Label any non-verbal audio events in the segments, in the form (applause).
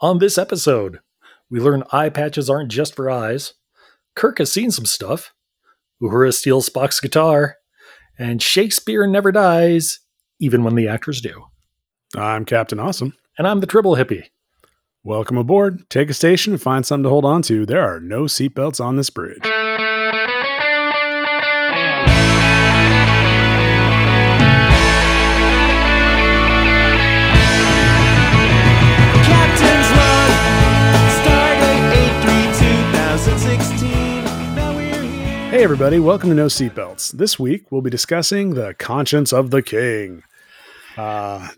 On this episode, we learn eye patches aren't just for eyes. Kirk has seen some stuff. Uhura steals Spock's guitar. And Shakespeare never dies, even when the actors do. I'm Captain Awesome. And I'm the Tribble Hippie. Welcome aboard. Take a station and find something to hold on to. There are no seatbelts on this bridge. Hey, everybody. Welcome to No Seatbelts. This week, we'll be discussing The Conscience of the King. Uh,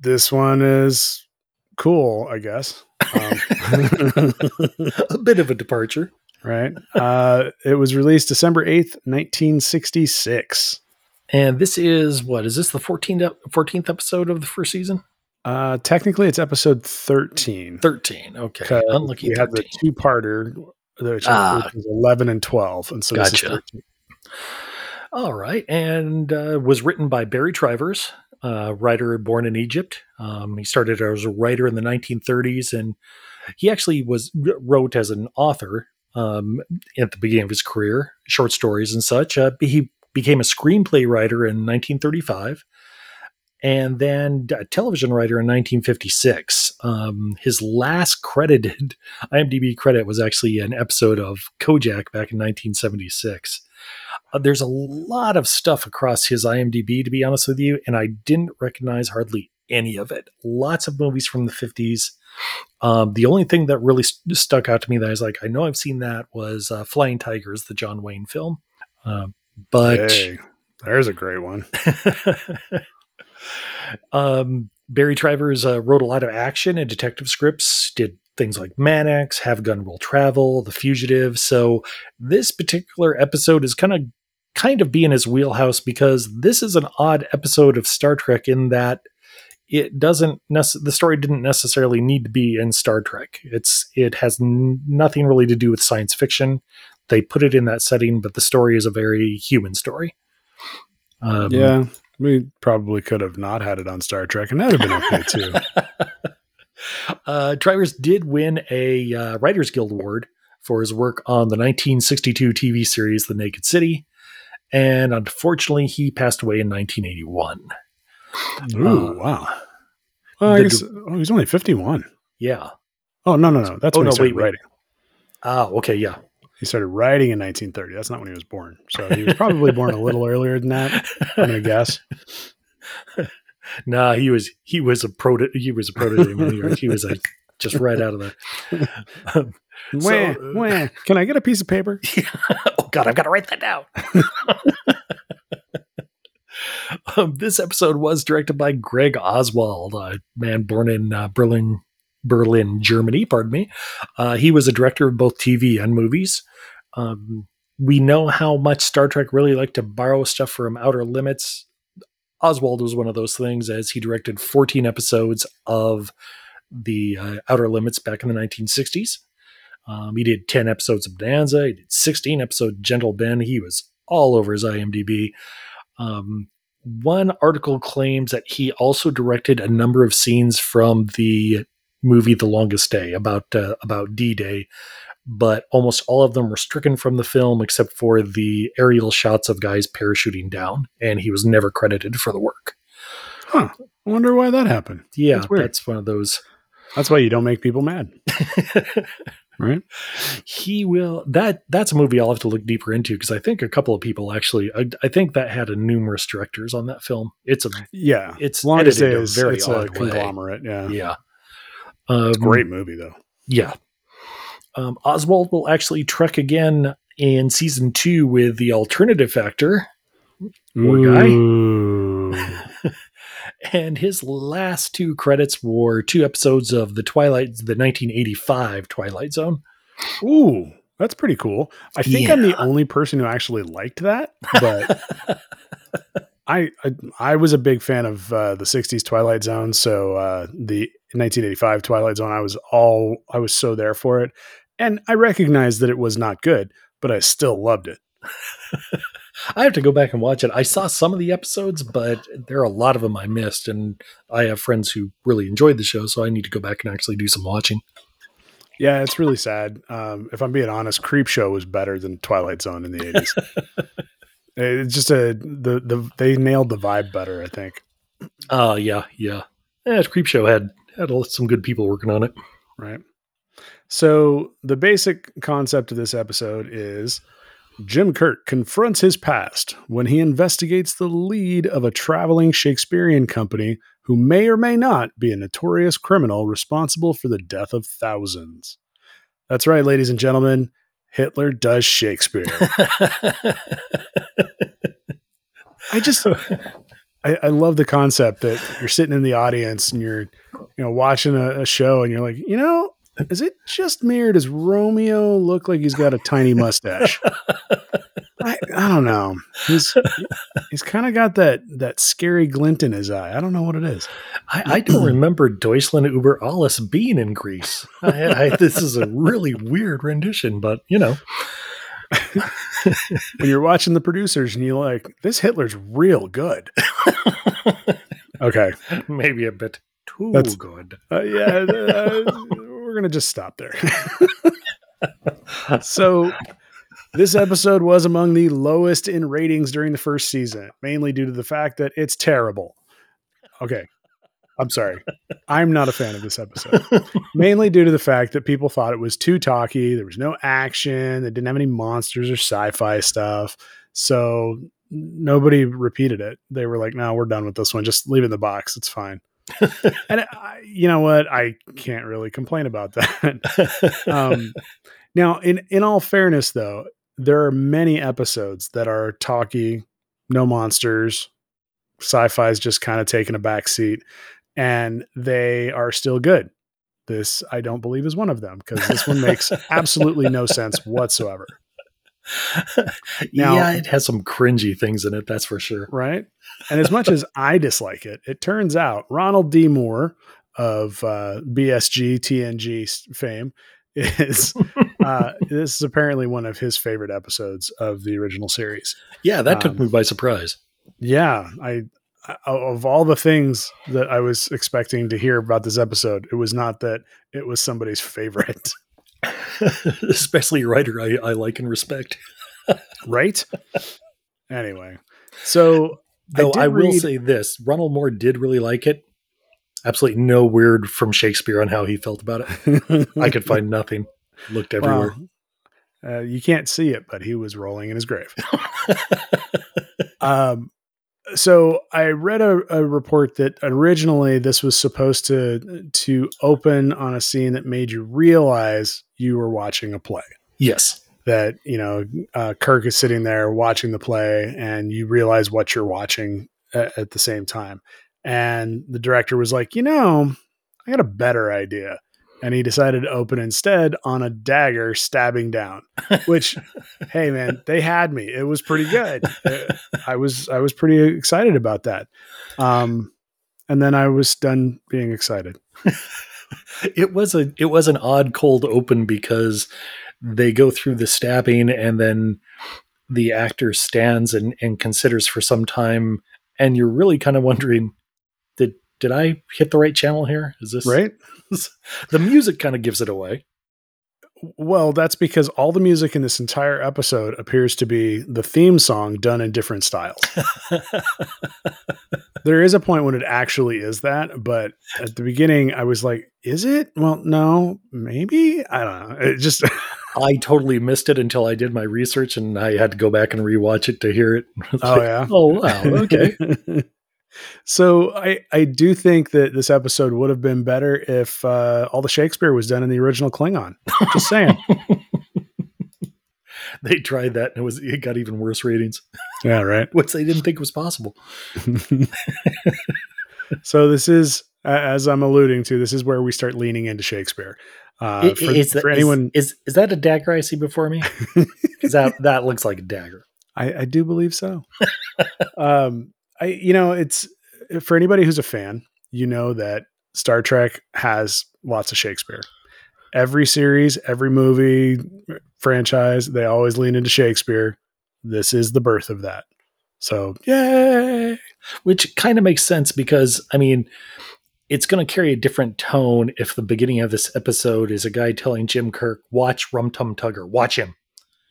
this one is cool, I guess. Um, (laughs) A bit of a departure. right? Uh, it was released December 8th, 1966. And this is what? Is this the 14th, 14th episode of the first season? Uh, technically, it's episode 13. 13. Okay. Unlucky we had the two parter, which Ah. was 11 and 12. And so this is Gotcha. 13. All right. And uh, was written by Barry Trivers, uh, writer born in Egypt. Um, he started as a writer in the 1930s, and he actually was wrote as an author um, at the beginning of his career, short stories and such. Uh, he became a screenplay writer in 1935. And then a television writer in 1956. Um, his last credited (laughs) IMDb credit was actually an episode of Kojak back in 1976. Uh, there's a lot of stuff across his IMDb, to be honest with you, and I didn't recognize hardly any of it. Lots of movies from the 50s. Um, the only thing that really st- stuck out to me that I was like, I know I've seen that was uh, Flying Tigers, the John Wayne film. Uh, but Hey, there's a great one. (laughs) um, Barry Trivers uh, wrote a lot of action and detective scripts, did things like Mannix, Have Gun Will Travel, The Fugitive. So this particular episode is kind of kind of be in his wheelhouse because this is an odd episode of Star Trek in that it doesn't nece- the story didn't necessarily need to be in Star Trek. It's it has n- nothing really to do with science fiction. They put it in that setting, but the story is a very human story. Um, yeah, we probably could have not had it on Star Trek, and that would have been okay too. (laughs) uh, Travers did win a uh, Writers Guild Award for his work on the 1962 TV series The Naked City, and unfortunately, he passed away in 1981. Ooh, Uh, wow. Well, guess oh, he's only 51. Yeah. Oh, no, no, no. That's Oh, when no, he started wait, wait. writing. Ah, okay, yeah. He started writing in 1930. That's not when he was born. So he was probably born a little earlier than that. I'm to guess. (laughs) Nah, he was he was a proto he was a prototype in New York. He was a just right out of the. Um, Wah, So- wah. Can I get a piece of paper? (laughs) oh God, I've got to write that down. (laughs) um, this episode was directed by Greg Oswald, a man born in uh, Berlin, Berlin, Germany. Pardon me. Uh, he was a director of both TV and movies. Um, we know how much Star Trek really liked to borrow stuff from Outer Limits. Oswald was one of those things, as he directed 14 episodes of the uh, Outer Limits back in the 1960s. Um, he did 10 episodes of Bonanza. He did 16 episodes of Gentle Ben. He was all over his IMDb. Um, one article claims that he also directed a number of scenes from the movie The Longest Day about uh, about D-Day, but almost all of them were stricken from the film except for the aerial shots of guys parachuting down, and he was never credited for the work. Huh. I wonder why that happened. Yeah, That's that's one of those. That's why you don't make people mad, (laughs) right? he will that that's a movie i'll have to look deeper into because i think a couple of people actually I, I think that had a numerous directors on that film it's a Yeah. it's Longest edited a very it's a odd way. conglomerate. Yeah. yeah um, Great movie, though. yeah um, oswald will actually trek again in season two with the alternative factor Poor guy. (laughs) And his last two credits were two episodes of the twilight the 1985 twilight zone Ooh, that's pretty cool. I think I'm the only person who actually liked that, (laughs) but I, I I was a big fan of uh, the '60s Twilight Zone. So uh, the 1985 Twilight Zone, I was all I was so there for it, and I recognized that it was not good, but I still loved it. (laughs) I have to go back and watch it. I saw some of the episodes, but there are a lot of them I missed, and I have friends who really enjoyed the show, so I need to go back and actually do some watching. Yeah, it's really sad. Um, if I'm being honest, Creep Show was better than Twilight Zone in the 80s. (laughs) it's just a the the they nailed the vibe better, I think. Uh yeah, yeah. Yeah, Creep Show had had some good people working on it. Right. So the basic concept of this episode is Jim Kirk confronts his past when he investigates the lead of a traveling Shakespearean company who may or may not be a notorious criminal responsible for the death of thousands. That's right, ladies and gentlemen. Hitler does Shakespeare. (laughs) I just (laughs) I, I, love the concept that you're sitting in the audience and you're you know watching a, a show and you're like, you know, is it just me or does Romeo look like he's got a tiny mustache? I, I don't know. He's he's kind of got that that scary glint in his eye. I don't know what it is. I, I don't remember Deutschland über alles being in Greece. I, I, this is a really weird rendition, but you know. (laughs) when you're watching the producers and you're like, this Hitler's real good. (laughs) okay. Maybe a bit too That's, good. Uh, yeah. Uh, we're going to just stop there. (laughs) so, this episode was among the lowest in ratings during the first season, mainly due to the fact that it's terrible. Okay. I'm sorry. I'm not a fan of this episode. (laughs) Mainly due to the fact that people thought it was too talky. There was no action. It didn't have any monsters or sci fi stuff. So nobody repeated it. They were like, no, we're done with this one. Just leave it in the box. It's fine. (laughs) and I, you know what? I can't really complain about that. um, now, in in all fairness, though, there are many episodes that are talky, no monsters, sci-fi is just kind of taking a back seat, and they are still good. This I don't believe is one of them because this one makes absolutely no sense whatsoever. (laughs) Now, yeah, it has some cringy things in it, that's for sure. Right. And as much as I dislike it, it turns out Ronald D. Moore of uh, BSG TNG fame is (laughs) uh, this is apparently one of his favorite episodes of the original series. Yeah, that took um, me by surprise. Yeah, I of all the things that I was expecting to hear about this episode, it was not that it was somebody's favorite. (laughs) especially a writer I, I like and respect. (laughs) right? Anyway, so though I, I will read, say this, Ronald Moore did really like it. Absolutely no word from Shakespeare on how he felt about it. I could find nothing. Looked (laughs) everywhere. Well, uh, you can't see it, but he was rolling in his grave. um, so I read a, a, report that originally this was supposed to to open on a scene that made you realize you were watching a play. Yes, that you know uh, Kirk is sitting there watching the play, and you realize what you're watching at, at the same time. And the director was like, you know, I got a better idea and he decided to open instead on a dagger stabbing down which (laughs) hey man they had me. It was pretty good. I was i was pretty excited about that. Um and then i was done being excited. (laughs) It was a it was an odd cold open because they go through the stabbing and then the actor stands and, and considers for some time and you're really kind of wondering did did i hit the right channel here? Is this right (laughs) the music kind of gives it away. Well, that's because all the music in this entire episode appears to be the theme song done in different styles. (laughs) there is a point when it actually is that, but at the beginning I was like, is it? Well, no, maybe. I don't know. It just (laughs) I totally missed it until I did my research and I had to go back and rewatch it to hear it. oh yeah. Oh wow. Okay. So I I do think that this episode would have been better if uh, all the Shakespeare was done in the original Klingon. Just saying. (laughs) they tried that and it was it got even worse ratings. Yeah, right. (laughs) Which they didn't think was possible. (laughs) so this is as I'm alluding to, this is where we start leaning into Shakespeare. Uh, for, is, for anyone, is, is, is that a dagger I see before me? Because that that looks like a dagger. I, I do believe so. um, I you know it's eh, for anybody who's a fan, you know that Star Trek has lots of Shakespeare. Every series, every movie eh, franchise, they always lean into Shakespeare. this is the birth of that. So, yay! which kind of makes sense because I mean, it's going to carry a different tone if the beginning of this episode is a guy telling Jim Kirk, "Watch Rum Tum Tugger, watch him."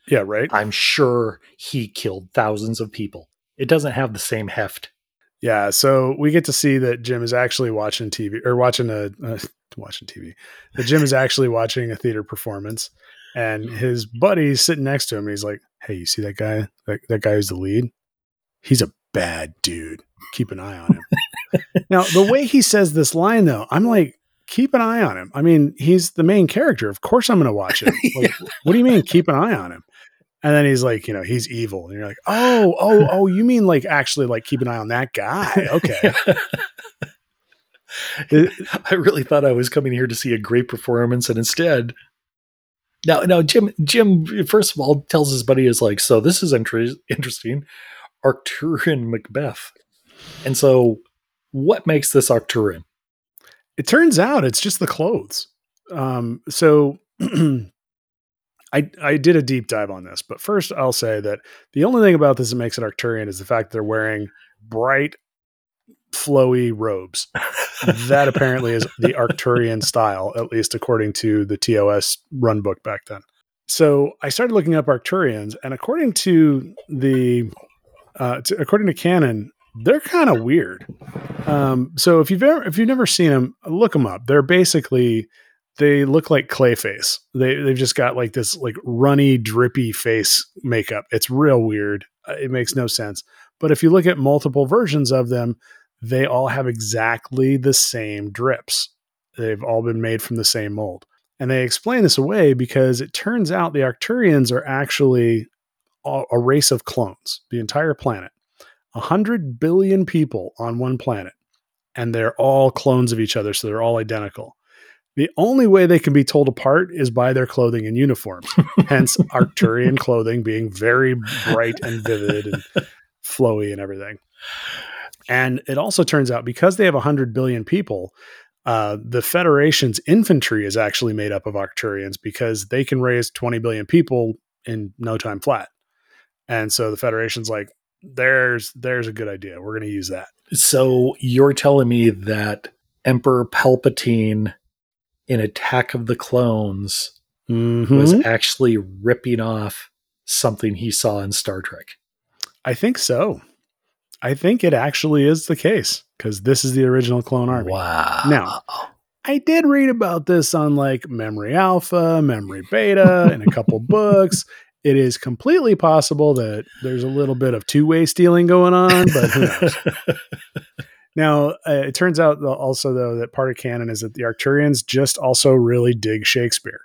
Yeah, right. I'm sure he killed thousands of people. It doesn't have the same heft. Yeah, so we get to see that Jim is actually watching TV or watching a uh, (laughs) watching TV. That Jim is (laughs) actually watching a theater performance, and his buddy's sitting next to him. And he's like, "Hey, you see that guy? That, that guy who's the lead? He's a bad dude. Keep an eye on him." (laughs) now, the way he says this line, though, I'm like, "Keep an eye on him." I mean, he's the main character. Of course, I'm going to watch him. Like, what do you mean, keep an eye on him? And then he's like, you know, he's evil. And you're like, oh, oh, (laughs) oh, you mean like actually like keep an eye on that guy. Okay. (laughs) I really thought I was coming here to see a great performance, and instead, now, now Jim, Jim, first of all, tells his buddy is like, so this is inter- interesting, Arcturian Macbeth, and so what makes this Arcturian? It turns out it's just the clothes. Um, so (clears throat) I I did a deep dive on this, but first I'll say that the only thing about this that makes it Arcturian is the fact that they're wearing bright, flowy robes. that apparently is the Arcturian style, at least according to the TOS run book back then. So I started looking up Arcturians, and according to the uh, to, according to canon, they're kind of weird. Um, so if you've ever if you've never seen them, look them up. They're basically they look like Clayface. They they've just got like this like runny, drippy face makeup. It's real weird. Uh, It makes no sense. But if you look at multiple versions of them, they all have exactly the same drips. They've all been made from the same mold. And they explain this away because it turns out the Arcturians are actually a race of clones, the entire planet. A hundred billion people on one planet, and they're all clones of each other, so they're all identical. The only way they can be told apart is by their clothing and uniforms. (laughs) Hence, Arcturian clothing being very bright and vivid and flowy and everything. And it also turns out because they have 100 billion people, uh, the Federation's infantry is actually made up of Arcturians because they can raise 20 billion people in no time flat. And so the Federation's like, there's there's a good idea. We're going to use that. So you're telling me that Emperor Palpatine in Attack of the Clones was Mhm. actually ripping off something he saw in Star Trek. I think so. I think it actually is the case because this is the original clone army. Wow. Now- I did read about this on like Memory Alpha, Memory Beta, and a couple (laughs) books. It is completely possible that there's a little bit of two way stealing going on, but who knows? (laughs) Now, uh, it turns out also, though, that part of canon is that the Arcturians just also really dig Shakespeare.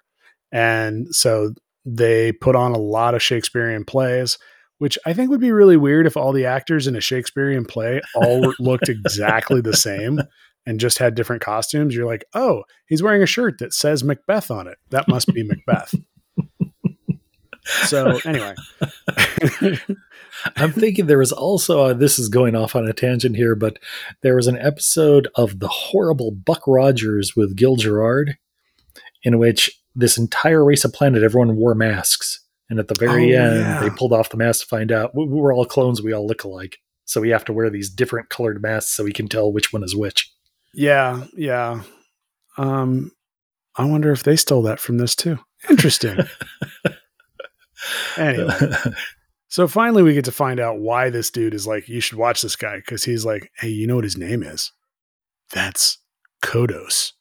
And so they put on a lot of Shakespearean plays, which I think would be really weird if all the actors in a Shakespearean play all (laughs) looked exactly the same and just had different costumes. You're like, oh, he's wearing a shirt that says Macbeth on it. That must be Macbeth. So, (laughs) anyway. I'm thinking there was also, uh, this is going off on a tangent here, but there was an episode of The Horrible Buck Rogers with Gil Gerard in which this entire race of planet, everyone wore masks. And at the very Oh, end, yeah. they pulled off the mask to find out we, we were all clones, we all look alike. So we have to wear these different colored masks so we can tell which one is which. Yeah, yeah. Um, I wonder if they stole that from this too. Interesting. (laughs) anyway, (laughs) so finally we get to find out why this dude is like, you should watch this guy because he's like, hey, you know what his name is? That's Kodos,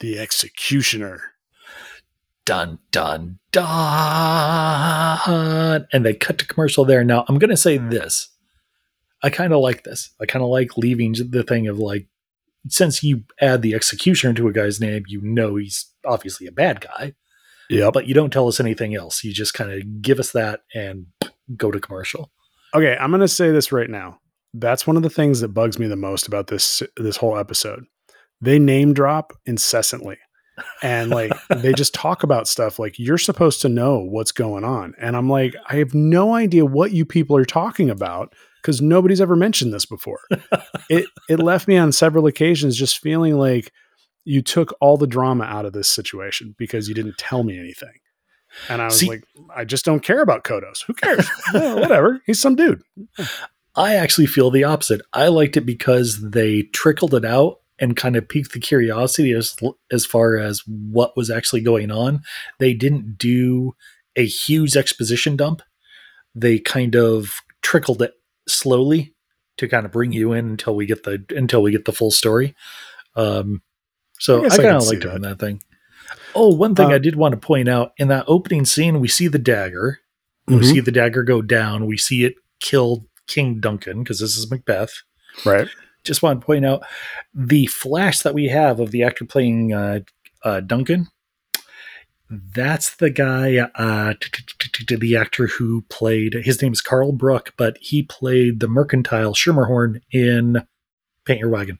the executioner. dun dun dun. And they cut to commercial there. Now i'm going to say hmm. this. I kind of like this. I kind of like leaving the thing of like since you add the executioner to a guy's name you know he's obviously a bad guy Yep. but you don't tell us anything else you just kind of give us that and go to commercial Okay, I'm going to say this right now. That's one of the things that bugs me the most about this this whole episode. They name drop incessantly. And like (laughs) they just talk about stuff like you're supposed to know what's going on. And I'm like, I have no idea what you people are talking about because nobody's ever mentioned this before. (laughs) it it left me on several occasions just feeling like you took all the drama out of this situation because you didn't tell me anything. And I was See- like, I just don't care about Kodos. Who cares? (laughs) Well, whatever. He's some dude. I actually feel the opposite. I liked it because they trickled it out and kind of piqued the curiosity as as far as what was actually going on. They didn't do a huge exposition dump. They kind of trickled it slowly to kind of bring you in until we get the until we get the full story. Um, so I I, kind of liked that. doing that thing. Oh, one thing Uh, I did want to point out in that opening scene, we see the dagger. We Mhm. see the dagger go down. We see it kill King Duncan because this is Macbeth. Right. Just want to point out the flash that we have of the actor playing uh, uh, Duncan. That's the guy, uh, the actor who played. His name is Karl Bruck, but he played the mercantile Schermerhorn in Paint Your Wagon.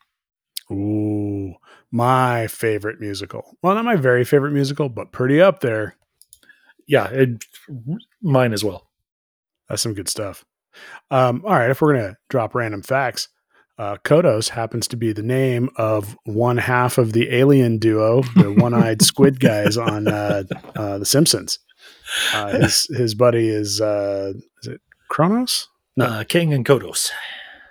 Ooh, my favorite musical. Well, not my very favorite musical, but pretty up there. Yeah, it, mine as well. That's some good stuff. Um, all right, if we're gonna drop random facts, uh, Kodos happens to be the name of one half of the alien duo, the (laughs) one-eyed squid guys on uh, uh, The Simpsons. Uh, his his buddy is uh, is it Kronos? No. Uh, King and Kodos.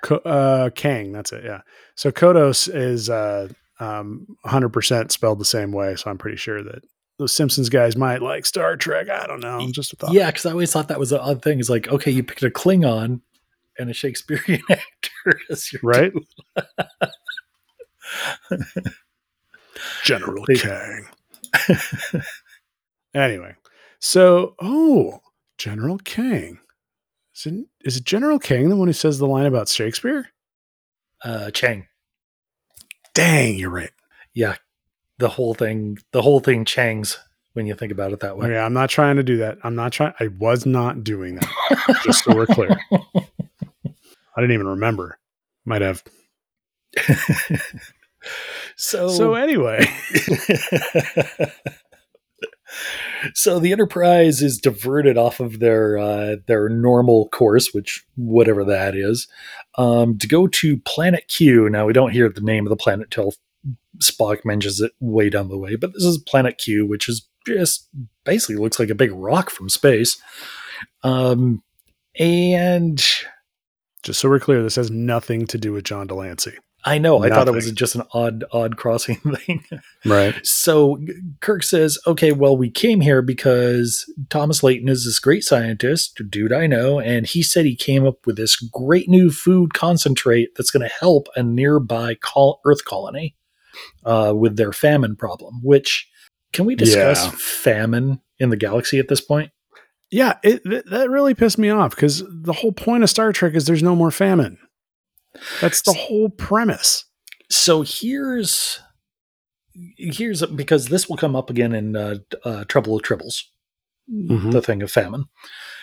Ko- uh, Kang. That's it. Yeah. So Kodos is uh, um, 100% spelled the same way. So I'm pretty sure that those Simpsons guys might like Star Trek. I don't know. Just a thought. Yeah, because I always thought that was the odd thing. Is like, okay, you picked a Klingon and a Shakespearean (laughs) actor as your Right. (laughs) General Kang. (laughs) anyway, so oh, General Kang. Is it, is it General Kang the one who says the line about Shakespeare? uh, Chang. Dang, you're right. Yeah, the whole thing, the whole thing Changs when you think about it that way. Okay, I'm not trying to do that. I'm not trying. I was not doing that. Just so we're clear. (laughs) I didn't even remember. Might have. (laughs) so, So anyway, (laughs) so the Enterprise is diverted off of their uh, their normal course, which whatever that is, um, to go to Planet Q. Now we don't hear the name of the planet till Spock mentions it way down the way, but this is Planet Q, which is just basically looks like a big rock from space. Um, and just so we're clear, this has nothing to do with John de Lancie. I know I thought it was just an odd odd crossing (laughs) thing. Right. So Kirk says, okay, well, we came here because Thomas Leighton is this great scientist, dude I know, and he said he came up with this great new food concentrate that's going to help a nearby col- Earth colony uh, with their famine problem. Which, can we discuss Yeah. famine in the galaxy at this point? Yeah, it, th- that really pissed me off because the whole point of Star Trek is there's no more famine. That's the whole premise. So here's here's because this will come up again in uh, uh, Trouble with Tribbles, Mhm. the thing of famine.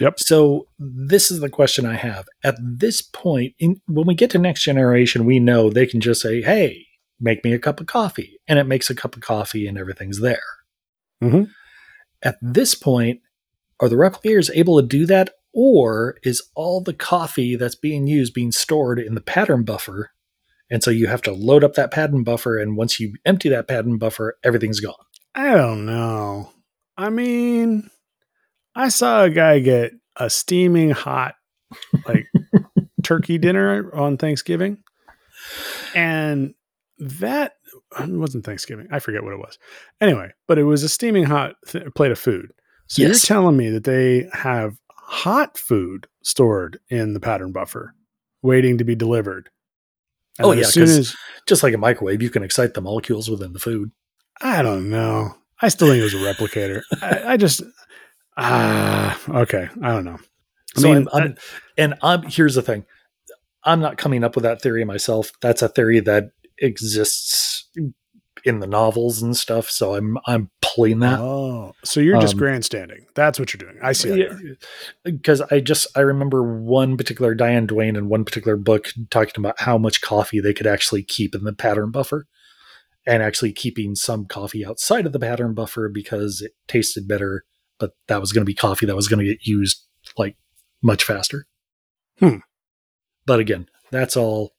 Yep. So this is the question I have. At this point, in, when we get to next generation, we know they can just say, "Hey, make me a cup of coffee," and it makes a cup of coffee, and everything's there. Mhm. At this point, are the replicators able to do that, or is all the coffee that's being used being stored in the pattern buffer? And so you have to load up that pattern buffer, and once you empty that pattern buffer, everything's gone. I don't know. I mean, I saw a guy get a steaming hot like (laughs) turkey dinner on Thanksgiving. And that wasn't Thanksgiving. I forget what it was. Anyway, but it was a steaming hot th- plate of food. So Yes. you're telling me that they have hot food stored in the pattern buffer waiting to be delivered. And Oh, yeah, as soon 'cause- as Just like a microwave, you can excite the molecules within the food. I don't know. I still think it was a replicator. I, I just ah okay. I don't know. I So mean, I'm, I'm- and I'm here's the thing. I'm not coming up with that theory myself. That's a theory that exists in the novels and stuff. So I'm I'm pulling that. oh, so you're just Um, grandstanding. That's what you're doing. I see. you because I just I remember one particular Diane Duane in one particular book talking about how much coffee they could actually keep in the pattern buffer, and actually keeping some coffee outside of the pattern buffer because it tasted better, but that was going to be coffee that was going to get used like much faster. Hmm. But again, that's all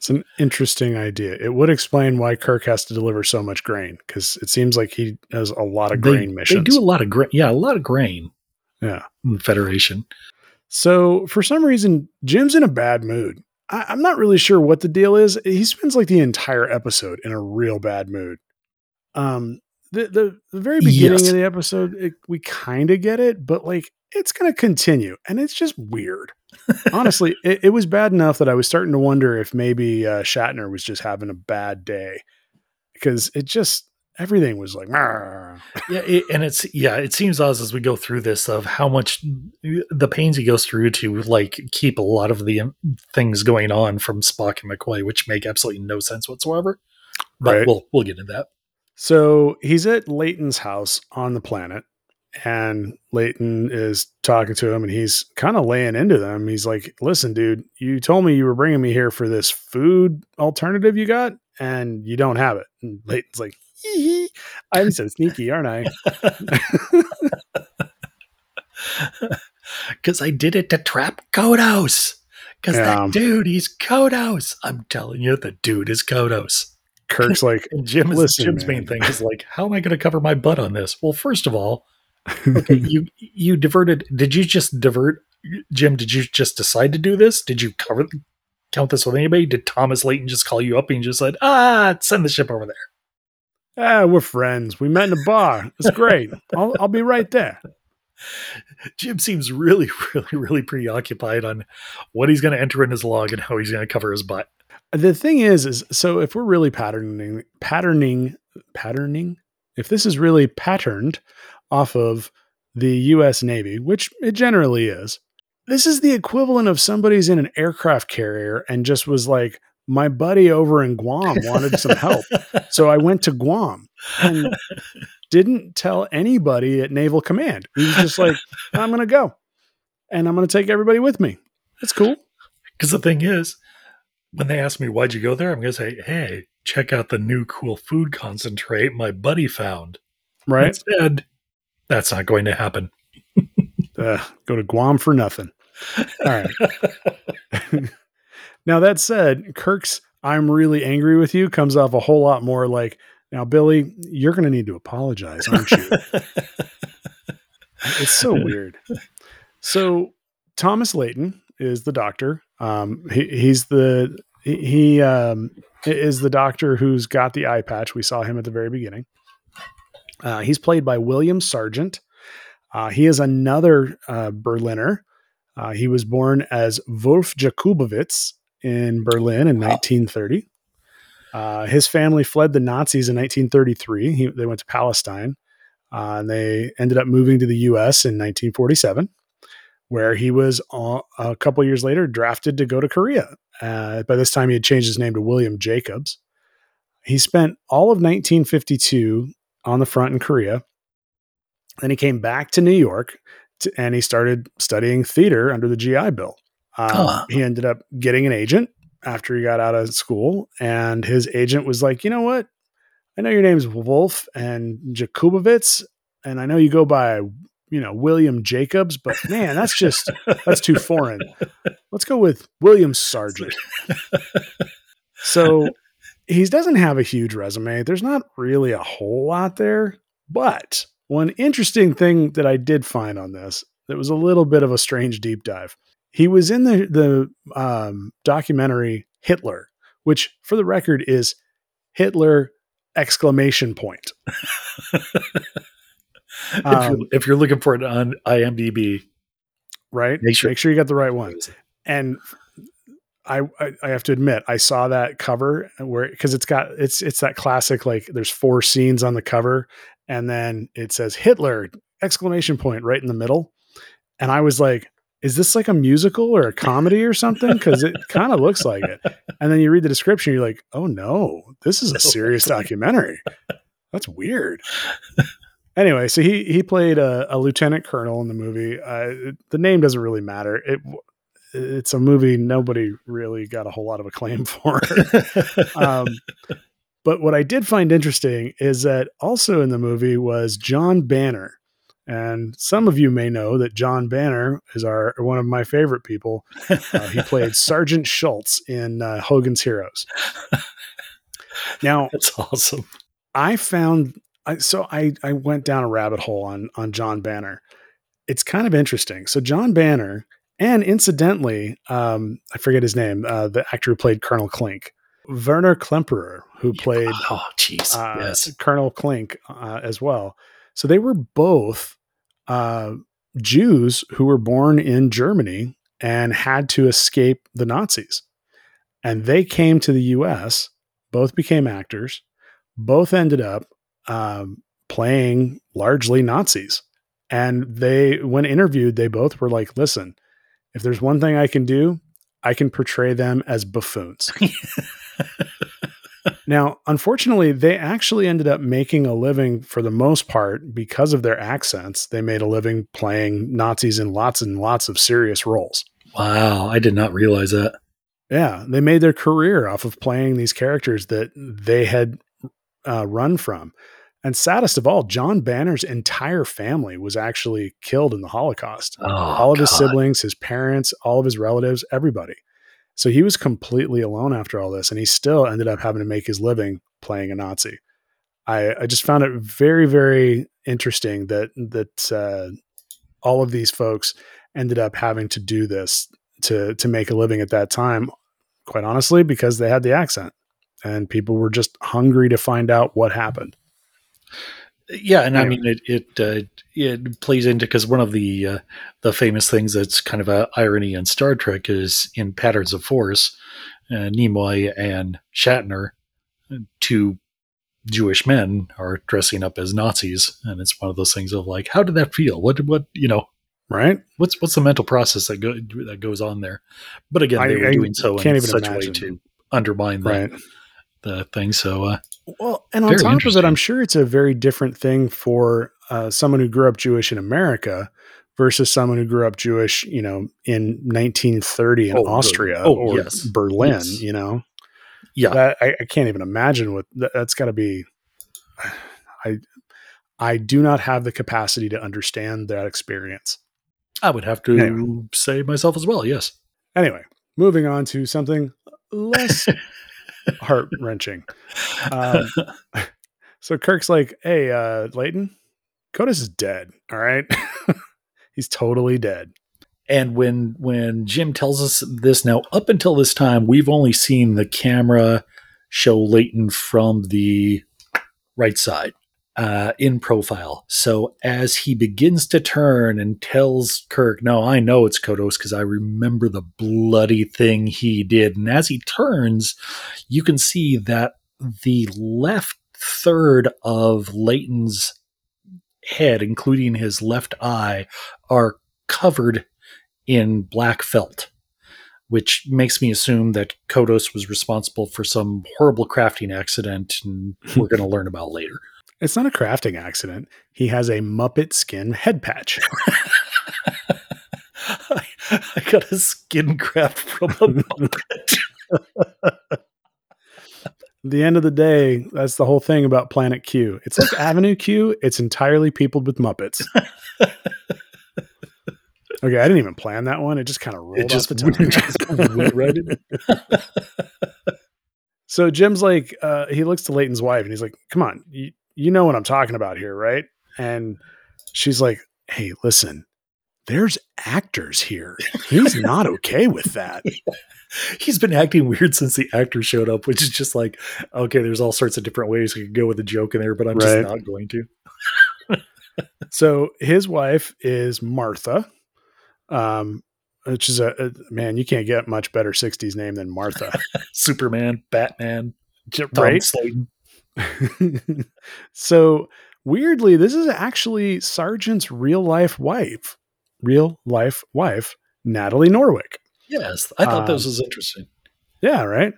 It's an interesting idea. It would explain why Kirk has to deliver so much grain because it seems like he has a lot of They, grain they missions. do a lot of grain. Yeah, a lot of grain yeah. in the Federation. So for some reason, Jim's in a bad mood. I, I'm not really sure what the deal is. He spends like the entire episode in a real bad mood. Um, the the, the very beginning Yes. of the episode, it, we kind of get it, but like it's going to continue, and it's just weird. Honestly, it, it was bad enough that I was starting to wonder if maybe uh, Shatner was just having a bad day because it just everything was like. "Marr." Yeah, it, and it's yeah, it seems us as we go through this of how much the pains he goes through to like keep a lot of the um, things going on from Spock and McCoy, which make absolutely no sense whatsoever. But Right. we'll we'll get into that. So he's at Leighton's house on the planet, and Leighton is talking to him, and he's kind of laying into them. He's like, "Listen, dude, you told me you were bringing me here for this food alternative you got, and you don't have it." And Leighton's like, "Hee hee, "I'm so sneaky, aren't I?" (laughs) Because I did it to trap Kodos. Because Yeah. that dude, he's Kodos. I'm telling you, the dude is Kodos. Kirk's like, (laughs) Jim is, Listen, Jim's man. main thing is like, how am I going to cover my butt on this? Well, first of all, okay, (laughs) you you diverted. Did you just divert, Jim? Did you just decide to do this? Did you cover count this with anybody? Did Thomas Leighton just call you up and just said, ah, send the ship over there? "Ah, we're friends. We met in a bar. It's great. I'll, I'll be right there." Jim seems really, (laughs) really, really preoccupied on what he's going to enter in his log and how he's going to cover his butt. the thing is is so if we're really patterning patterning patterning if this is really patterned off of the US Navy which it generally is. This is the equivalent of somebody's in an aircraft carrier and just was like my buddy over in Guam wanted some help. (laughs) So I went to Guam and didn't tell anybody at Naval Command. He was just like I'm going to go and I'm going to take everybody with me. It's cool. Because the thing is, when they ask me why'd you go there, I'm going to say, "Hey, check out the new cool food concentrate my buddy found." right. Instead, that's not going to happen. (laughs) uh, go to Guam for nothing. All right. (laughs) now that said, Kirk's "I'm really angry with you" comes off a whole lot more like, "Now, Billy, you're going to need to apologize, aren't you?" it's so weird. So Thomas Leighton is the doctor. Um, he, he's the he, um, is the doctor who's got the eye patch. We saw him at the very beginning. Uh, he's played by William Sargent. Uh, he is another uh, Berliner. Uh, he was born as Wolf Jakubowicz in Berlin in 1930. Uh, his family fled the Nazis in 1933. He, they went to Palestine, uh, and they ended up moving to the U.S. in 1947, where he was a couple years later drafted to go to Korea. Uh, by this time, he had changed his name to William Jacobs. He spent all of 1952 on the front in Korea. Then he came back to New York to, and he started studying theater under the GI Bill. Um, Huh. He ended up getting an agent after he got out of school, and his agent was like, "You know what? I know your name's Wolf and Jakubowicz, and I know you go by, you know, William Jacobs, but man, that's just that's too foreign. (laughs) Let's go with William Sargent." (laughs) so he doesn't have a huge resume. There's not really a whole lot there, but one interesting thing that I did find on this that was a little bit of a strange deep dive. He was in the the um, documentary Hitler, which, for the record, is Hitler exclamation point. (laughs) if, Um, you're, if you're looking for it on IMDb, Right? Make sure- Make sure you got the right one. and I, I have to admit I saw that cover where because it's got it's it's that classic like there's four scenes on the cover and then it says Hitler! exclamation point right in the middle. And I was like is this like a musical or a comedy or something? Because it (laughs) kind of looks like it. And then you read the description you're like oh no this is a serious (laughs) documentary. That's weird. Anyway so he he played a, a lieutenant colonel in the movie. Uh, the name doesn't really matter. It it's a movie nobody really got a whole lot of acclaim (laughs) for. um, but what I did find interesting is that also in the movie was John Banner. And some of you may know that John Banner is our one of my favorite people. Uh, he (laughs) played Sergeant Schultz in uh, Hogan's Heroes. Now, That's awesome. I found I, so I I went down a rabbit hole on on John Banner. It's kind of interesting. So John Banner, and incidentally, um, I forget his name, uh, the actor who played Colonel Klink, Werner Klemperer, who played Oh, jeez. uh, yes. Colonel Klink uh, as well. So they were both uh, Jews who were born in Germany and had to escape the Nazis. And they came to the US, both became actors, both ended up um, playing largely Nazis. And they, when interviewed, they both were like, listen, if there's one thing I can do, I can portray them as buffoons. (laughs) Now, unfortunately, they actually ended up making a living for the most part because of their accents. They made a living playing Nazis in lots and lots of serious roles. Wow. I did not realize that. Yeah, they made their career off of playing these characters that they had uh, run from. And saddest of all, John Banner's entire family was actually killed in the Holocaust. Oh, all of his siblings, his parents, all of his relatives, everybody. So he was completely alone after all this, and he still ended up having to make his living playing a Nazi. I, I just found it very, very interesting that that uh, all of these folks ended up having to do this to to make a living at that time. Quite honestly, because they had the accent, and people were just hungry to find out what happened. Yeah, and I mean it. It uh, it plays into because one of the uh, the famous things that's kind of a irony in Star Trek is in Patterns of Force, uh, Nimoy and Shatner, two Jewish men, are dressing up as Nazis, and it's one of those things of like, how did that feel? What what you know? Right? What's what's the mental process that go, that goes on there? But again, they I- were I doing so in can't even such a way to undermine the, Right. the thing. So uh, Well, and on Very top of it. I'm sure it's a very different thing for uh, someone who grew up Jewish in America versus someone who grew up Jewish, you know, in 1930 in Oh. Austria Oh, or yes. Berlin. Yes. You know, yeah, that I, I can't even imagine what that, that's got to be. (sighs) I I do not have the capacity to understand that experience. I would have to Anyway. say myself as well. Yes. Anyway, moving on to something less (laughs) (laughs) heart wrenching. Um, (laughs) so Kirk's like, "Hey, uh, Leighton, Kodos is dead. All right, (laughs) he's totally dead." And when when Jim tells us this now, up until this time, we've only seen the camera show Leighton from the right side uh, in profile. So as he begins to turn and tells Kirk, "No, I know it's Kodos because I remember the bloody thing he did." And as he turns, you can see that the left third of Leighton's head, including his left eye, are covered in black felt, which makes me assume that Kodos was responsible for some horrible crafting accident, and we're (laughs) going to learn about later. It's not a crafting accident. He has a Muppet skin head patch. I, (laughs) I got a skin craft from a Muppet. The end of the day, that's the whole thing about Planet Q. It's like (laughs) Avenue Q. It's entirely peopled with Muppets. Okay, I didn't even plan that one. It just kind of rolled (laughs) It just, off the tongue. just went right in. So Jim's like, uh, he looks to Leighton's wife and he's like, come on, you, you know what I'm talking about here, right? And she's like, hey, listen, there's actors here. He's (laughs) not okay with that. (laughs) He's been acting weird since the actor showed up, which is just like, okay, there's all sorts of different ways we could go with a joke in there, but I'm Right. just not going to. (laughs) So his wife is Martha, um, which is a, a man, you can't get much better 60s name than Martha. Superman, Batman, Tom? Slayton. (laughs) so weirdly, this is actually Sargent's real life wife, real life wife, Natalie Norwick. Yes, I thought this Um, was interesting. Yeah, right.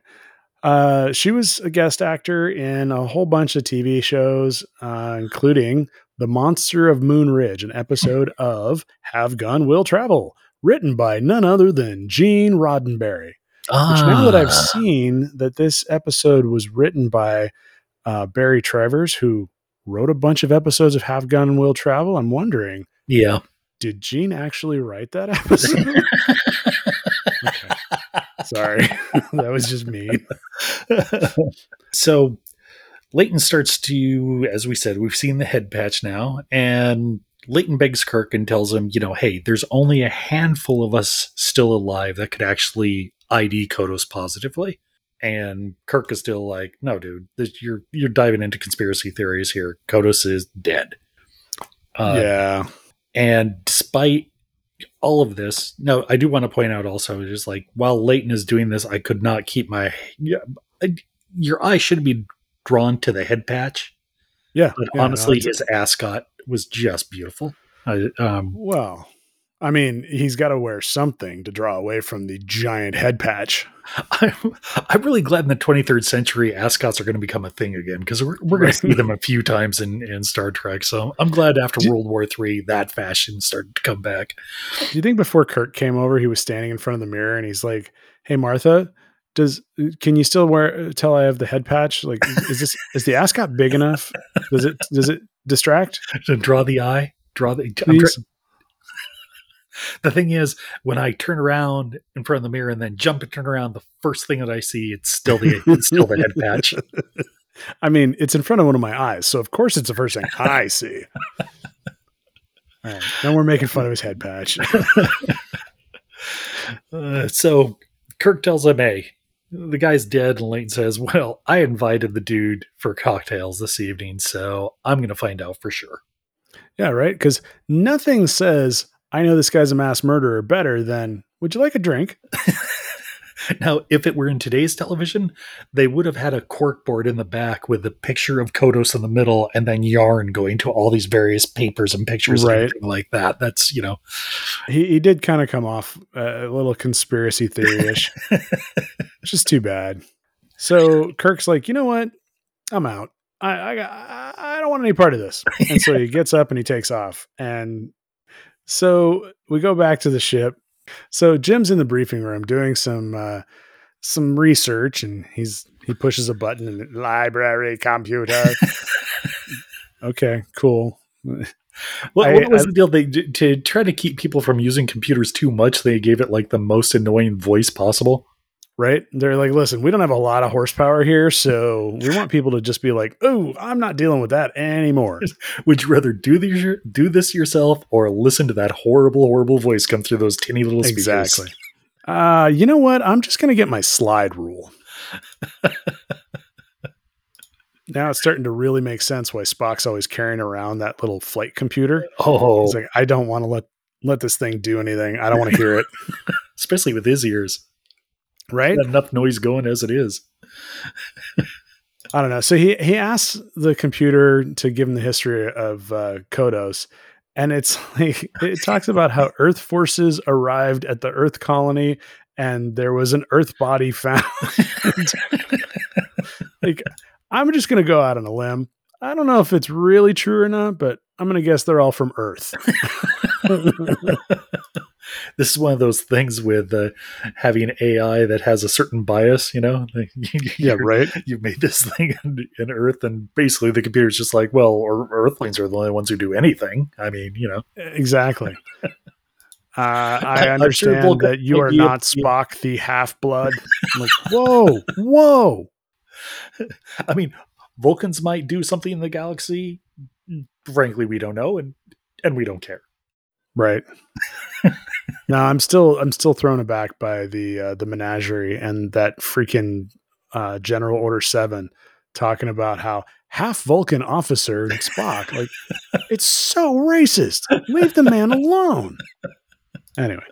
Uh, she was a guest actor in a whole bunch of TV shows, uh, including The Monster of Moon Ridge, an episode of Have Gun Will Travel, written by none other than Gene Roddenberry. Which now that I've Ah. seen that this episode was written by uh, Barry Travers, who wrote a bunch of episodes of Have Gun and Will Travel. I'm wondering, Yeah. did Gene actually write that (laughs) episode? Okay. Sorry, (laughs) (laughs) that was just me. so Leighton starts to, as we said, we've seen the head patch now, and Leighton begs Kirk and tells him, you know, hey, there's only a handful of us still alive that could actually ID Kodos positively. And Kirk is still like, no, dude, this, you're you're diving into conspiracy theories here. Kodos is dead. Uh, yeah, and despite all of this, no, I do want to point out also, just like while Leighton is doing this, I could not keep my. Yeah, I- your eye should be drawn to the head patch, yeah. but yeah, no, honestly, it's- his ascot was just beautiful. I, um, well, I mean, he's got to wear something to draw away from the giant head patch. I'm, I'm really glad in the 23rd century ascots are going to become a thing again because we're, we're going to see them a few times in, in Star Trek. So I'm glad after Do- World War III that fashion started to come back. Do you think before Kirk came over, he was standing in front of the mirror and he's like, "Hey, Martha." Does can you still wear tell I have the head patch? Like, is this is the ascot big enough? Does it does it distract? (laughs) to draw the eye, draw the. I'm Please? try- the thing is, when I turn around in front of the mirror and then jump and turn around, the first thing that I see it's still the it's still the head patch. (laughs) I mean, it's in front of one of my eyes, so of course it's the first thing I see. (laughs) All right, now we're making fun of his head patch. (laughs) Uh, so Kirk tells him, "Hey, the guy's dead," and Leighton says, "Well, I invited the dude for cocktails this evening, so I'm going to find out for sure." Yeah, right. Because nothing says I know this guy's a mass murderer better than Would you like a drink? (laughs) Now, if it were in today's television, they would have had a cork board in the back with a picture of Kodos in the middle and then yarn going to all these various papers and pictures Right. and like that. That's, you know, He, he did kind of come off uh, a little conspiracy theory ish, which is (laughs) too bad. So Kirk's like, you know what? I'm out. I I I don't want any part of this. And so he gets up and he takes off. And so we go back to the ship. So Jim's in the briefing room doing some uh, some research, and he's he pushes a button and library computer. (laughs) okay, cool. what, I- what was I- the deal? They to try to keep people from using computers too much. They gave it like the most annoying voice possible. Right? They're like, listen, we don't have a lot of horsepower here, so we want (laughs) people to just be like, oh, I'm not dealing with that anymore. (laughs) Would you rather do these do this yourself or listen to that horrible, horrible voice come through those tinny little speakers? exactly. Uh, you know what? I'm just gonna get my slide rule. (laughs) now it's starting to really make sense why Spock's always carrying around that little flight computer. Oh, He's like, I don't want to let let this thing do anything. I don't want to hear it. especially with his ears. Right? Enough noise going as it is. (laughs) I don't know. So he he asks the computer to give him the history of uh, Kodos, and it's (laughs) like it talks about how Earth forces arrived at the Earth colony, and there was an Earth body found. (laughs) like, I'm just gonna go out on a limb. I don't know if it's really true or not, but I'm gonna guess they're all from Earth. (laughs) this is one of those things with uh, having AI that has a certain bias, you know? (laughs) yeah, right. You made this (laughs) thing in, in Earth, and basically the computer's just like, well, or Earthlings are the only ones who do anything. I mean, you know. Exactly. Uh, I I'm sure understand that you are a- not Spock, the half blood. Like, whoa, whoa. I mean, Vulcans might do something in the galaxy. Frankly, we don't know, and and we don't care. Right. No, I'm still I'm still thrown aback by the uh, the menagerie and that freaking uh, General Order Seven talking about how half Vulcan officer Spock like (laughs) it's so racist. Leave the man alone. Anyway,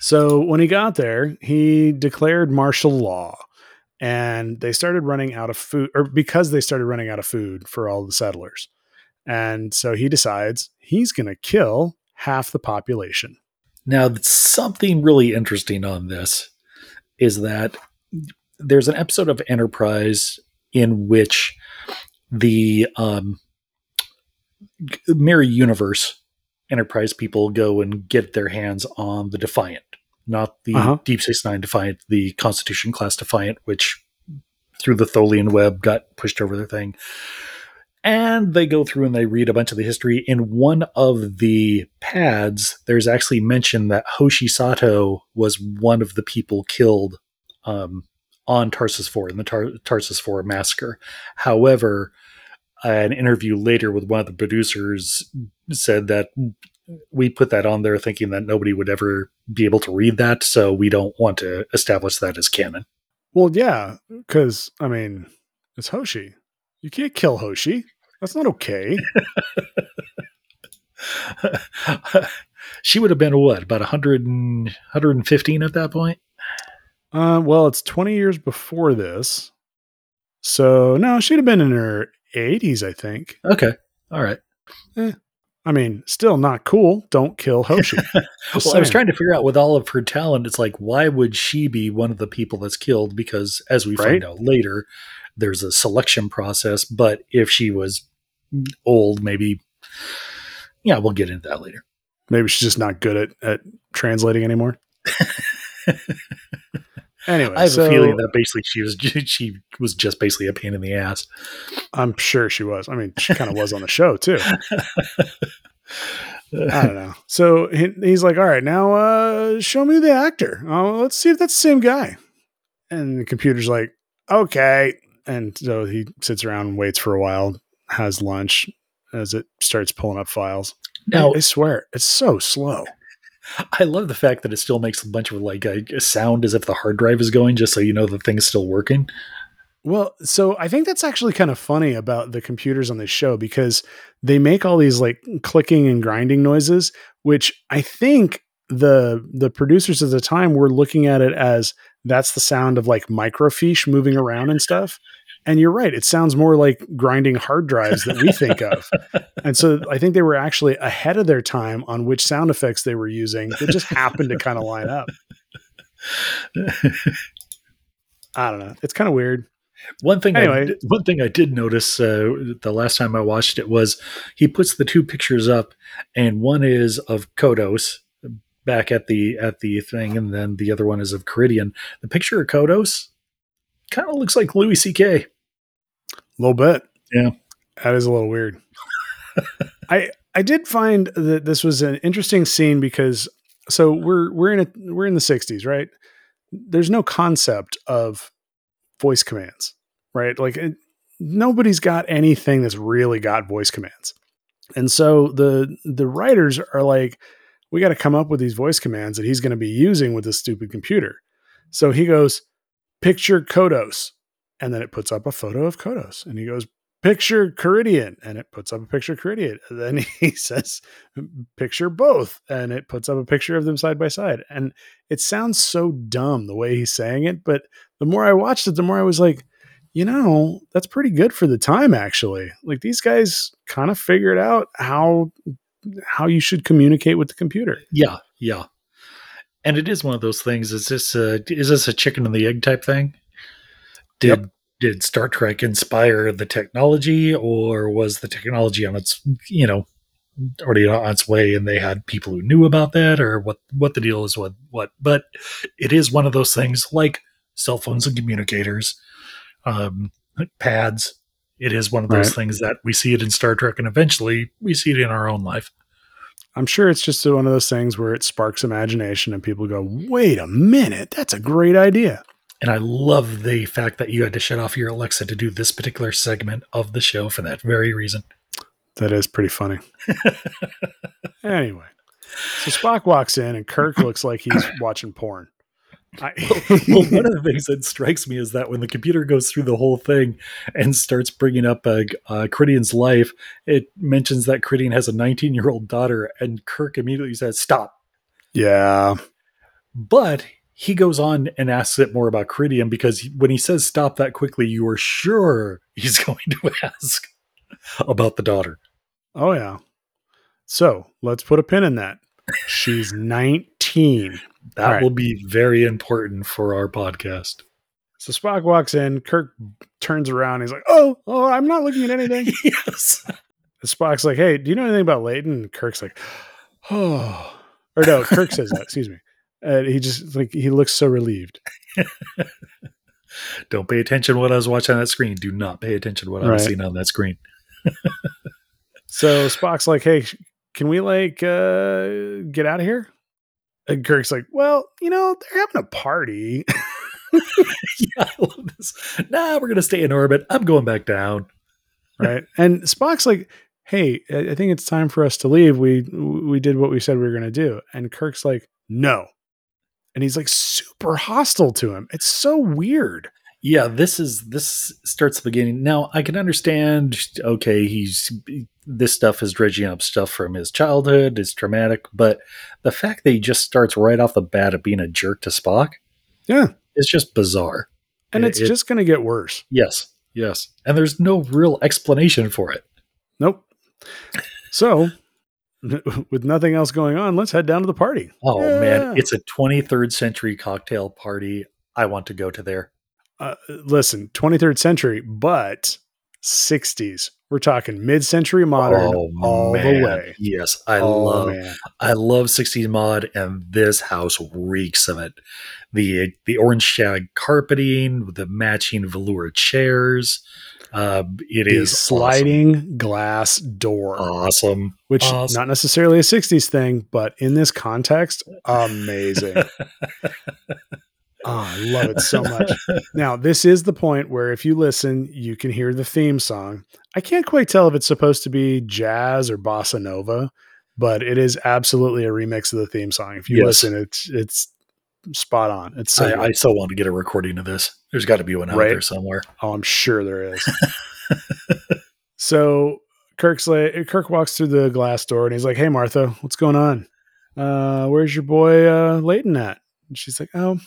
so when he got there, he declared martial law. And they started running out of food, or because they started running out of food for all the settlers. And so he decides he's going to kill half the population. Now, something really interesting on this is that there's an episode of Enterprise in which the um, Mirror Universe Enterprise people go and get their hands on the Defiant, not the Uh-huh. Deep Space Nine Defiant, the Constitution class Defiant, which through the Tholian web, got pushed over their thing. And they go through and they read a bunch of the history. In one of the pads, there's actually mention that Hoshi Sato was one of the people killed um, on Tarsus 4 in the Tar- Tarsus 4 massacre. However, an interview later with one of the producers said that we put that on there thinking that nobody would ever be able to read that, so we don't want to establish that as canon. Well, yeah, because I mean, it's Hoshi. You can't kill Hoshi. That's not okay. (laughs) she would have been what about 100 and, 115 at that point Uh, well, it's 20 years before this. So, no, she'd have been in her 80s, I think. okay all right I mean, still not cool. Don't kill Hoshi. (laughs) Well i was trying to figure out with all of her talent it's like why would she be one of the people that's killed because as we find out later there's a selection process but if she was old maybe yeah we'll get into that later Maybe she's just not good at, at translating anymore. (laughs) anyway, i have so a feeling that basically she was (laughs) she was just basically a pain in the ass I'm sure she was. I mean, she kind of was on the show too. I don't know. So he, he's like, "All right, now uh, show me the actor. Uh, let's see if that's the same guy." And the computer's like, "Okay." And so he sits around and waits for a while, has lunch as it starts pulling up files. now I swear, it's so slow. I love the fact that it still makes a bunch of like a sound as if the hard drive is going, just so you know the thing's still working. Well, so I think that's actually kind of funny about the computers on this show because they make all these like clicking and grinding noises, which I think the the producers at the time were looking at it as that's the sound of like microfiche moving around and stuff. And you're right, it sounds more like grinding hard drives that we think of. And so I think they were actually ahead of their time on which sound effects they were using It just happened to kind of line up. I don't know. It's kind of weird. One thing, I, Anyway. did- one thing I did notice uh, the last time I watched it was he puts the two pictures up, and one is of Kodos back at the at the thing, and then the other one is of Karidian. The picture of Kodos kind of looks like Louis C.K. A little bit. Yeah. That is a little weird. (laughs) I I did find that this was an interesting scene because so we're we're in a we're in the 60s, right? There's no concept of voice commands, right? Like it, nobody's got anything that's really got voice commands. And so the the writers are like we got to come up with these voice commands that he's going to be using with this stupid computer. So he goes picture Kodos and then it puts up a photo of Kodos and he goes picture Karidian and it puts up a picture of Karidian and then (laughs) he says picture both and it puts up a picture of them side by side and it sounds so dumb the way he's saying it but the more I watched it the more I was like you know that's pretty good for the time actually like these guys kind of figured out how how you should communicate with the computer Yeah, yeah. And it is one of those things. Is this a, is this a chicken and the egg type thing? Did Yep. did Star Trek inspire the technology, or was the technology on its you know already on its way, and they had people who knew about that, or what what the deal is? What what? But it is one of those things like cell phones and communicators, um, pads. It is one of those Right. things that we see it in Star Trek, and eventually we see it in our own life. I'm sure it's just one of those things where it sparks imagination and people go, wait a minute, that's a great idea. And I love the fact that you had to shut off your Alexa to do this particular segment of the show for that very reason. That is pretty funny. (laughs) anyway, so Spock walks in and Kirk looks like he's (coughs) watching porn. I, (laughs) well, one of the things that strikes me is that when the computer goes through the whole thing and starts bringing up uh, uh, Karidian's life, it mentions that Karidian has a 19 year old daughter, and Kirk immediately says, Stop. yeah, But he goes on and asks it more about Karidian because when he says stop that quickly, you are sure he's (laughs) going to ask about the daughter. oh yeah. So let's put a pin in that. She's 19. That All right. will be very important for our podcast. So Spock walks in. Kirk turns around. He's like, "Oh, oh, I'm not looking at anything." (laughs) yes. And Spock's like, "Hey, do you know anything about Leighton?" And Kirk's like, "Oh," or no, Kirk says that. Excuse me. And he just like he looks so relieved. (laughs) Don't pay attention to what I was watching on that screen. Do not pay attention to what I was seeing on that screen. (laughs) So Spock's like, "Hey, can we like uh get out of here?" And Kirk's like, "Well, you know, they're having a party." (laughs) yeah, I love this. Nah, we're gonna stay in orbit. I'm going back down. right? And Spock's like, "Hey, I think it's time for us to leave. We we did what we said we were to do." And Kirk's like, "No." And he's like super hostile to him. It's so weird. Yeah, this is this starts the beginning. Now I can understand. Okay, he's this stuff is dredging up stuff from his childhood. It's traumatic, but the fact that he just starts right off the bat of being a jerk to Spock, Yeah. is just bizarre. And It- it's it- just going to get worse. Yes, yes, and there's no real explanation for it. Nope. So, (laughs) with nothing else going on, let's head down to the party. Oh Yeah. man, it's a 23rd century cocktail party. I want to go to there. Uh, listen, 23rd century, but 60s. We're talking mid-century modern all the way. Yes, I Oh, love man. I love 60s mod, and this house reeks of it. The the orange shag carpeting, the matching velour chairs. Uh, it the is sliding glass door, awesome. which awesome. not necessarily a 60s thing, but in this context, amazing. (laughs) Oh, I love it so much. Now, this is the point where if you listen, you can hear the theme song. I can't quite tell if it's supposed to be jazz or bossa nova, but it is absolutely a remix of the theme song. If you Yes. listen, it's it's spot on. It's so I. I so want to get a recording of this. There's got to be one out Right. there somewhere. Oh, I'm sure there is. (laughs) so Kirk's like, Kirk walks through the glass door and he's like, "Hey, Martha, what's going on? Uh, where's your boy uh, Leighton at?" And she's like, "Oh,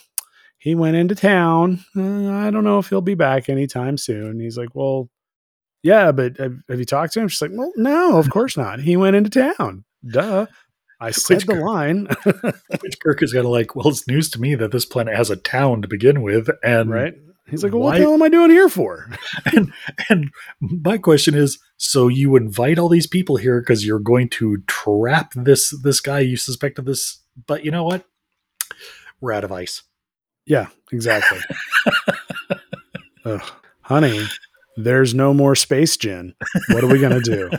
he went into town. Uh, I don't know if he'll be back anytime soon." He's like, "Well, yeah, but have, have you talked to him?" She's like, "Well, no, of (laughs) course not. He went into town. Duh." I said the Kirk- line, (laughs) Which Kirk is going to like, well, it's news to me that this planet has a town to begin with. And right? He's like, well, "What the hell am I doing here for?" (laughs) and, and my question is so you invite all these people here because you're going to trap this this guy you suspect of this but you know what we're out of ice Yeah, exactly. (laughs) Ugh, honey, there's no more space gin. What are we going to do?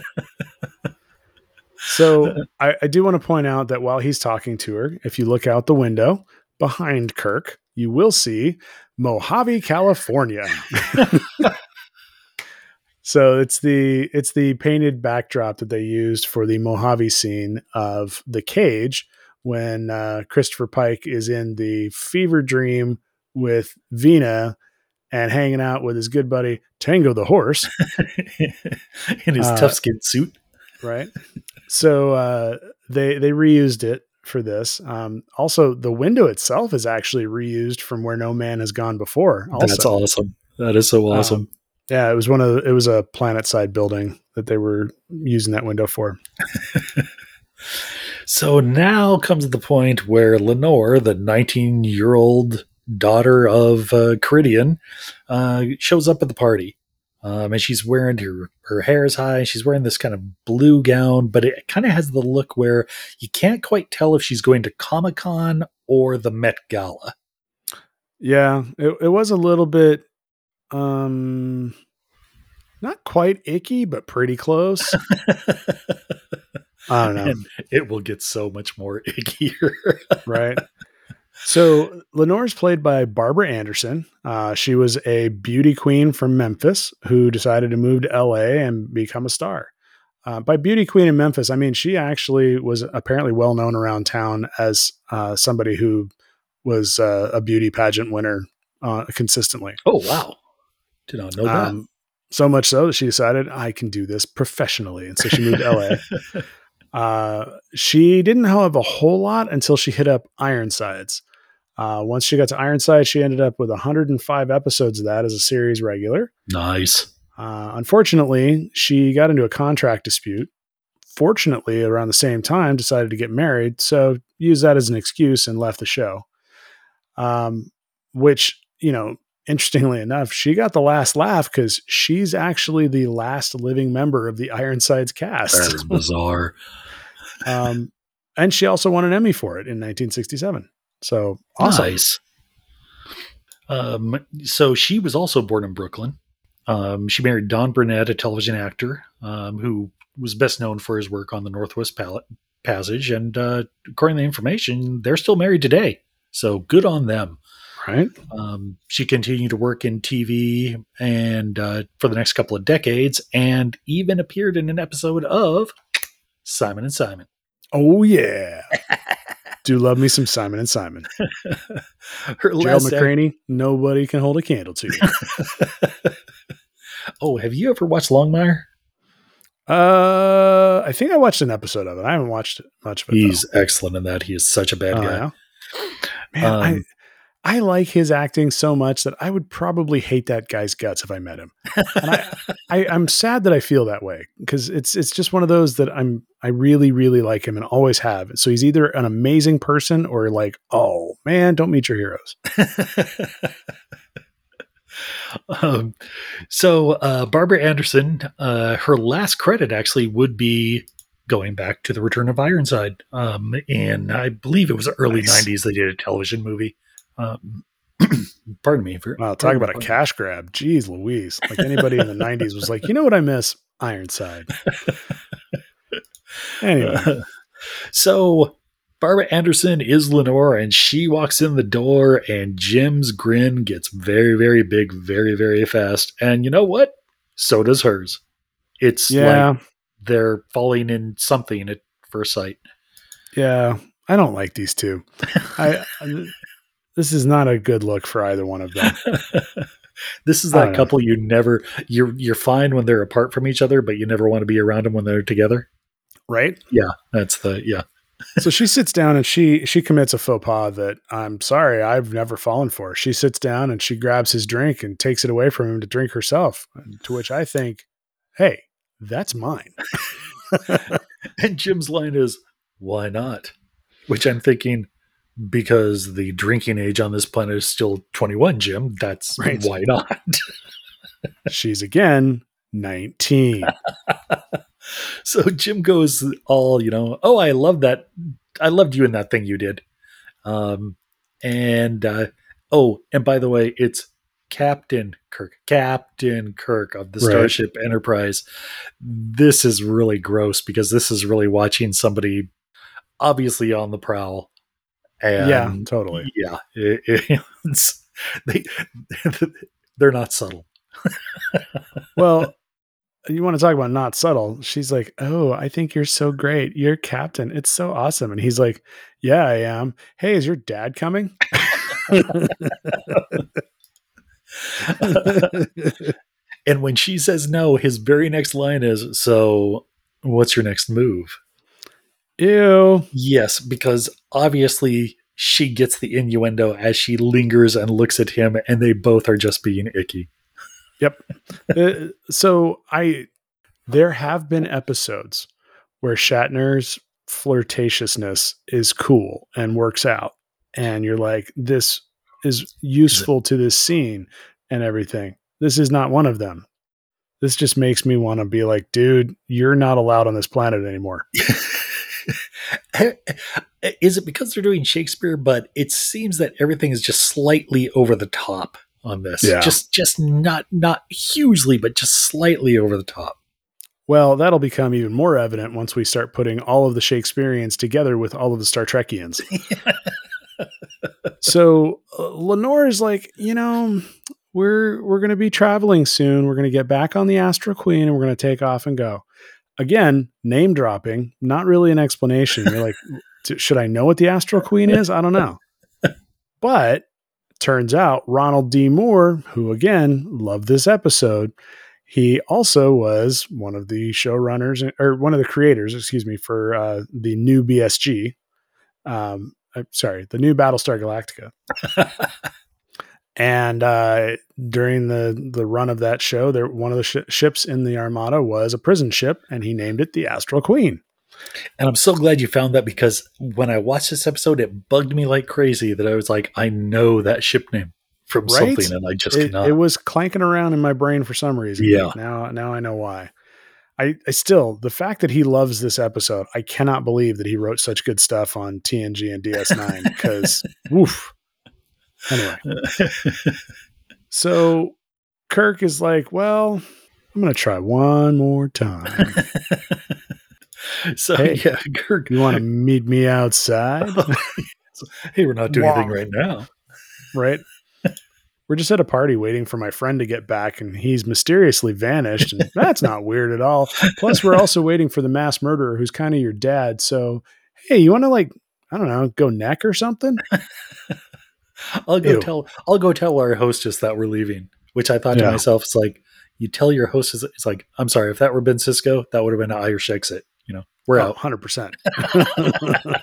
So I, I do want to point out that while he's talking to her, if you look out the window behind Kirk, you will see Mojave, California. (laughs) so it's the it's the painted backdrop that they used for the Mojave scene of the cage when uh, Christopher Pike is in the fever dream with Vina and hanging out with his good buddy Tango the horse, (laughs) in his Uh, tough skin suit right? so uh, they they reused it for this. Um, also, the window itself is actually reused from where no man has gone before. Also, that's awesome that is so awesome yeah, it was one of the, it was a planet side building that they were using that window for. (laughs) so now comes the point where lenore the 19 year old daughter of uh, Karidian, uh, shows up at the party um, and she's wearing her her hair is high. She's wearing this kind of blue gown, but it kind of has the look where you can't quite tell if she's going to Comic Con or the Met Gala. Yeah, it, it was a little bit, um, not quite icky, but pretty close. (laughs) I don't know. and it will get so much more (laughs) ickier. right? So Lenore's played by Barbara Anderson. Uh, she was a beauty queen from Memphis who decided to move to LA and become a star. Uh, by beauty queen in Memphis, I mean she actually was apparently well known around town as uh, somebody who was uh, a beauty pageant winner uh, consistently. oh wow, did not know that. Um, so much so that she decided I can do this professionally, and so she moved to LA. (laughs) Uh, she didn't have a whole lot until she hit up Ironsides. Uh, once she got to Ironside, she ended up with 105 episodes of that as a series regular. nice. Uh, unfortunately, she got into a contract dispute. Fortunately, around the same time, decided to get married, so used that as an excuse and left the show. Um, which you know, interestingly enough, she got the last laugh because she's actually the last living member of the Ironsides cast. That is bizarre. (laughs) um, and she also won an Emmy for it in 1967. So awesome. Nice. Um, so she was also born in Brooklyn. Um, she married Don Burnett, a television actor um, who was best known for his work on the Northwest Pal- Passage. And uh, according to the information, they're still married today. So good on them. Right. Um, she continued to work in TV and uh, for the next couple of decades, and even appeared in an episode of Simon and Simon. Oh yeah. (laughs) Do love me some Simon and Simon. Her Gerald act- nobody can hold a candle to you. (laughs) oh, have you ever watched Longmire? Uh, I think I watched an episode of it. I haven't watched much of it. He's excellent in that. He is such a bad though. Oh, guy. yeah? Man, Um, I like his acting so much that I would probably hate that guy's guts if I met him. And I, (laughs) I I'm sad that I feel that way because it's it's just one of those that I'm I really really like him and always have. So he's either an amazing person or like, oh man, don't meet your heroes. (laughs) um, so uh, Barbara Anderson, uh, her last credit actually would be going back to the Return of Ironside, um, and I believe it was early Nice. '90s. They did a television movie. Um, (clears throat) pardon me. For, Wow, talk about a cash grab. Jeez Louise. Like anybody in the (laughs) 90s was like, you know what I miss? Ironside. (laughs) Anyway. (laughs) so Barbara Anderson is Lenore, and she walks in the door, and Jim's grin gets very, very big, very, very fast. And you know what? So does hers. It's Yeah. like they're falling in something at first sight. Yeah. I don't like these two. I this is not a good look for either one of them. (laughs) this is that know. couple you never you're you're fine when they're apart from each other, but you never want to be around them when they're together. Right? Yeah, that's the yeah. so she sits down and she she commits a faux pas that I'm sorry I've never fallen for. She sits down and she grabs his drink and takes it away from him to drink herself. To which I think, hey, that's mine. (laughs) (laughs) And Jim's line is, "Why not?" Which I'm thinking because the drinking age on this planet is still 21. Jim, that's Right. why not. (laughs) She's again 19. (laughs) so Jim goes all, you know, oh, I love that. I loved you in that thing you did. Um, and uh, oh, and by the way, it's Captain Kirk, Captain Kirk of the Right. Starship Enterprise. This is really gross because this is really watching somebody obviously on the prowl. And yeah, totally. yeah, it- (laughs) it's, they (laughs) they're not subtle. Well, you want to talk about not subtle. She's like, "Oh, I think you're so great. You're captain. It's so awesome." And he's like, "Yeah, I am. Hey, is your dad coming?" (laughs) And when she says no, his very next line is, "So, what's your next move?" Ew. Yes, because obviously she gets the innuendo as she lingers and looks at him, and they both are just being icky. (laughs) Uh, so I there have been episodes where Shatner's flirtatiousness is cool and works out and you're like this is useful to this scene and everything. This is not one of them. This just makes me want to be like, dude, you're not allowed on this planet anymore. (laughs) (laughs) is it because they're doing Shakespeare? But it seems that everything is just slightly over the top on this. Yeah. Just, just not, not hugely, but just slightly over the top. Well, that'll become even more evident once we start putting all of the Shakespeareans together with all of the Star Trekians. (laughs) so uh, Lenore is like, you know, we're we're going to be traveling soon. We're going to get back on the Astral Queen and we're going to take off and go. Again, name dropping, not really an explanation. You're like, (laughs) should I know what the Astral Queen is? I don't know. But turns out Ronald D. Moore, who again loved this episode, he also was one of the showrunners or one of the creators, excuse me, for uh, the new BSG. Um, uh, sorry, the new Battlestar Galactica. (laughs) and uh, during the the run of that show, there one of the sh- ships in the Armada was a prison ship, and he named it the Astral Queen. And I'm so glad you found that because when I watched this episode, it bugged me like crazy that I was like, I know that ship name from Right? something, and I just It, cannot. it was clanking around in my brain for some reason. Yeah. Now, now I know why. I, I still the fact that he loves this episode, I cannot believe that he wrote such good stuff on TNG and DS9 because (laughs) woof. Anyway, (laughs) so Kirk is like, well, I'm going to try one more time. (laughs) so Hey. yeah, Kirk. You want to meet me outside? (laughs) hey, we're not doing Wow. anything right now. right? We're just at a party waiting for my friend to get back, and he's mysteriously vanished. And that's not weird at all. Plus, we're also waiting for the mass murderer who's kind of your dad. So, hey, you want to, like, I don't know, go neck or something? (laughs) I'll go Ew. tell. I'll go tell our hostess that we're leaving. Which I thought to myself, it's like you tell your hostess. It's like I'm sorry if that were Ben Sisko, that would have been an Irish exit. You know, we're Oh, out. 100%. (laughs)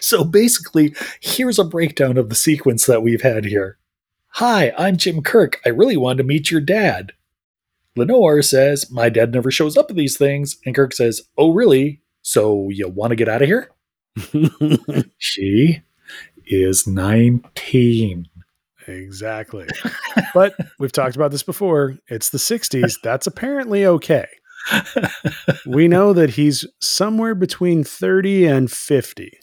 So basically, here's a breakdown of the sequence that we've had here. Hi, I'm Jim Kirk. I really wanted to meet your dad. Lenore says, My dad never shows up at these things. And Kirk says, Oh, really? So you want to get out of here? (laughs) She is 19. exactly. But we've talked about this before. It's the 60s. That's apparently okay. we know that he's somewhere between 30 and 50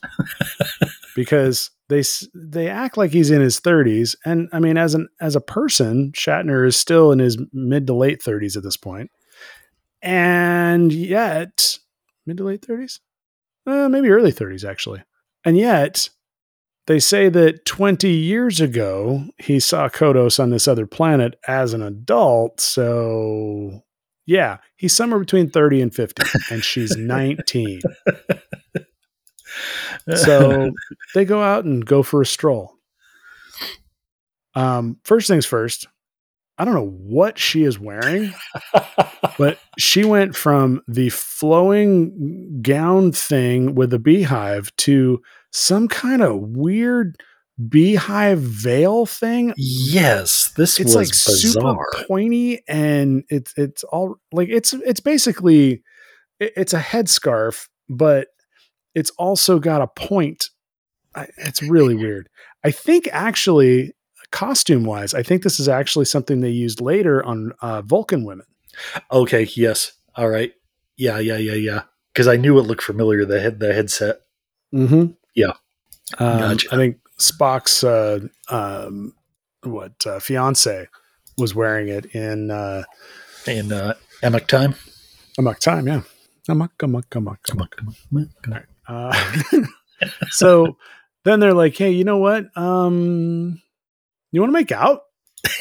because they they act like he's in his 30s and i mean as an as a person shatner is still in his mid to late 30s at this point. and yet mid to late 30s uh, maybe early 30s actually and yet they say that 20 years ago he saw kodos on this other planet as an adult so yeah, he's somewhere between 30 and 50, and she's (laughs) 19. So (laughs) they go out and go for a stroll. Um, first things first, I don't know what she is wearing, but she went from the flowing gown thing with a beehive to some kind of weird beehive veil thing yes, this it's was like bizarre. super pointy and it's it's all like it's it's basically it's a headscarf but it's also got a point it's really (laughs) weird i think actually costume wise i think this is actually something they used later on uh, vulcan women Okay, yes. All right. Yeah, yeah, yeah, yeah. Because I knew it looked familiar, the head the headset. mm-hmm Yeah. um, Gotcha. i think spock's uh, um, what uh, fiance was wearing it in uh, And uh Amok time. amok time yeah amok amok amok Come on, come on, come on, come on. Uh, (laughs) so then they're like, "Hey, you know what? Um, you want to make out?" (laughs)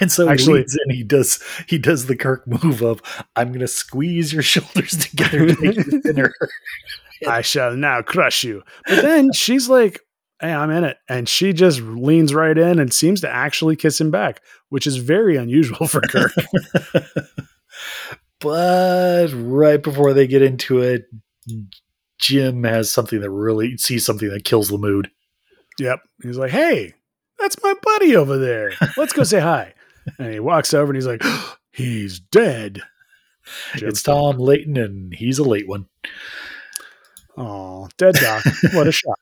And so Actually- he in, he does he does the Kirk move of I'm gonna squeeze your shoulders together to make you thinner. (laughs) I shall now crush you. But then (laughs) she's like, "Hey, I'm in it," and she just leans right in and seems to actually kiss him back, which is very unusual for Kirk. (laughs) but right before they get into it, Jim has something that really sees something that kills the mood. yep. He's like, "Hey, that's my buddy over there. Let's go say hi." And he walks over and he's like, (gasps) "He's dead." It's Tom Leighton, and he's a late one. Oh, dead Doc. what a shock.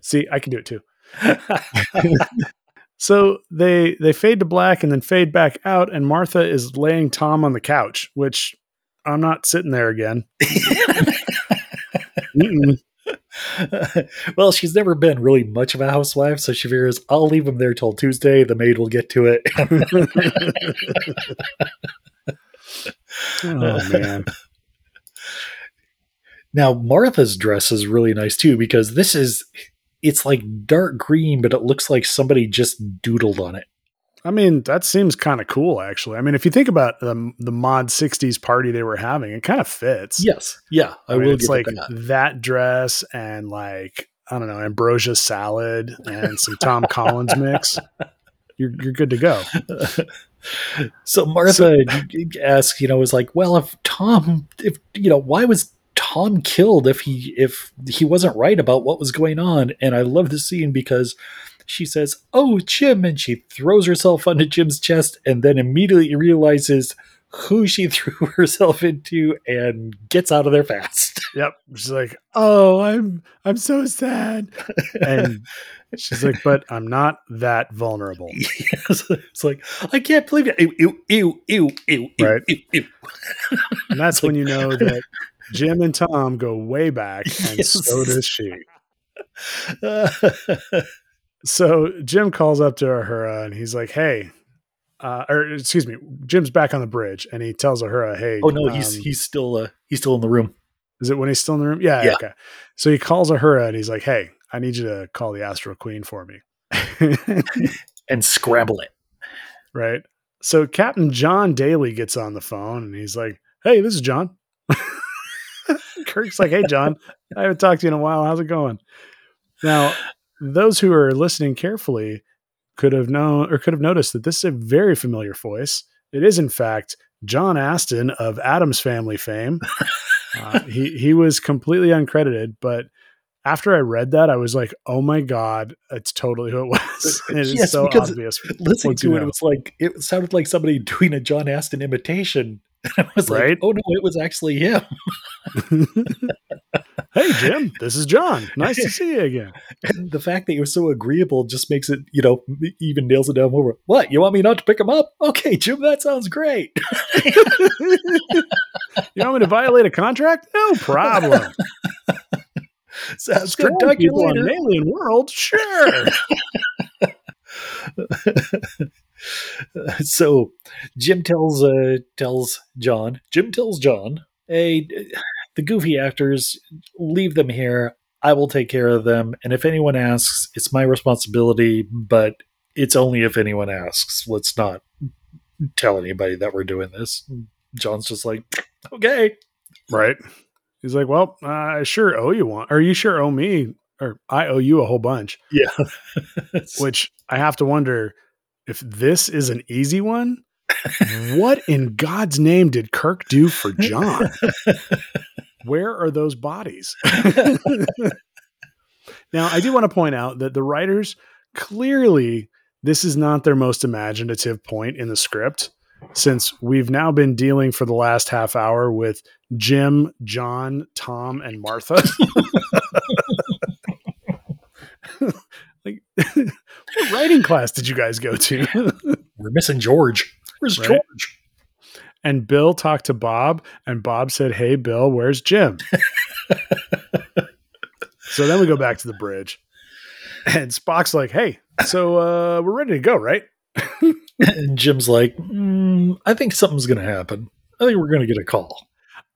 See, I can do it too. (laughs) So they they fade to black and then fade back out, and Martha is laying Tom on the couch, which I'm not sitting there again. (laughs) Well, she's never been really much of a housewife, so she figures I'll leave him there till Tuesday. The maid will get to it. (laughs) oh man, now, Martha's dress is really nice too because this is it's like dark green, but it looks like somebody just doodled on it. I mean that seems kind of cool, actually. I mean, if you think about the the mod '60s party they were having, it kind of fits. Yes, yeah, I, I, mean, will it's like that. that dress and like I don't know ambrosia salad and some Tom Collins mix. (laughs) You're you're good to go. so Martha asks, you know, is like, well, if Tom, if you know, why was Tom killed if he if he wasn't right about what was going on? And I love the scene because she says, "Oh, Jim," and she throws herself onto Jim's chest, and then immediately realizes who she (laughs) threw herself into and gets out of there fast. (laughs) Yep. She's like, "Oh, I'm I'm so sad," and (laughs) she's like, "But I'm not that vulnerable." Yes. it's like I can't believe it. Ew, ew, ew, ew, ew, Right. ew, ew. And that's It's like- when you know that Jim and Tom go way back, (laughs) and Yes. so does she. (laughs) So Jim calls up to Uhura and he's like, "Hey." Uh, or excuse me, Jim's back on the bridge and he tells Uhura, "Hey, oh no, he's um, he's still uh, he's still in the room. Is it when he's still in the room? Yeah, Yeah. Okay. So he calls Uhura and he's like, "Hey, I need you to call the Astral Queen for me." (laughs) and scramble it. right. So Captain John Daly gets on the phone and he's like, "Hey, this is John." (laughs) Kirk's like, "Hey, John, I haven't talked to you in a while. How's it going?" Now, those who are listening carefully could have known or could have noticed that this is a very familiar voice. It is, in fact, John Astin of Addams Family fame. (laughs) Uh, he he was completely uncredited, but after I read that, I was like, "Oh my god, it's totally who it was." (laughs) it is Yes, so because obvious. Listening to it, know. it was like it sounded like somebody doing a John Astin imitation. (laughs) I was Right? like, oh no, it was actually him. (laughs) (laughs) hey, Jim, this is John. Nice to see you again. And the fact that you're so agreeable just makes it, you know, even nails it down more. What? You want me not to pick him up? Okay, Jim, that sounds great. You want me to violate a contract? No problem. sounds good. Talk to you people in an alien world, sure. (laughs) so Jim tells uh tells John. Jim tells John, "Hey, (sighs) the goofy actors, leave them here. I will take care of them. And if anyone asks, it's my responsibility. But it's only if anyone asks. Let's not tell anybody that we're doing this." John's just like, "Okay." right. He's like, well, I sure owe you one. Are you sure owe me, or I owe you a whole bunch. Yeah. (laughs) Which I have to wonder if this is an easy one. (laughs) what in God's name did Kirk do for John? (laughs) Where are those bodies? (laughs) now, I do want to point out that the writers clearly, this is not their most imaginative point in the script, since we've now been dealing for the last half hour with Jim, John, Tom, and Martha. like, what writing class did you guys go to? (laughs) we're missing George. Where's Right. George? and Bill talked to Bob, and Bob said, Hey, Bill, where's Jim? (laughs) so then we go back to the bridge, and Spock's like, Hey, so uh, we're ready to go, right? (laughs) And Jim's like, "Mm, I think something's going to happen. I think we're going to get a call.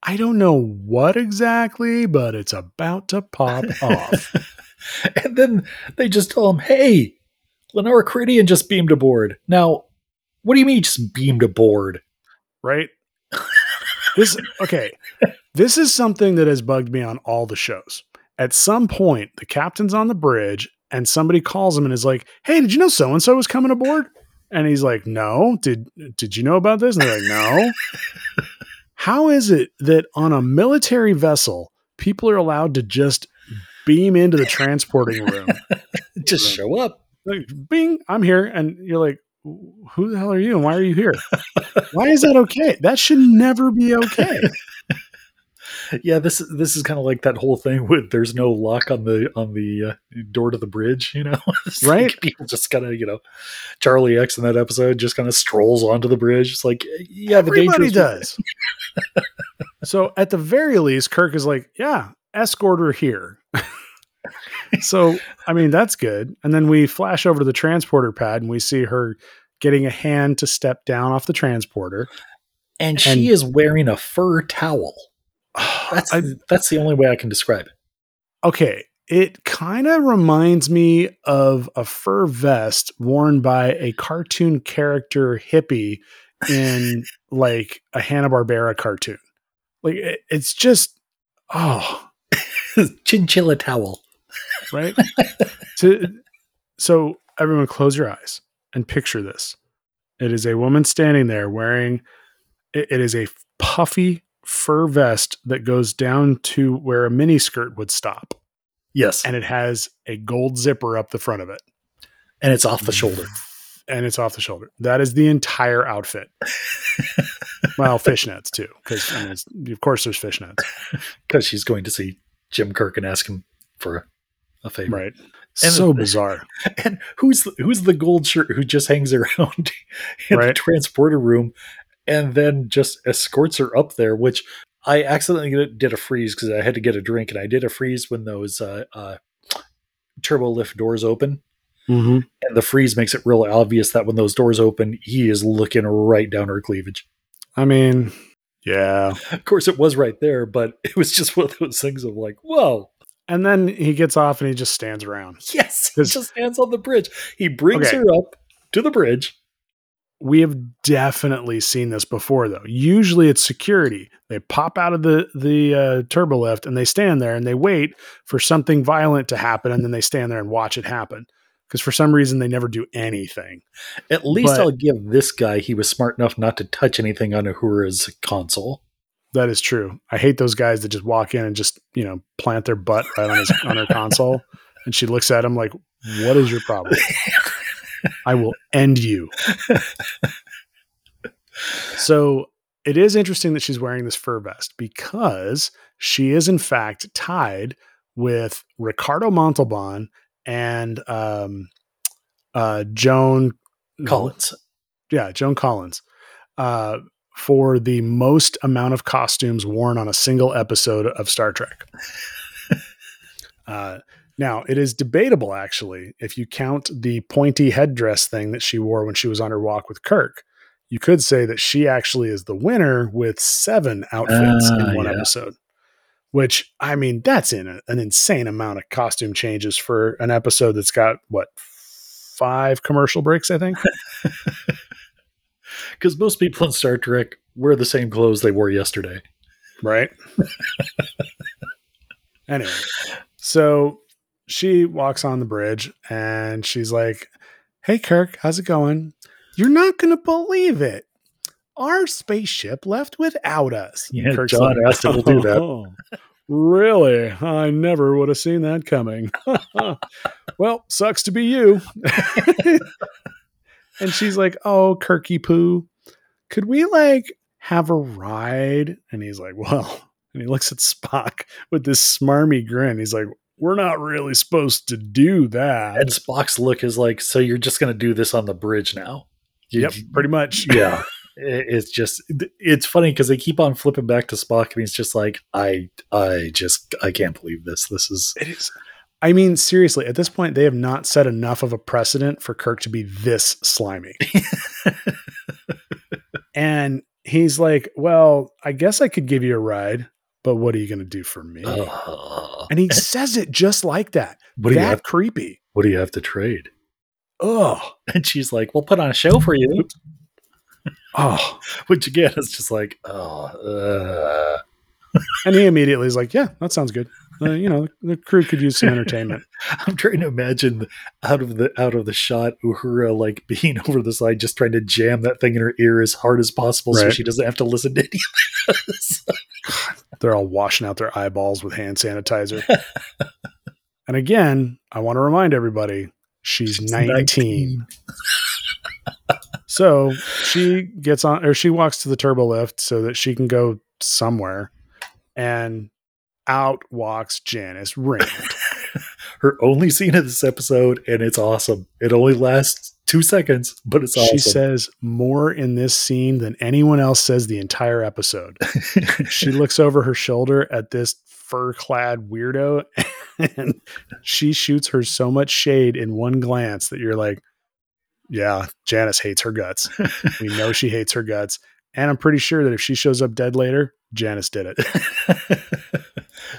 I don't know what exactly, but it's about to pop off. and then they just tell him, hey, Lenora Karidian just beamed aboard. Now, what do you mean just beamed aboard? right? This okay. This is something that has bugged me on all the shows. At some point, the captain's on the bridge and somebody calls him and is like, "Hey, did you know so and so was coming aboard?" And he's like, "No. Did did you know about this?" And they're like, "No." How is it that on a military vessel, people are allowed to just beam into the transporting room? (laughs) Just show up. Like, bing, I'm here. And you're like, who the hell are you? And why are you here? (laughs) why is that okay? That should never be okay. (laughs) Yeah, this is this is kind of like that whole thing with there's no lock on the on the uh, door to the bridge, you know, (laughs) It's like Right. people just kind of you know, Charlie X in that episode just kind of strolls onto the bridge. It's like, yeah, the Everybody does. so at the very least, Kirk is like, yeah, escort her here. So, I mean, that's good. And then we flash over to the transporter pad and we see her getting a hand to step down off the transporter. and she is wearing a fur towel. (sighs) That's I- that's the only way I can describe it. okay. It kind of reminds me of a fur vest worn by a cartoon character hippie in (laughs) like a Hanna-Barbera cartoon. Like it, it's just oh, (laughs) Chinchilla towel. Right? to, so everyone close your eyes and picture this. It is a woman standing there wearing it- it is a puffy fur vest that goes down to where a mini skirt would stop Yes, and it has a gold zipper up the front of it and it's off the shoulder. (laughs) and it's off the shoulder. That is the entire outfit. (laughs) well, fishnets too, because I mean, of course there's fishnets, (laughs) because she's going to see Jim Kirk and ask him for a right? And so the- (laughs) bizarre, And who's who's the gold shirt who just hangs around (laughs) in the transporter room and then just escorts her up there? Which I accidentally did a freeze because I had to get a drink, and I did a freeze when those uh, uh, turbo lift doors open, Mm-hmm. and the freeze makes it real obvious that when those doors open, he is looking right down her cleavage. I mean, yeah. Of course, it was right there, but it was just one of those things of like, whoa, And then he gets off and he just stands around. yes, he just stands on the bridge. He brings Okay. her up to the bridge. We have definitely seen this before, though. Usually, it's security. They pop out of the the uh, turbo lift and they stand there and they wait for something violent to happen, and then they stand there and watch it happen. Because for some reason, they never do anything. At least But- I'll give this guy, he was smart enough not to touch anything on Uhura's console. That is true. I hate those guys that just walk in and just you know plant their butt right on his on her console, (laughs) and she looks at him like, "What is your problem? I will end you." so it is interesting that she's wearing this fur vest because she is in fact tied with Ricardo Montalban and um, uh, Joan Collins. yeah, Joan Collins, uh, for the most amount of costumes worn on a single episode of Star Trek. (laughs) uh, now, it is debatable, actually, if you count the pointy headdress thing that she wore when she was on her walk with Kirk. You could say that she actually is the winner with seven outfits Ah, in one yeah. episode. Which I mean, that's in a, an insane amount of costume changes for an episode that's got what five commercial breaks, I think. (laughs) Because most people in Star Trek wear the same clothes they wore yesterday. right? (laughs) anyway, so she walks on the bridge and she's like, Hey, Kirk, how's it going? You're not going to believe it. Our spaceship left without us. Yeah, Kirk's John asked him to do that. "Oh, really? I never would have seen that coming. (laughs) well, sucks to be you. (laughs) and she's like, Oh, Kirky poo, could we like have a ride? And he's like, Well, (laughs) and he looks at Spock with this smarmy grin. He's like, We're not really supposed to do that. And Spock's look is like, so you're just going to do this on the bridge now? You- yep, pretty much. (laughs) yeah. It's just, it's funny because they keep on flipping back to Spock and he's just like, I, I just, I can't believe this. This is, It is. I mean, seriously, at this point, they have not set enough of a precedent for Kirk to be this slimy. (laughs) and he's like, Well, I guess I could give you a ride, but what are you going to do for me? uh, and he says it just like that. (laughs) what do you that have? creepy. What do you have to trade? Oh. (laughs) And she's like, we'll put on a show for you. Oh. Which again is just like, oh, uh. And he immediately is like, Yeah, that sounds good. Uh, you know, the crew could use some entertainment. (laughs) I'm trying to imagine out of the out of the shot Uhura like being (laughs) over the side, just trying to jam that thing in her ear as hard as possible so she doesn't have to listen to any of this. (laughs) They're all washing out their eyeballs with hand sanitizer. and again, I want to remind everybody she's, 19. So she gets on, or she walks to the turbo lift so that she can go somewhere. And out walks Janice Rand. (laughs) Her only scene of this episode, and it's awesome. It only lasts two seconds, but it's awesome. She says more in this scene than anyone else says the entire episode. (laughs) she looks over her shoulder at this fur clad weirdo (laughs) and she shoots her so much shade in one glance that you're like, yeah, Janice hates her guts. We know she hates her guts. And I'm pretty sure that if she shows up dead later, Janice did it.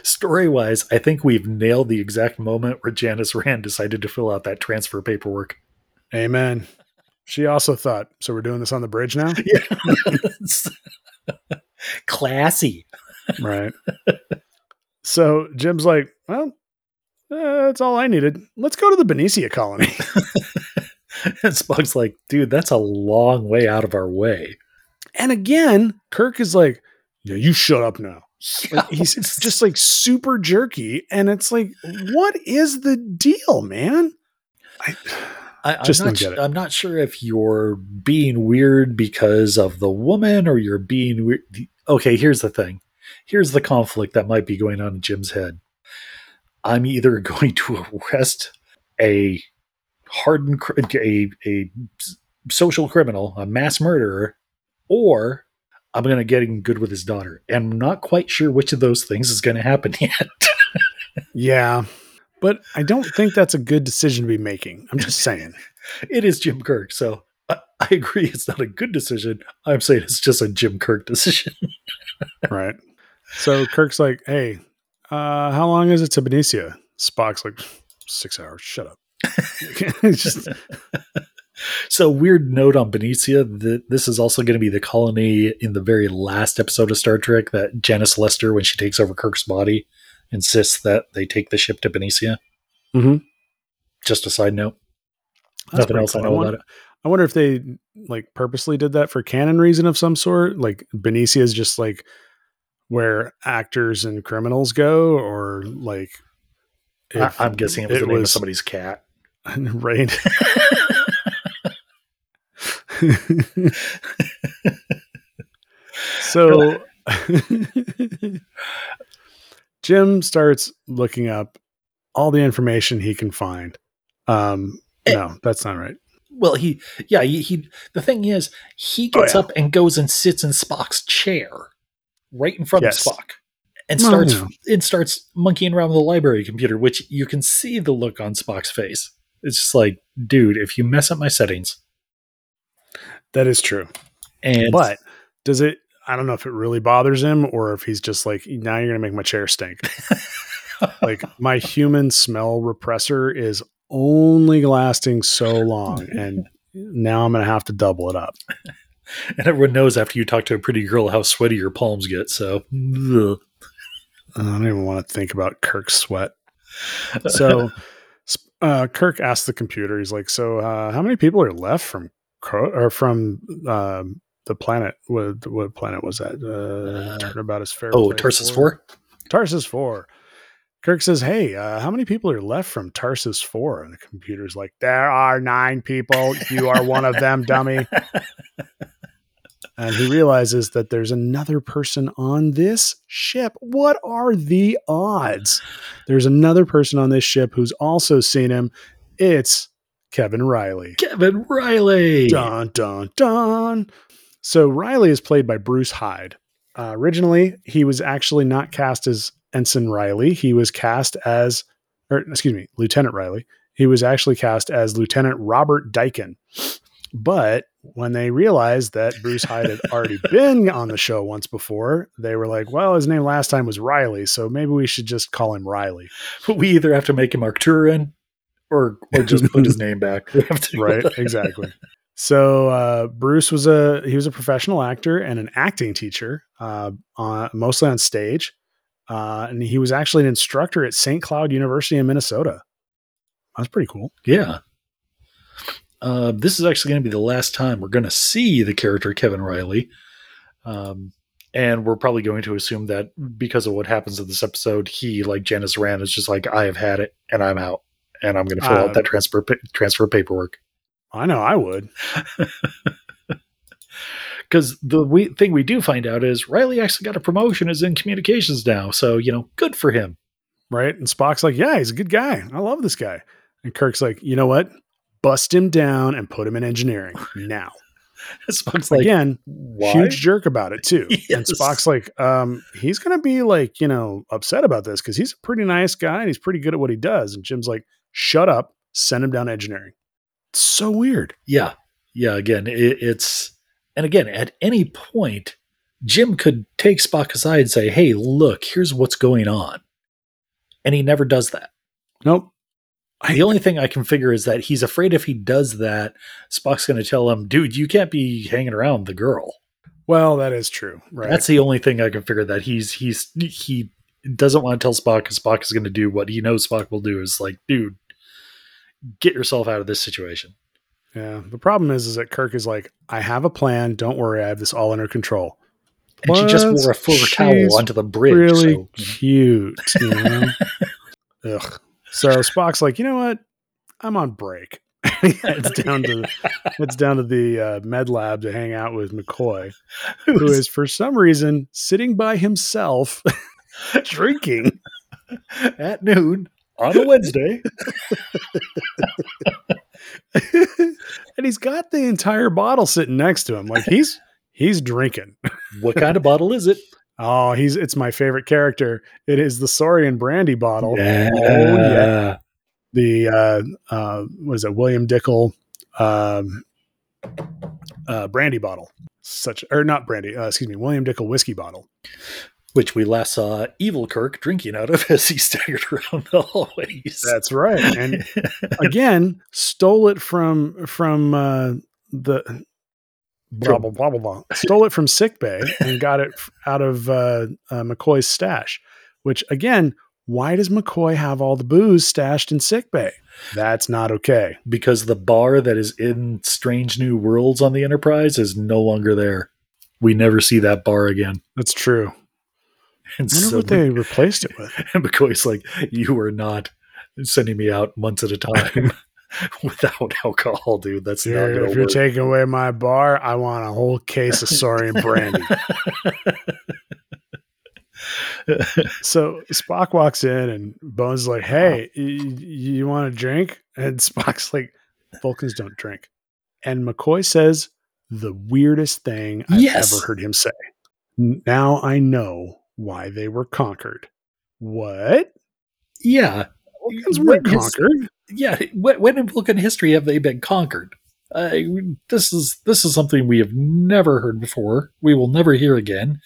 Story wise, I think we've nailed the exact moment where Janice Rand decided to fill out that transfer paperwork. Amen. She also thought, so we're doing this on the bridge now? (laughs) Yeah. (laughs) Classy. right. So Jim's like, well, uh, that's all I needed. Let's go to the Benecia colony. (laughs) and Spock's like, dude, that's a long way out of our way. And again, Kirk is like, yeah, you shut up now. (laughs) Like, he's just like super jerky. And it's like, what is the deal, man? I, I, I'm, Just not don't get it. I'm not sure if you're being weird because of the woman or you're being weird. Okay, here's the thing. Here's the conflict that might be going on in Jim's head. I'm either (laughs) going to arrest a hardened, a, a social criminal, a mass murderer, or I'm going to get in good with his daughter. And I'm not quite sure which of those things is going to happen (laughs) yet. yeah. But I don't think that's a good decision to be making. I'm just saying. (laughs) It is Jim Kirk, so I, I agree it's not a good decision. I'm saying it's just a Jim Kirk decision. (laughs) right. So Kirk's like, hey, uh, how long is it to Benecia? Spock's like, six hours. Shut up. It's just, So weird note on Benecia that this is also going to be the colony in the very last episode of Star Trek that Janice Lester, when she takes over Kirk's body, insists that they take the ship to Benecia. Mhm. Just a side note. That's Nothing else I cool. know wonder, about it. I wonder if they like purposely did that for canon reason of some sort. Like Benecia is just like where actors and criminals go, or like I, if I'm guessing it was it the name of was- somebody's cat. (laughs) right. (laughs) (laughs) so (laughs) Jim starts looking up all the information he can find. Um, Eh. no, that's not right. Well, he, yeah, he, he the thing is, he Oh, gets yeah. up and goes and sits in Spock's chair right in front Yes. of Spock and No, starts no. and starts monkeying around with the library computer, which you can see the look on Spock's face. It's just like, dude, if you mess up my settings, That is true. and But does it? I don't know if it really bothers him or if he's just like, now you're going to make my chair stink. (laughs) like my human smell repressor is only lasting so long, and now I'm going to have to double it up. and everyone knows after you talk to a pretty girl how sweaty your palms get. So, ugh. I don't even want to think about Kirk's sweat. So (laughs) uh, Kirk asks the computer, he's like, "So uh, how many people are left from or from um, the planet? What what planet was that? Uh, Uh, Turnabout is fair. oh, Tarsus four? four. Tarsus 4. Kirk says, Hey, uh, how many people are left from Tarsus 4? And the computer's like, There are nine people. You are one of them, dummy. And he realizes that there's another person on this ship. What are the odds? There's another person on this ship who's also seen him. It's Kevin Riley. Kevin Riley. Dun dun dun. So Riley is played by Bruce Hyde. Uh, originally, he was actually not cast as Ensign Riley. He was cast as, or excuse me, Lieutenant Riley. He was actually cast as Lieutenant Robert Daiken. But when they realized that Bruce Hyde had already (laughs) been on the show once before, they were like, "Well, his name last time was Riley, so maybe we should just call him Riley." But We either have to make him Arcturian or or just put his (laughs) name back. We have to right exactly so uh, bruce was a he was a professional actor and an acting teacher uh, on, mostly on stage uh, and he was actually an instructor at st cloud university in minnesota that's pretty cool Yeah. Uh, this is actually going to be the last time we're going to see the character Kevin Riley. Um, and we're probably going to assume that because of what happens in this episode, he, like Janice Rand, is just like, I have had it and I'm out. And I'm going to fill Uh, out that transfer pa- transfer paperwork. i know i would (laughs) Because the we- thing we do find out is Riley actually got a promotion is in communications now. So, you know, good for him. right and spock's like yeah he's a good guy i love this guy and kirk's like you know what bust him down and put him in engineering (laughs) now Spock's like, again why? huge jerk about it too. (laughs) And Spock's like, um, he's gonna be like, you know, upset about this because he's a pretty nice guy and he's pretty good at what he does. And Jim's like, shut up, send him down to engineering. It's so weird. Yeah. Yeah. Again, it, it's, and again, at any point, Jim could take Spock aside and say, Hey, look, here's what's going on. And he never does that. Nope. The only thing I can figure is that he's afraid if he does that, Spock's going to tell him, dude, you can't be hanging around the girl. Well, that is true. Right. That's the only thing I can figure that he's, he's, he doesn't want to tell Spock because Spock is going to do what he knows Spock will do is like, dude, get yourself out of this situation. yeah. The problem is, is that Kirk is like, I have a plan. Don't worry, I have this all under control. And she just wore a fur towel onto the bridge. really so, cute. You know? (laughs) Ugh. So Spock's like, you know what? I'm on break. (laughs) it's down to it's down to the uh, med lab to hang out with McCoy, who is for some reason sitting by himself (laughs) drinking. at noon on a Wednesday. (laughs) and he's got the entire bottle sitting next to him. Like he's he's drinking. what kind of bottle is it? Oh, he's it's my favorite character. It is the Saurian brandy bottle. Yeah. Oh yeah. The uh uh what is it, William Dickel um uh brandy bottle. Such or not brandy, uh, excuse me, William Dickel whiskey bottle. Which we last saw Evil Kirk drinking out of (laughs) as he staggered (laughs) around the hallways. That's right. And again, stole it from from uh the blah blah blah blah blah. (laughs) Stole it from sick bay and got it out of uh, uh, McCoy's stash. Which again, why does McCoy have all the booze stashed in sick bay? That's not okay. because the bar that is in Strange New Worlds on the Enterprise is no longer there. We never see that bar again. That's true. (laughs) And I wonder so what they replaced it with. (laughs) and McCoy's like, you are not sending me out months at a time (laughs) without alcohol, dude. That's not gonna if you're work. taking away my bar, I want a whole case of Saurian brandy. So Spock walks in and Bones is like, "Hey, y- y- you want a drink?" And Spock's like, "Vulcans don't drink." And McCoy says the weirdest thing I've Yes. ever heard him say. Now I know why they were conquered. What? yeah, Vulcans is- conquered. yeah. When, when in Vulcan history have they been conquered? Uh, this is this is something we have never heard before. We will never hear again.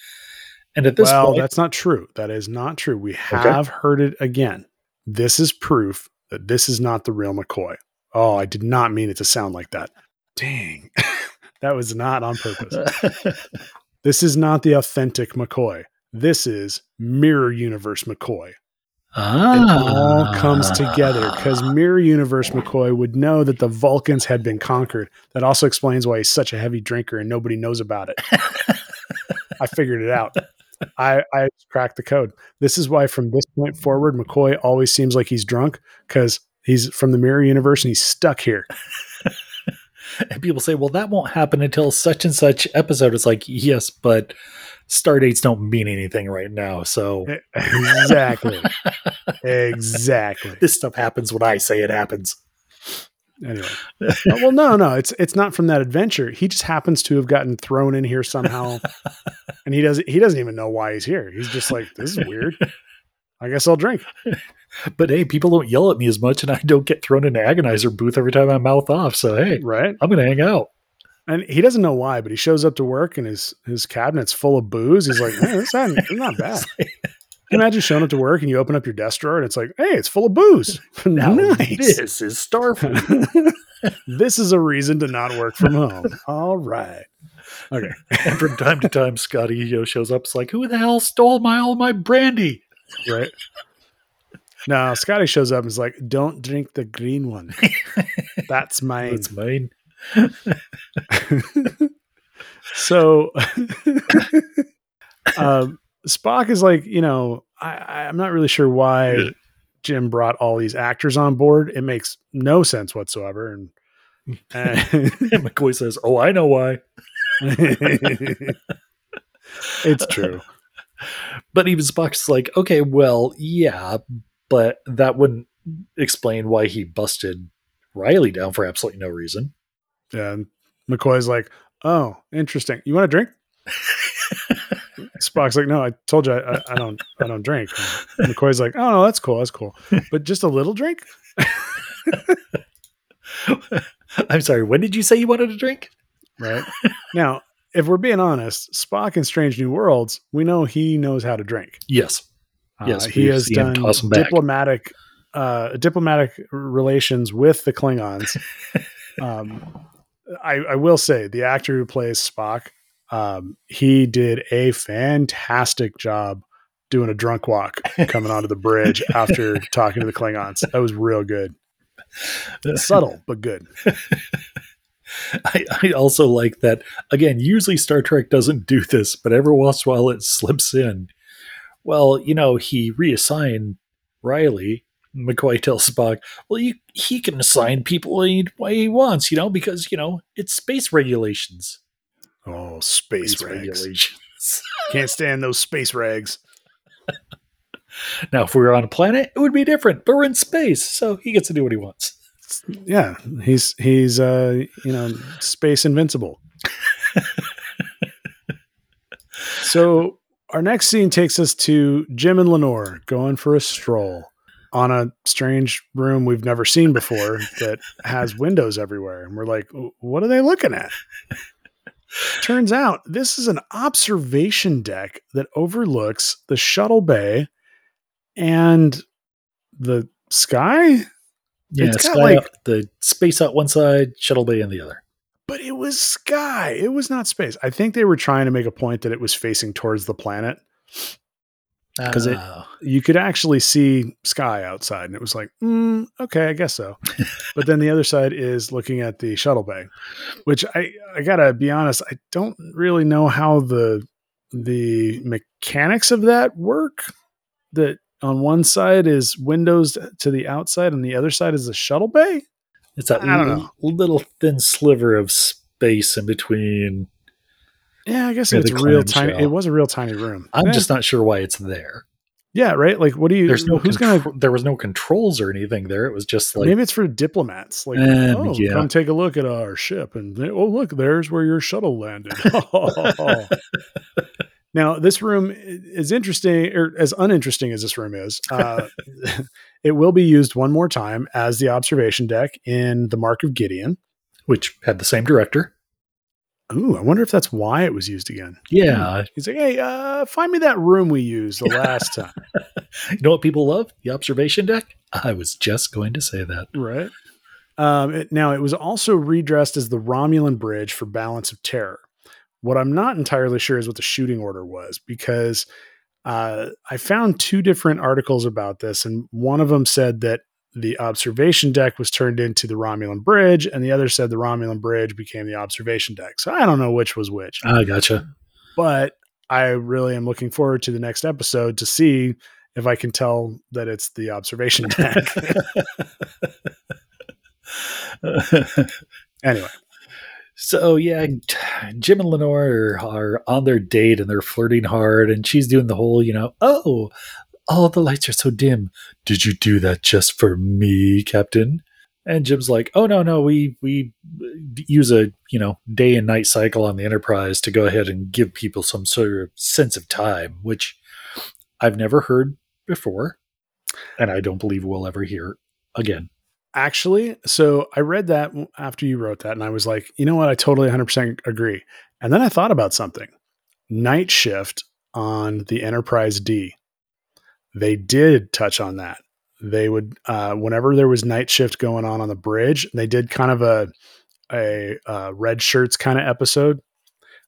And at this well, point, that's not true. That is not true. We have heard it again. This is proof that this is not the real McCoy. Oh, I did not mean it to sound like that. Dang. (laughs) that was not on purpose. (laughs) This is not the authentic McCoy. This is Mirror Universe McCoy. ah, It all comes together because Mirror Universe McCoy would know that the Vulcans had been conquered. That also explains why he's such a heavy drinker and nobody knows about it. I figured it out. (laughs) I, I cracked the code. This is why from this point forward, McCoy always seems like he's drunk because he's from the Mirror Universe and he's stuck here. (laughs) And people say, well, that won't happen until such and such episode. It's like, yes, but star dates don't mean anything right now. So (laughs) exactly. (laughs) exactly. this stuff happens when I say it happens. Anyway, Uh, (laughs) well, no, no, it's it's not from that adventure. He just happens to have gotten thrown in here somehow, and he doesn't he doesn't even know why he's here. He's just like, this is weird. I guess I'll drink. But hey, people don't yell at me as much, and I don't get thrown into agonizer booth every time I mouth off. So hey, Right. I'm gonna hang out. And he doesn't know why, but he shows up to work and his his cabinet's full of booze. He's like, man, this not, (laughs) not bad. Imagine showing up to work and you open up your desk drawer and it's like, hey, it's full of booze. (laughs) Now (laughs) nice. this is Starfleet. this is a reason to not work from home. All right. Okay. and from time to time, Scotty you know, shows up. It's like, who the hell stole my all my brandy? Right. Now Scotty shows up and is like, don't drink the green one. That's mine. That's mine. (laughs) so um, Spock is like, you know, I, I'm not really sure why Jim brought all these actors on board. It makes no sense whatsoever. And, and (laughs) And McCoy says, "Oh, I know why." (laughs) it's true. But even Spock's like, okay, well, yeah, but that wouldn't explain why he busted Riley down for absolutely no reason. And McCoy's like, oh, interesting. You want a drink? Spock's like, no, I told you I, I, I don't, I don't drink. And McCoy's like, oh no, that's cool, that's cool, but just a little drink. (laughs) I'm sorry, when did you say you wanted a drink? right? now, if we're being honest, Spock in Strange New Worlds, we know he knows how to drink. Yes. Uh, Yes, he has done toss 'em back. diplomatic uh, diplomatic relations with the Klingons. (laughs) um, I, I will say the actor who plays Spock, um, he did a fantastic job doing a drunk walk (laughs) coming onto the bridge after talking to the Klingons. That was real good, subtle but good. (laughs) I, I also like that, again, usually Star Trek doesn't do this, but every once in a while it slips in. Well, you know, he reassigned Riley. McCoy tells Spock, well, you, he can assign people any way he wants, you know, because, you know, it's space regulations. Oh, space, Space regulations. (laughs) Can't stand those space rags. Now, if we were on a planet, it would be different, but we're in space, so he gets to do what he wants. Yeah, he's he's uh you know space invincible. (laughs) so our next scene takes us to Jim and Lenore going for a stroll on a strange room we've never seen before that has windows everywhere. And we're like, what are they looking at? Turns out this is an observation deck that overlooks the shuttle bay and the sky. Yeah, It's got, like- up, the space out one side, shuttle bay on the other. But it was sky. It was not space. I think they were trying to make a point that it was facing towards the planet. 'Cause it- Oh. you could actually see sky outside and it was like mm, okay i guess so but then the other side is looking at the shuttle bay which i i gotta be honest i don't really know how the the mechanics of that work that on one side is windows to the outside and the other side is the shuttle bay it's that don't l- know. little thin sliver of space in between. Yeah i guess Yeah, it's real tiny it was a real tiny room I'm Eh, just not sure why it's there. yeah right like what do you There's no who's contro- gonna there was no controls or anything there. It was just like Maybe it's for diplomats. Like, Um, oh, yeah. come take a look at our ship, and they- oh, look, there's where your shuttle landed. (laughs) now, this room is interesting, or as uninteresting as this room is. (laughs) Uh, (laughs) it will be used one more time as the observation deck in the Mark of Gideon. which had the same director. Ooh, I wonder if that's why it was used again. Yeah, He's like, hey, uh, find me that room we used the last (laughs) time. you know what people love? The observation deck. I was just going to say that. right? Um, it, now, it was also redressed as the Romulan Bridge for Balance of Terror. What I'm not entirely sure is what the shooting order was because uh, I found two different articles about this, and one of them said that the observation deck was turned into the Romulan Bridge, and the other said the Romulan Bridge became the observation deck. So I don't know which was which, I gotcha. but I really am looking forward to the next episode to see if I can tell that it's the observation (laughs) deck. (laughs) anyway. so yeah, Jim and Lenore are, are on their date and they're flirting hard, and she's doing the whole, you know, oh, all the lights are so dim. Did you do that just for me, Captain? And Jim's like, oh no, no, we we uh, use a you know day and night cycle on the Enterprise to go ahead and give people some sort of sense of time, which I've never heard before, and I don't believe we'll ever hear again. Actually, so I read that after you wrote that, and I was like, you know what? I totally 100% agree. And then I thought about something. Night shift on the Enterprise D. They did touch on that. They would, uh, whenever there was night shift going on on the bridge, they did kind of a a uh, red shirts kind of episode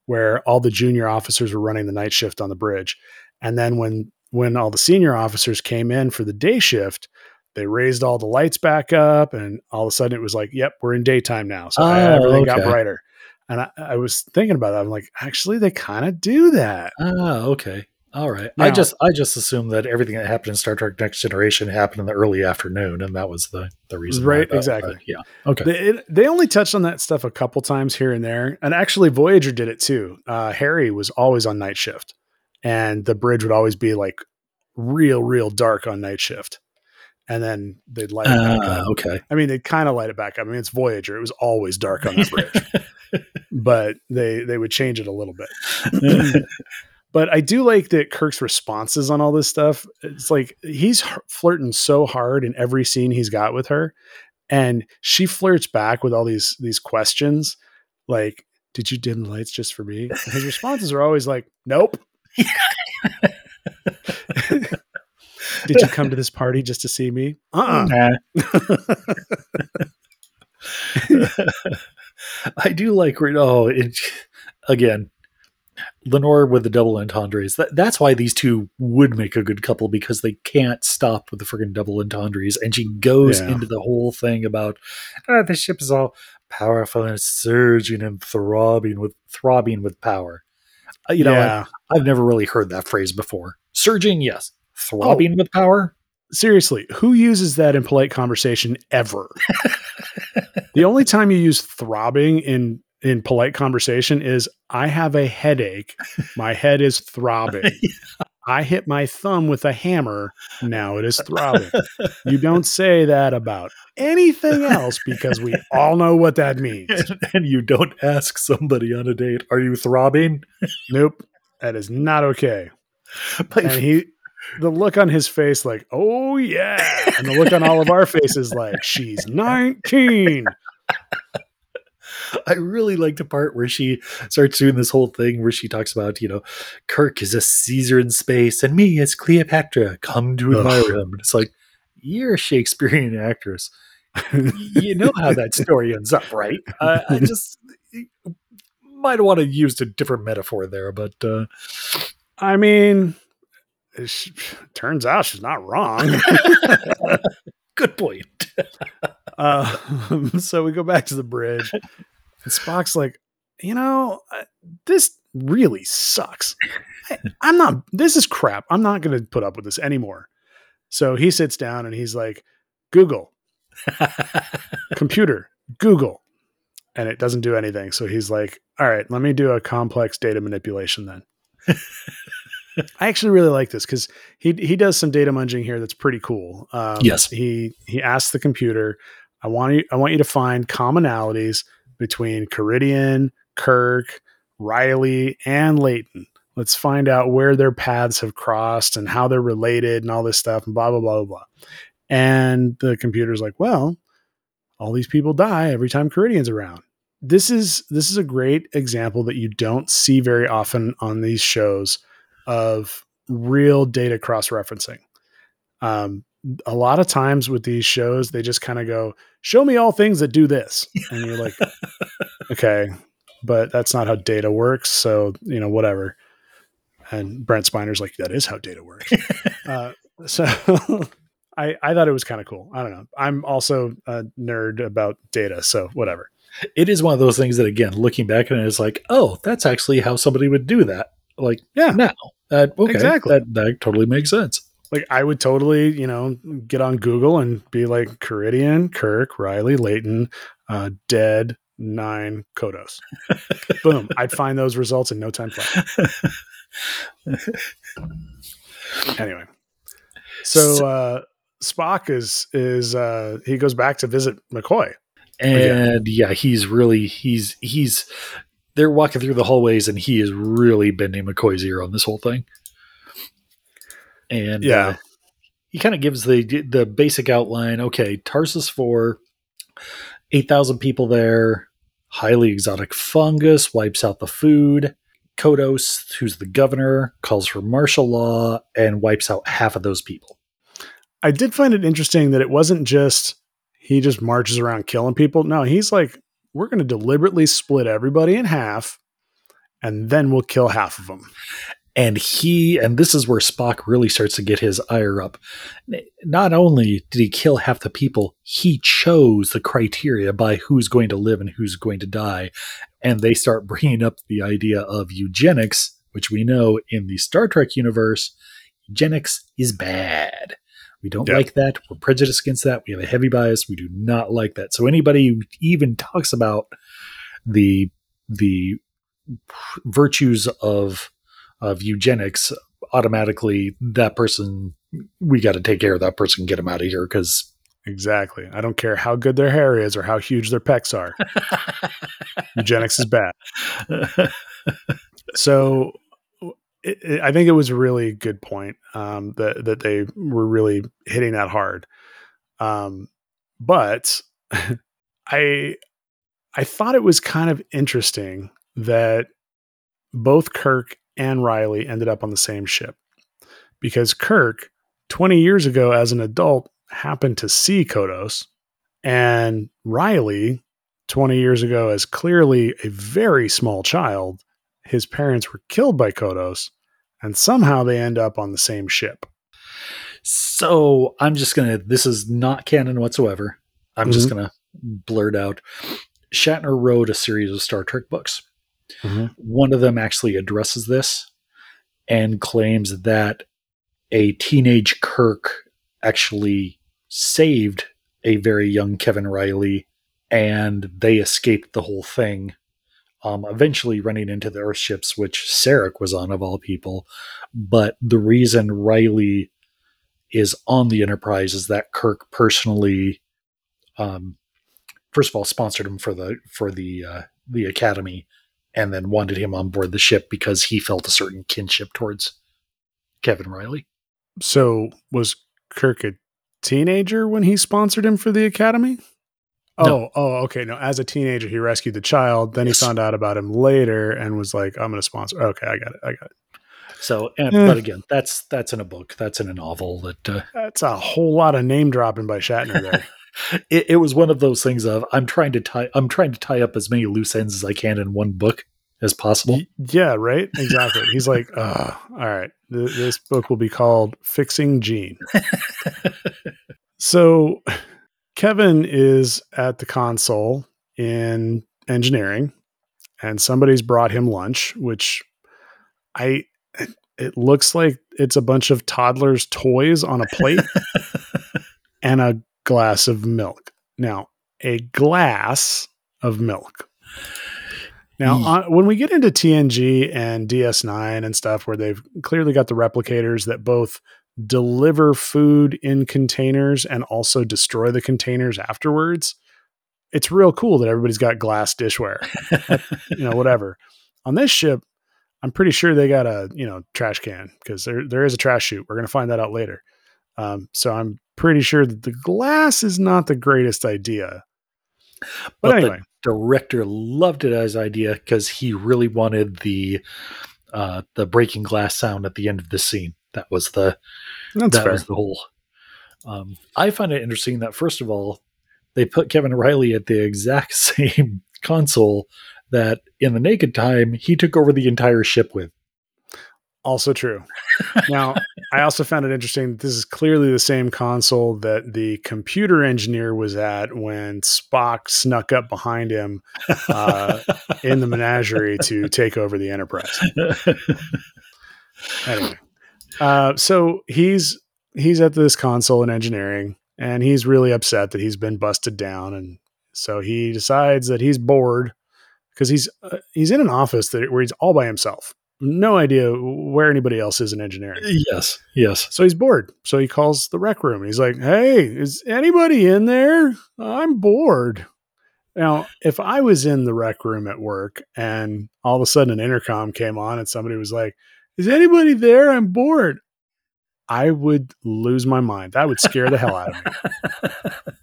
where all the junior officers were running the night shift on the bridge, and then when when all the senior officers came in for the day shift, they raised all the lights back up, and all of a sudden it was like, "Yep, we're in daytime now." So Oh, everything got brighter. And I, I was thinking about that. I'm like, actually, they kind of do that. Ah, okay. All right. I just I just assumed that everything that happened in Star Trek Next Generation happened in the early afternoon, and that was the the reason. Right, that- exactly. yeah. Okay. They, it, they only touched on that stuff a couple times here and there. And actually, Voyager did it too. Uh, Harry was always on night shift, and the bridge would always be like real, real dark on night shift. And then they'd light it back Ah, up. okay. I mean, they'd kind of light it back up. I mean, it's Voyager. It was always dark on the bridge, (laughs) but they they would change it a little bit. (laughs) but I do like that Kirk's responses on all this stuff. It's like he's flirting so hard in every scene he's got with her, and she flirts back with all these these questions, like, "Did you dim the lights just for me?" And his responses are always like, "Nope." (laughs) Did you come to this party just to see me? Uh uh Nah. (laughs) (laughs) I do like oh it, again Lenore with the double entendres. That, that's why these two would make a good couple because they can't stop with the friggin' double entendres. And she goes Yeah. into the whole thing about "Ah, the ship is all powerful and surging and throbbing with throbbing with power. Uh, you know, yeah. I've never really heard that phrase before. Surging, yes. Throbbing with power. seriously, who uses that in polite conversation ever? (laughs) the only time you use throbbing in in polite conversation is I have a headache. My head is throbbing. (laughs) I hit my thumb with a hammer. Now it is throbbing. You don't say that about anything else because we all know what that means. (laughs) and you don't ask somebody on a date, "Are you throbbing?" Nope. That is not okay. My and he the look on his face like oh yeah and the look on all of our faces like she's 19 (laughs) I really like the part where she starts doing this whole thing where she talks about, you know, Kirk is a Caesar in space and me as Cleopatra. Come to admire him. And it's like, you're a Shakespearean actress. You know how that (laughs) story ends up, right? Uh, I (laughs) just might want to use a different metaphor there, but uh, i mean turns out she's not wrong good point. uh, so we go back to the bridge and spock's like you know this really sucks I, (laughs) i'm not this is crap i'm not going to put up with this anymore so he sits down and he's like google (laughs) computer, Google. And it doesn't do anything. So he's like, all right, let me do a complex data manipulation then. (laughs) I actually really like this because he he does some data munging here that's pretty cool. Um, Yes. he he asks the computer, I want you I want you to find commonalities between Karidian, Kirk, Riley, and Leighton. Let's find out where their paths have crossed and how they're related and all this stuff and blah blah blah blah blah. And the computer's like, well, all these people die every time Karidian's around. This is this is a great example that you don't see very often on these shows of real data cross referencing. Um, a lot of times with these shows, they just kind of go, "Show me all things that do this," and you're like, (laughs) "Okay, but that's not how data works." So you know, whatever. And Brent Spiner's like, "That is how data works." (laughs) uh, so (laughs) I I thought it was kind of cool. I don't know. I'm also a nerd about data, so whatever. it is one of those things that, again, looking back on it, it's like, oh, that's actually how somebody would do that. Like, Yeah. now. That, okay, Exactly. That, that totally makes sense. Like I would totally, you know, get on Google and be like Karidian, Kirk, Riley, Leighton, uh, dead, nine, Kodos. (laughs) Boom. I'd find those results in no time flat. Anyway. So uh Spock is is uh he goes back to visit McCoy. and yeah, he's really he's he's they're walking through the hallways and he is really bending McCoy's ear on this whole thing. And Yeah. uh, he kind of gives the the basic outline. Okay, Tarsus four, eight thousand people there. Highly exotic fungus wipes out the food. Kodos, who's the governor, calls for martial law and wipes out half of those people. I did find it interesting that it wasn't just he just marches around killing people. No, he's like, we're going to deliberately split everybody in half, and then we'll kill half of them. And he and this is where spock really starts to get his ire up. Not only did he kill half the people he chose the criteria by who's going to live and who's going to die. And they start bringing up the idea of eugenics which we know in the star trek universe eugenics is bad. We don't Yeah. like that. We're prejudiced against that. We have a heavy bias. We do not like that. So anybody who even talks about the the virtues of of eugenics automatically that person we got to take care of that person and get them out of here because Exactly. I don't care how good their hair is or how huge their pecs are. (laughs) Eugenics is bad. So it, it- I think it was a really good point um, that that they were really hitting that hard. Um, but (laughs) I I thought it was kind of interesting that both Kirk and Riley ended up on the same ship. Because Kirk 20 years ago as an adult happened to see Kodos and Riley 20 years ago as clearly a very small child his parents were killed by Kodos and somehow they end up on the same ship. so i'm just gonna this is not canon whatsoever. I'm just mm-hmm. gonna blurt out shatner wrote a series of star trek books one of them actually addresses this and claims that a teenage kirk actually saved a very young kevin riley and they escaped the whole thing um, eventually running into the earth ships which sarek was on of all people. But the reason riley is on the enterprise is that kirk personally um, first of all sponsored him for the for the uh, the academy and then wanted him on board the ship because he felt a certain kinship towards Kevin Riley. So was Kirk a teenager when he sponsored him for the academy? Oh, No. oh, okay. No, as a teenager, he rescued the child. Then he found out about him later and was like, "I'm going to sponsor." Okay, I got it. I got it. So, and, Eh. but again, that's that's in a book. That's in a novel. That uh, That's a whole lot of name dropping by Shatner there. (laughs) it, it was one of those things of I'm trying to tie I'm trying to tie up as many loose ends as I can in one book as possible. Yeah, right. Exactly. He's like, (laughs) uh, "All right, th- this book will be called Fixing Gene." (laughs) So Kevin is at the console in engineering and somebody's brought him lunch, which I it looks like it's a bunch of toddlers' toys on a plate (laughs) and a glass of milk. Now, a glass of milk. Now, on, when we get into TNG and DS9 and stuff, where they've clearly got the replicators that both deliver food in containers and also destroy the containers afterwards, it's real cool that everybody's got glass dishware, (laughs) you know, whatever. On this ship, I'm pretty sure they got a you know trash can because there there is a trash chute. We're gonna find that out later. Um, so I'm pretty sure that the glass is not the greatest idea. But, But anyway, the director loved it as idea because he really wanted the uh, the breaking glass sound at the end of the scene. That was the that's that fair. was the whole. Um, I find it interesting that first of all, they put Kevin Riley at the exact (laughs) same console that in the Naked Time he took over the entire ship with. Also true. now, I also found it interesting that this is clearly the same console that the computer engineer was at when Spock snuck up behind him Uh, in the menagerie to take over the Enterprise. (laughs) anyway, uh, so he's he's at this console in engineering, and he's really upset that he's been busted down, and so he decides that he's bored because he's uh, he's in an office that where he's all by himself, no idea where anybody else is in engineering. yes, yes. So he's bored. So he calls the rec room. He's like, "Hey, is anybody in there? I'm bored." Now, if I was in the rec room at work and all of a sudden an intercom came on and somebody was like, "Is anybody there? I'm bored." I would lose my mind. That would scare the hell out of me. (laughs)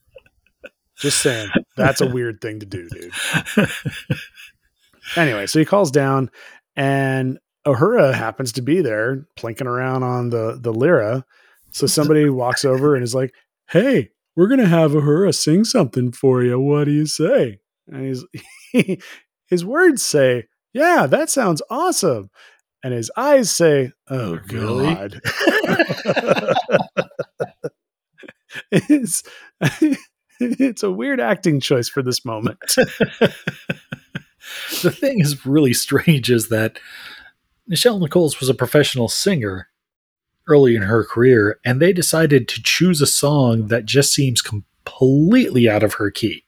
Just saying. That's a weird thing to do, dude. Anyway, so he calls down and Uhura happens to be there plinking around on the the lyra. So somebody (laughs) walks over and is like, "Hey, we're gonna have Uhura sing something for you. What do you say?" And he's (laughs) his words say, "Yeah, that sounds awesome," and his eyes say, "Oh, oh Really? God." (laughs) it's it's a weird acting choice for this moment. the thing is really strange is that Nichelle Nichols was a professional singer early in her career, and they decided to choose a song that just seems completely out of her key.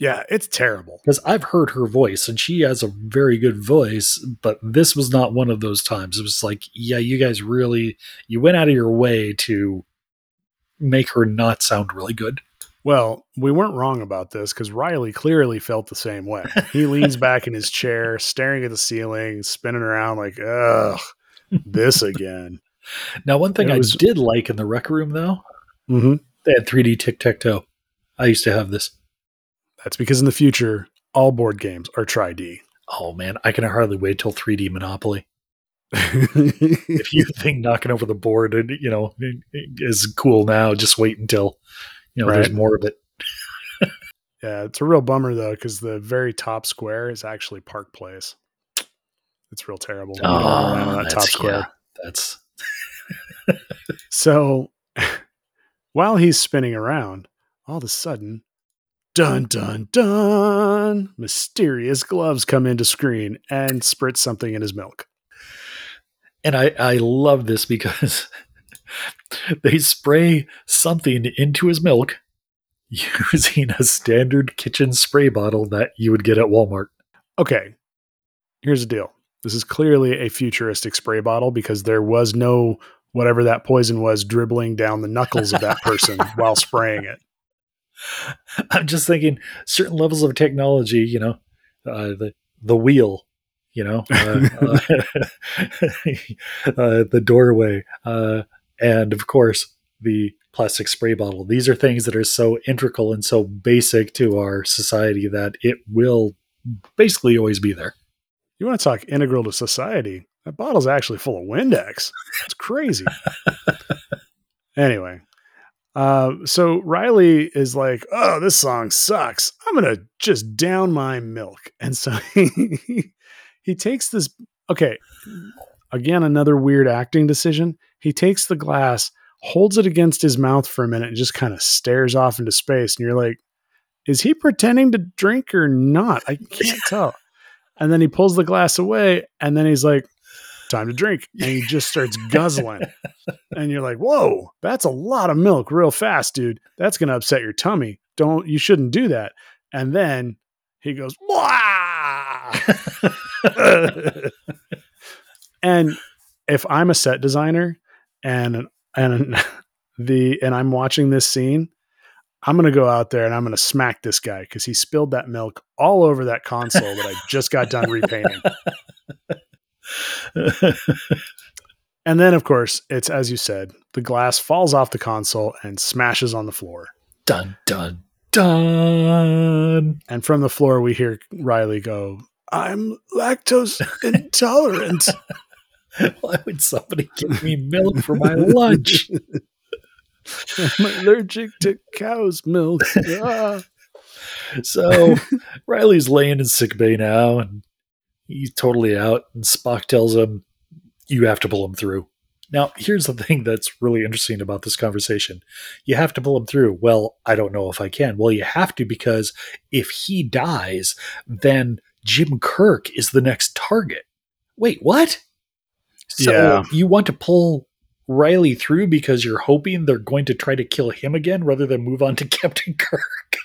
Yeah, it's terrible. Because I've heard her voice, and she has a very good voice, but this was not one of those times. It was like, yeah, you guys really you went out of your way to make her not sound really good. Well, we weren't wrong about this because Riley clearly felt the same way. He leans (laughs) back in his chair, staring at the ceiling, spinning around like, ugh, this again. Now, one thing It I was- did like in the rec room, though, hmm they had 3D tic tac toe. I used to have this. That's because in the future, all board games are tri D. Oh man, I can hardly wait till 3D Monopoly. (laughs) If you think knocking over the board, and you know, is cool now, just wait until you know there's more of it. yeah, it's a real bummer though, because the very top square is actually Park Place. It's real terrible. when you don't Oh, that top square. yeah, that's So (laughs) while he's spinning around, all of a sudden, dun dun dun, mysterious gloves come into screen and spritz something in his milk. and I I love this because (laughs) they spray something into his milk (laughs) using a standard kitchen spray bottle that you would get at Walmart. Okay, here's the deal. This is clearly a futuristic spray bottle because there was no whatever that poison was dribbling down the knuckles of that person (laughs) while spraying it. I'm just thinking certain levels of technology, you know, uh, the the wheel, you know, uh, uh, uh, the doorway, uh, and of course the plastic spray bottle. These are things that are so integral and so basic to our society that it will basically always be there. You want to talk integral to society? That bottle's actually full of Windex. It's crazy. (laughs) anyway, uh, so Riley is like, "Oh, this song sucks. I'm gonna just down my milk," and so (laughs) he he takes this. Okay, again, another weird acting decision. He takes the glass, holds it against his mouth for a minute, and just kind of stares off into space. And you're like, "Is he pretending to drink or not? I can't (laughs) tell." And then he pulls the glass away, and then he's like, time to drink. And he just starts (laughs) guzzling. And you're like, whoa, that's a lot of milk real fast, dude. That's going to upset your tummy. Don't, you shouldn't do that. And then he goes, Wah! (laughs) and if I'm a set designer and, and (laughs) the, and I'm watching this scene, I'm going to go out there and I'm going to smack this guy because he spilled that milk all over that console that I just got done repainting. (laughs) And then, of course, it's as you said, the glass falls off the console and smashes on the floor. dun dun dun. And from the floor, we hear Riley go, I'm lactose intolerant. (laughs) (laughs) Why would somebody give me milk for my lunch? (laughs) I'm allergic to cow's milk. Ah. (laughs) So Riley's laying in sick bay now, and he's totally out. And Spock tells him, "You have to pull him through." Now, here's the thing that's really interesting about this conversation. You have to pull him through. Well, I don't know if I can. Well, you have to because if he dies, then Jim Kirk is the next target. Wait, what? So Yeah. you want to pull Riley through because you're hoping they're going to try to kill him again rather than move on to (laughs) Captain Kirk?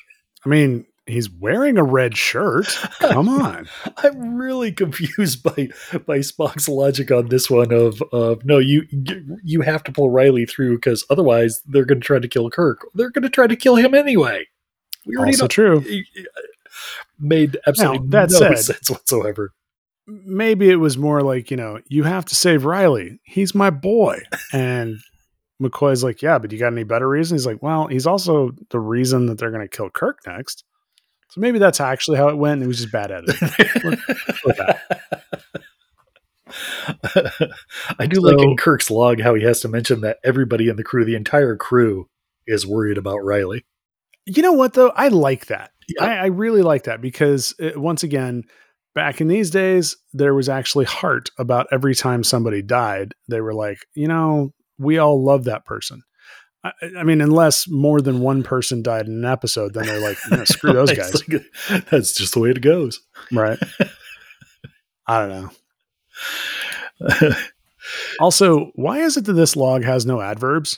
I mean, he's wearing a red shirt. Come (laughs) on. I'm really confused by by Spock's logic on this one. Of of no, you you have to pull Riley through because otherwise they're going to try to kill Kirk. They're going to try to kill him anyway. We already Also know. true. (laughs) Made absolutely Now, that no said- sense whatsoever. Maybe it was more like, you know, you have to save Riley. He's my boy. And McCoy's like, yeah, but you got any better reason? He's like, well, he's also the reason that they're going to kill Kirk next. So maybe that's actually how it went. It was just bad editing. (laughs) I do like in Kirk's log how he has to mention that everybody in the crew, the entire crew, is worried about Riley. You know what though? I like that. Yeah. I, I really like that because uh once again, back in these days, there was actually heart about every time somebody died. They were like, you know, we all love that person. I, I mean, unless more than one person died in an episode, then they're like, no, screw (laughs) those guys, like- that's just the way it goes. right? I don't know. (laughs) Also, why is it that this log has no adverbs?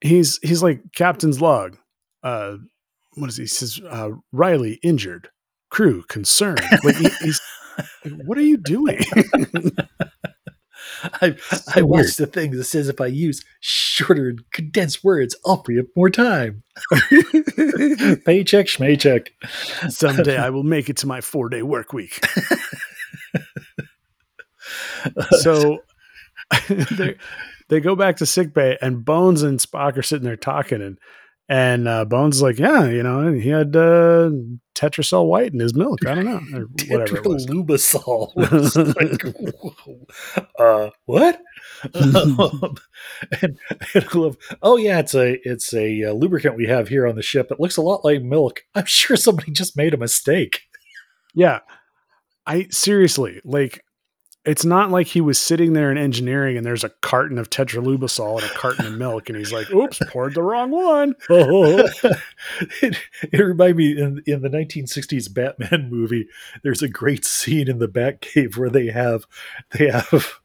He's he's like captain's log. Uh, what is he? he says uh, Riley injured, crew concerned. Like he, he's like, (laughs) what are you doing? (laughs) I, So I watched the thing that says if I use shorter and condensed words, I'll free up more time. (laughs) Paycheck, schmaycheck. Someday I will make it to my four day work week. so they they go back to sick bay and Bones and Spock are sitting there talking and and uh, Bones is like, yeah, you know, he had uh, Tetracell white in his milk. I don't know, (laughs) or whatever. Lubasol. (laughs) (laughs) like, uh, what? Um, and, and love, oh yeah, it's a it's a uh, lubricant we have here on the ship. It looks a lot like milk. I'm sure somebody just made a mistake. Yeah, I seriously like. It's not like he was sitting there in engineering and there's a carton of tetralubisol and a carton of milk, and he's like, "Oops, poured the wrong one." (laughs) it, it reminded me in, in the 1960s Batman movie. There's a great scene in the Batcave where they have they have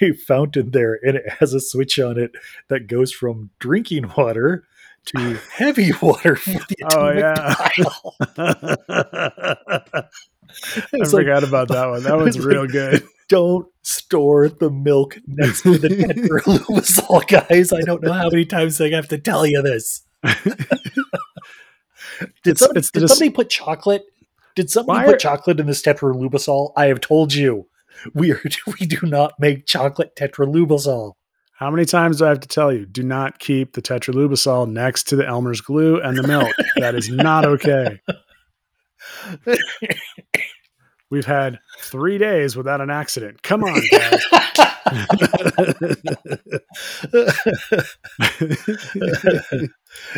a fountain there, and it has a switch on it that goes from drinking water to heavy (laughs) water for the Oh, yeah. (laughs) I It's like, forgot about that one. That one's real like- good. Don't store the milk next to the tetralubisol, (laughs) guys. I don't know (laughs) how many times I have to tell you this. (laughs) Did, It's- some- it's did somebody put chocolate Did somebody put chocolate in this tetralubisol? I have told you. We are we do not make chocolate tetralubisol. How many times do I have to tell you? Do not keep the tetralubisol next to the Elmer's glue and the milk. that is not okay. We've had three days without an accident. Come on, (laughs) guys.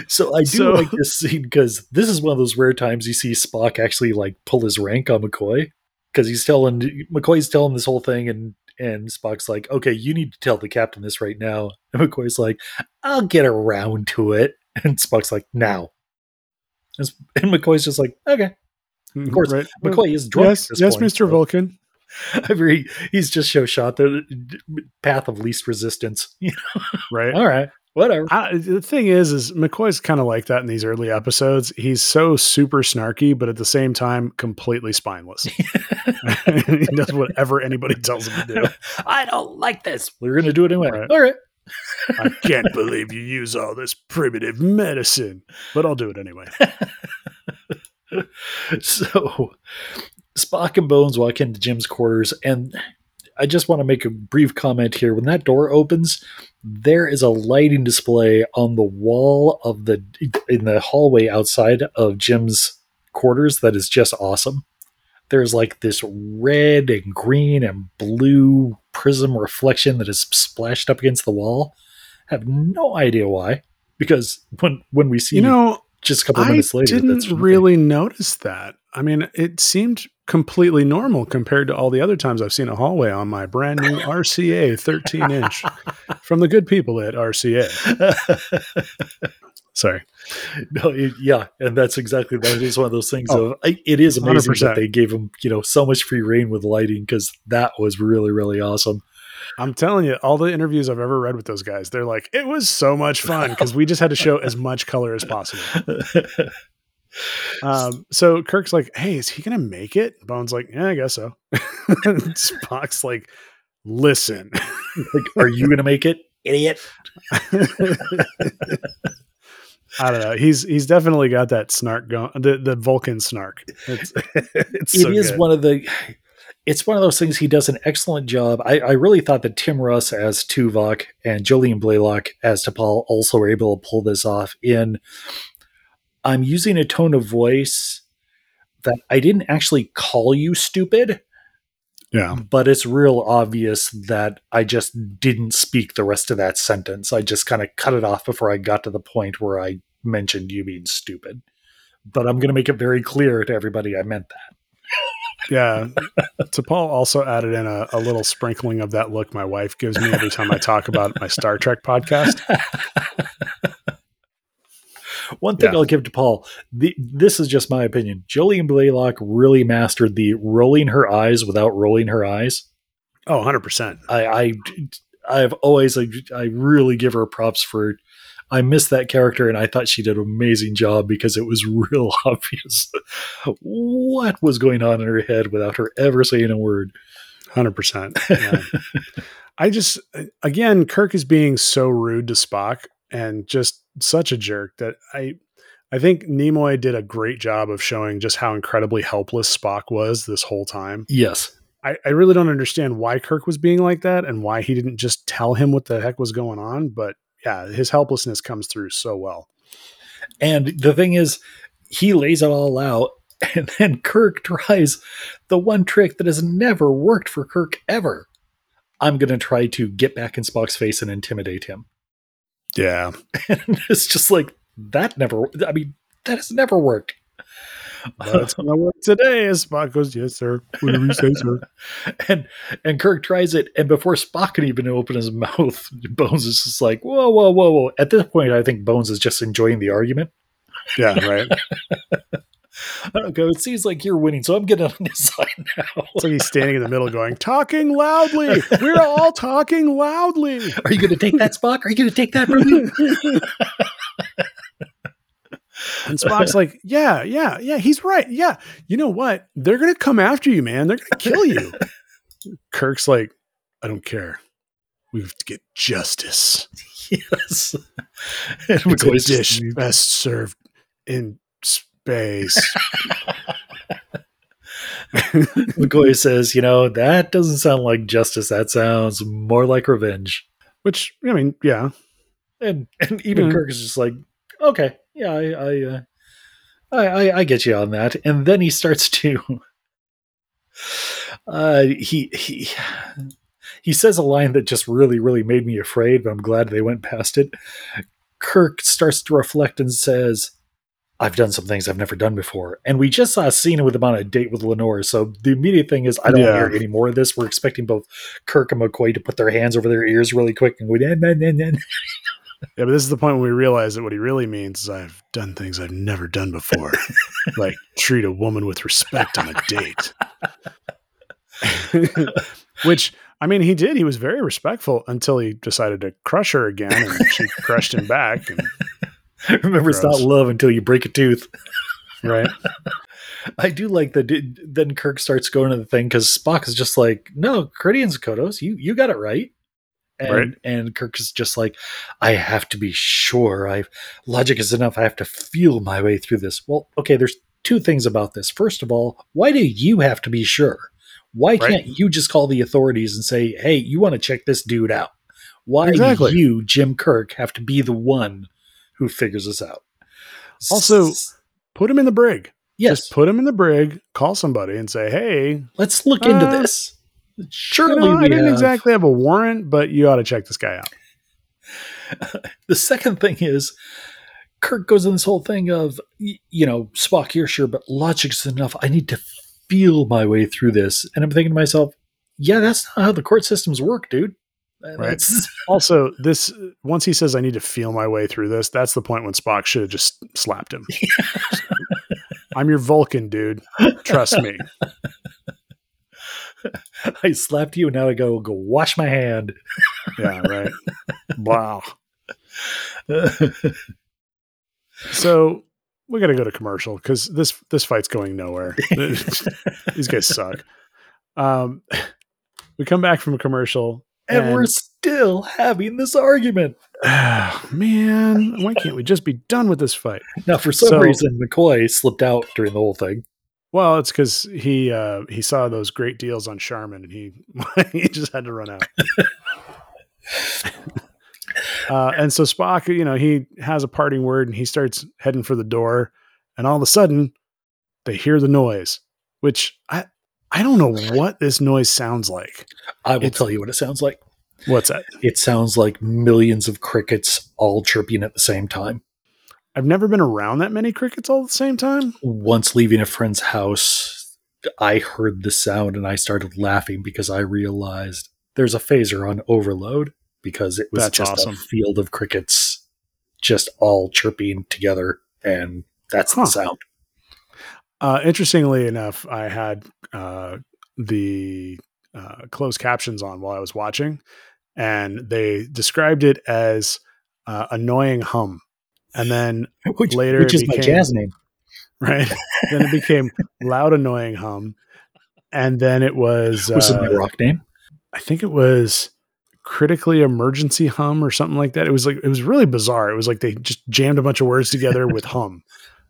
so I do So- like this scene because this is one of those rare times you see Spock actually like pull his rank on McCoy because he's telling McCoy's telling this whole thing and and Spock's like, okay, you need to tell the captain this right now. And McCoy's like, I'll get around to it. And Spock's like, now. And and McCoy's just like, okay. Mm-hmm, of course, McCoy is drunk. Yes, yes, point, Mr. so- Vulcan. (laughs) I mean, he's just show shot the uh, path of least resistance. (laughs) Right. All right, whatever. I, the thing is, is McCoy's kind of like that in these early episodes. He's so super snarky, but at the same time, completely spineless. (laughs) he does whatever anybody tells him to do. I don't like this. We're gonna do it anyway. Right. All right. I can't believe you use all this primitive medicine, but I'll do it anyway. (laughs) So Spock and Bones walk into Jim's quarters, and I just want to make a brief comment here. When that door opens, there is a lighting display on the wall of the in the hallway outside of Jim's quarters that is just awesome. There's like this red and green and blue prism reflection that is splashed up against the wall. I have no idea why. Because when when we see You know, just a couple of I minutes later, I didn't really notice that. I mean, it seemed completely normal compared to all the other times I've seen a hallway on my brand new RCA 13 inch from the good people at RCA. (laughs) Sorry. no, it- yeah, and that's exactly that is one of those things. Oh, of it is amazing 100%. that they gave them you know so much free reign with lighting because that was really really awesome. I'm telling you, all the interviews I've ever read with those guys, they're like, it was so much fun because we just had to show as much color as possible. (laughs) Um, so Kirk's like, hey, is he going to make it? Bones like, yeah, I guess so. (laughs) Spock's like, listen. like, are you gonna make it, idiot? I don't know. He's he's definitely got that snark going. The the Vulcan snark. It's, (laughs) it's so it is good. one of the. It's one of those things he does an excellent job. I, I really thought that Tim Russ as Tuvok and Jolene Blalock as T'Pol also were able to pull this off. In I'm using a tone of voice that I didn't actually call you stupid, Yeah. but it's real obvious that I just didn't speak the rest of that sentence. I just kind of cut it off before I got to the point where I mentioned you being stupid. But I'm going to make it very clear to everybody I meant that. Yeah. T'Pol also added in a, a little sprinkling of that look my wife gives me every time I talk about my Star Trek podcast. (laughs) One thing Yeah. I'll give to Paul, the, this is just my opinion. Jolene Blalock really mastered the rolling her eyes without rolling her eyes. Oh, 100%. I, I I've always I, I really give her props for. I missed that character, and I thought she did an amazing job because it was (laughs) real obvious what was going on in her head without her ever saying a word. 100%. Yeah. (laughs) I just, again, Kirk is being so rude to Spock and just such a jerk that I. I think Nimoy did a great job of showing just how incredibly helpless Spock was this whole time. Yes, I, I really don't understand why Kirk was being like that and why he didn't just tell him what the heck was going on. But yeah, his helplessness comes through so well. and the thing is, he lays it all out, (laughs) and then Kirk tries the one trick that has never worked for Kirk ever. I'm going to try to get back in Spock's face and intimidate him. Yeah. (laughs) And it's just like that never. I mean, that has never worked. That's gonna work today. As Spock goes, Yes, sir. Whatever you say, sir. (laughs) and and Kirk tries it, and before Spock can even open his (laughs) mouth, Bones is just like, "Whoa, whoa, whoa, whoa!" At this point, I think Bones is just enjoying the argument. Yeah, right. (laughs) I don't go. It seems like you're winning, so I'm getting on this side now. It's like he's standing in the middle going, talking loudly. We're all talking loudly. Are you going to take that, Spock? Are you going to take that from me? And Spock's (laughs) like, yeah, yeah, yeah, he's right. Yeah. You know what? They're going to come after you, man. They're going to kill you. (laughs) Kirk's like, I don't care. We have to get justice. (laughs) yes. And It's a McCoy's dish best served in space. McCoy says, you know, that doesn't sound like justice. That sounds more like revenge. Which I mean, yeah, And and even Yeah. Kirk is just like, okay, yeah, I I, uh, I I I get you on that. And then he starts to (laughs) uh he he he says a line that just really, really made me afraid, but I'm glad they went past it. Kirk starts to reflect and says, I've done some things I've never done before. And we just saw a scene with him on a date with Lenore. So the immediate thing is, I don't Yeah. hear any more of this. We're expecting both Kirk and McCoy to put their hands over their ears really quick and go, "Nah, nah, nah, nah." (laughs) yeah. But this is the point when we realize that what he really means is I've done things I've never done before, (laughs) like treat a woman with respect on a date. (laughs) Which I mean, he did. He was very respectful until he decided to crush her again, and she crushed him back. (laughs) Remember, it's not love until you break a tooth. right? I do like that. Then Kirk starts going to the thing because Spock is just like, "No, Karidian's Kodos, you you got it right." And, Right. and Kirk is just like, I have to be sure. I logic is enough. I have to feel my way through this. Well, okay. There's two things about this. First of all, why do you have to be sure? Why Right. can't you just call the authorities and say, "Hey, you want to check this dude out"? Why Exactly. do you, Jim Kirk, have to be the one who figures this out? Also, S- Put him in the brig. yes, Just put him in the brig. Call somebody and say, "Hey, let's look into Uh, this. you Surely know, I didn't have. exactly have a warrant, but you ought to check this guy out." (laughs) The second thing is, Kirk goes in this whole thing of, you know, Spock, you're sure, but logic's enough. I need to feel my way through this. And I'm thinking to myself, yeah, that's not how the court systems work, dude. That's- (laughs) Also, this once he says, "I need to feel my way through this," that's the point when Spock should have just slapped him. (laughs) I'm your Vulcan, dude. Trust me. (laughs) I slapped you, and now I go go wash my hand. Yeah, right. wow. (laughs) So we got to go to commercial because this this fight's going nowhere. (laughs) These guys suck. Um, we come back from a commercial, and we're still having this argument. (sighs) man, why can't we just be done with this fight? Now, for some So- reason, McCoy slipped out during the whole thing. Well, it's because he uh, he saw those great deals on Charmin, and he (laughs) he just had to run out. (laughs) uh, and so Spock, you know, he has a parting word, and he starts heading for the door, and all of a sudden, they hear the noise, which I I don't know what this noise sounds like. I will It's- tell you what it sounds like. What's that? It sounds like millions of crickets all chirping at the same time. I've never been around that many crickets all at the same time. Once leaving a friend's house, I heard the sound and I started laughing because I realized there's a phaser on overload because it was That's just awesome. a field of crickets just all chirping together. And that's Huh. the sound. Uh, interestingly enough, I had uh, the uh, closed captions on while I was watching, and they described it as uh, annoying hum. And then, (laughs) Which, Later which it is my jazz name. (laughs) right, then it became loud, annoying hum. And then it was, (laughs) Which is my uh, rock name. I think it was critically emergency hum or something like that. It was like, it was really bizarre. It was like they just jammed a bunch of words together with hum.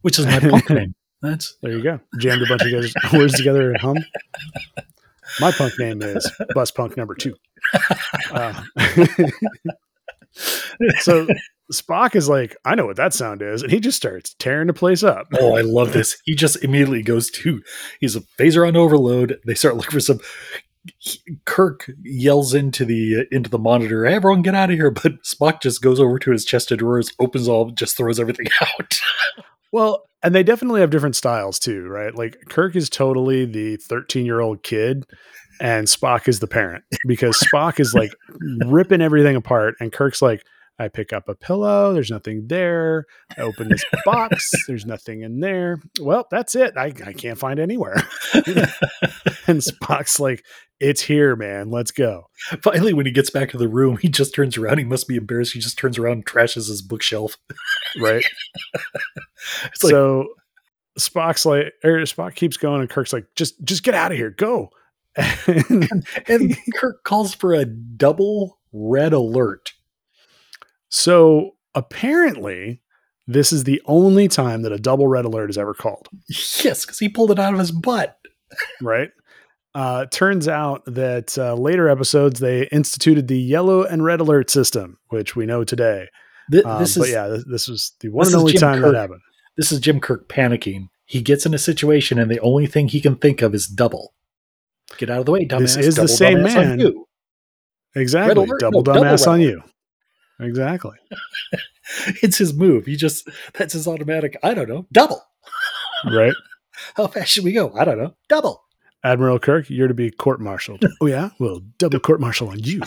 Which is my punk name. That's There you go. Jammed a bunch of guys- words together and hum. My punk name is Bus Punk Number Two. Uh, so (laughs) Spock is like, I know what that sound is, and he just starts tearing the place up. Oh, I love this. He just immediately goes to he's a phaser on overload. They start looking for some. Kirk yells into the into the monitor, "Hey, everyone, get out of here!" But Spock just goes over to his chest of drawers, opens all, just throws everything (laughs) out. Well, and they definitely have different styles too, right? Like Kirk is totally the 13 year old kid, and Spock is the parent (laughs) because Spock is like ripping everything apart, and Kirk's like, I pick up a pillow, there's nothing there. I open this box, (laughs) there's nothing in there. Well, that's it. I, I can't find anywhere. (laughs) and Spock's like, It's here, man. Let's go. Finally, when he gets back to the room, he just turns around. He must be embarrassed. He just turns around and trashes his bookshelf. Right. Like, so Spock's like, or Spock keeps going, and Kirk's like, just just get out of here, go. And (laughs) and Kirk calls for a double red alert. so apparently, this is the only time that a double red alert is ever called. Yes, because he pulled it out of his butt. (laughs) right? Uh, turns out that uh, later episodes they instituted the yellow and red alert system, which we know today. Th- Um, this but is yeah, this, this was the one and only time Kirk. that happened. this is Jim Kirk panicking. He gets in a situation, and the only thing he can think of is double. Get out of the way, dumbass. This is the same man. you. Exactly, alert? double No, double dumbass red on you. Exactly. (laughs) It's his move. He just that's his automatic. I don't know. Double. right. (laughs) How fast should we go? I don't know. Double. Admiral Kirk, you're to be court martialed. (laughs) oh yeah, well, double court martial on you.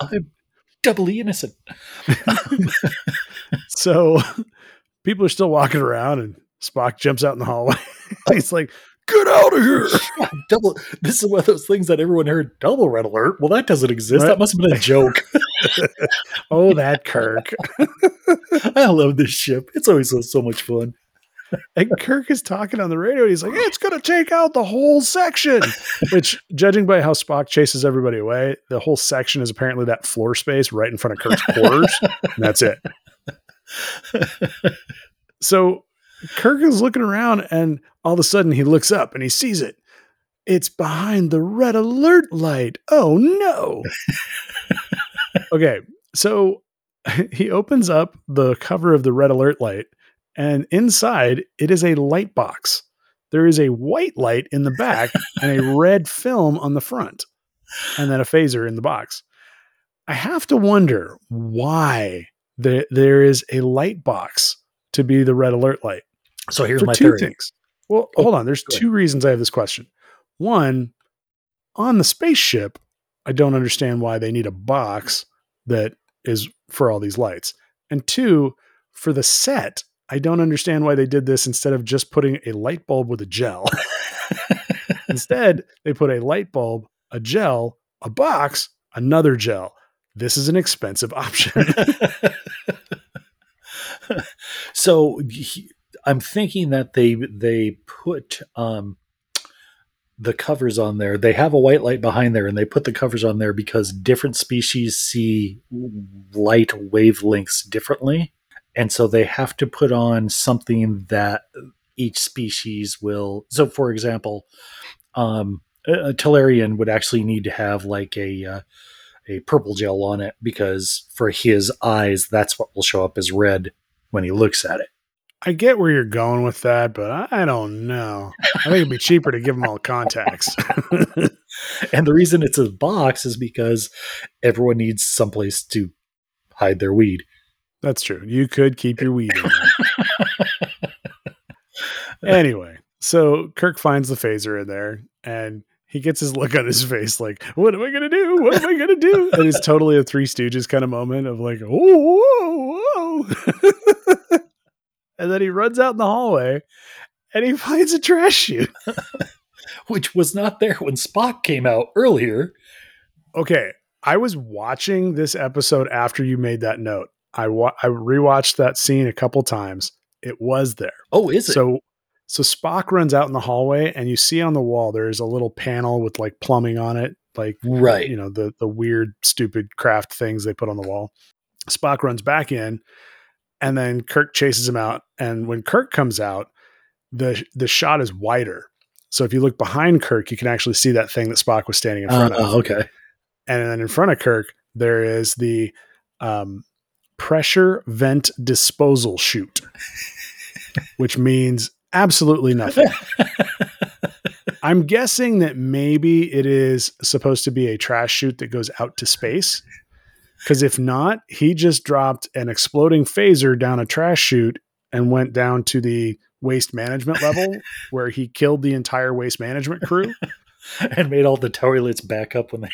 I'm doubly innocent. so people are still walking around, and Spock jumps out in the hallway. He's like, "Get out of here!" (laughs) double. This is one of those things that everyone heard. Double red alert. Well, that doesn't exist. That must have been a joke. (laughs) Oh, that Kirk. (laughs) I love this ship. It's always so, so much fun. And Kirk is talking on the radio. He's like, "It's going to take out the whole section." Which, judging by how Spock chases everybody away, the whole section is apparently that floor space right in front of Kirk's quarters. and that's it. So Kirk is looking around, and all of a sudden he looks up and he sees it. It's behind the red alert light. Oh no. (laughs) okay, so (laughs) he opens up the cover of the red alert light, and inside it is a light box. There is a white light in the back and a (laughs) red film on the front, and then a phaser in the box. I have to wonder why there, there is a light box to be the red alert light So here's for my two theory. things. Well, Oh, hold on. There's go ahead. two reasons I have this question. One, on the spaceship, I don't understand why they need a box that is for all these lights. And two, for the set, I don't understand why they did this instead of just putting a light bulb with a gel. (laughs) Instead, they put a light bulb, a gel, a box, another gel. This is an expensive (laughs) option. (laughs) so he- I'm thinking that they they put um, the covers on there. They have a white light behind there, and they put the covers on there because different species see light wavelengths differently, and so they have to put on something that each species will. So, for example, um, a Tellurian would actually need to have like a uh, a purple gel on it because for his eyes, that's what will show up as red when he looks at it. I get where you're going with that, but I, don't know. I think it'd be cheaper to give them all contacts. (laughs) And the reason it's a box is because everyone needs someplace to hide their weed. That's true. You could keep your weed in there. anyway, so Kirk finds the phaser in there and he gets his look on his face like, what am I going to do? What am I going to do? (laughs) And it's totally a Three Stooges kind of moment of like, whoa, whoa, whoa. (laughs) and then he runs out in the hallway and he (laughs) finds a trash chute. (laughs) Which was not there when Spock came out earlier. Okay, I was watching this episode after you made that note. I wa- I rewatched that scene a couple times. It was there. Oh, is it? So so Spock runs out in the hallway and you see on the wall there's a little panel with like plumbing on it, like right. you know, the the weird stupid craft things they put on the wall. Spock runs back in and then Kirk chases him out and when Kirk comes out, the the shot is wider. So if you look behind Kirk, you can actually see that thing that Spock was standing in front Uh, of. oh, okay. And then in front of Kirk, there is the um, pressure vent disposal chute, (laughs) which means absolutely nothing. (laughs) I'm guessing that maybe it is supposed to be a trash chute that goes out to space. Because if not, he just dropped an exploding phaser down a trash chute and went down to the waste management level (laughs) where he killed the entire waste management crew. (laughs) and made all the toilets back up when they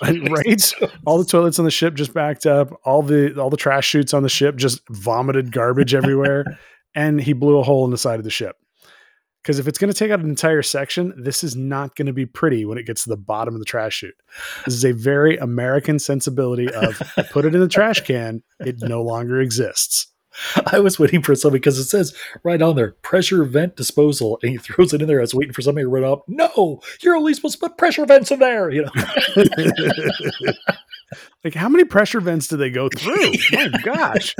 (laughs) right? All the toilets on the ship just backed up. All the all the trash chutes on the ship just vomited garbage everywhere, and he blew a hole in the side of the ship. Because if it's going to take out an entire section, this is not going to be pretty when it gets to the bottom of the trash chute. This is a very American sensibility of (laughs) put it in the trash can, it no longer exists. I was waiting for something because it says right on there pressure vent disposal, and he throws it in there. I was waiting for somebody to run up. No, you're only supposed to put pressure vents in there. You know, (laughs) like how many pressure vents do they go through? (laughs) My gosh.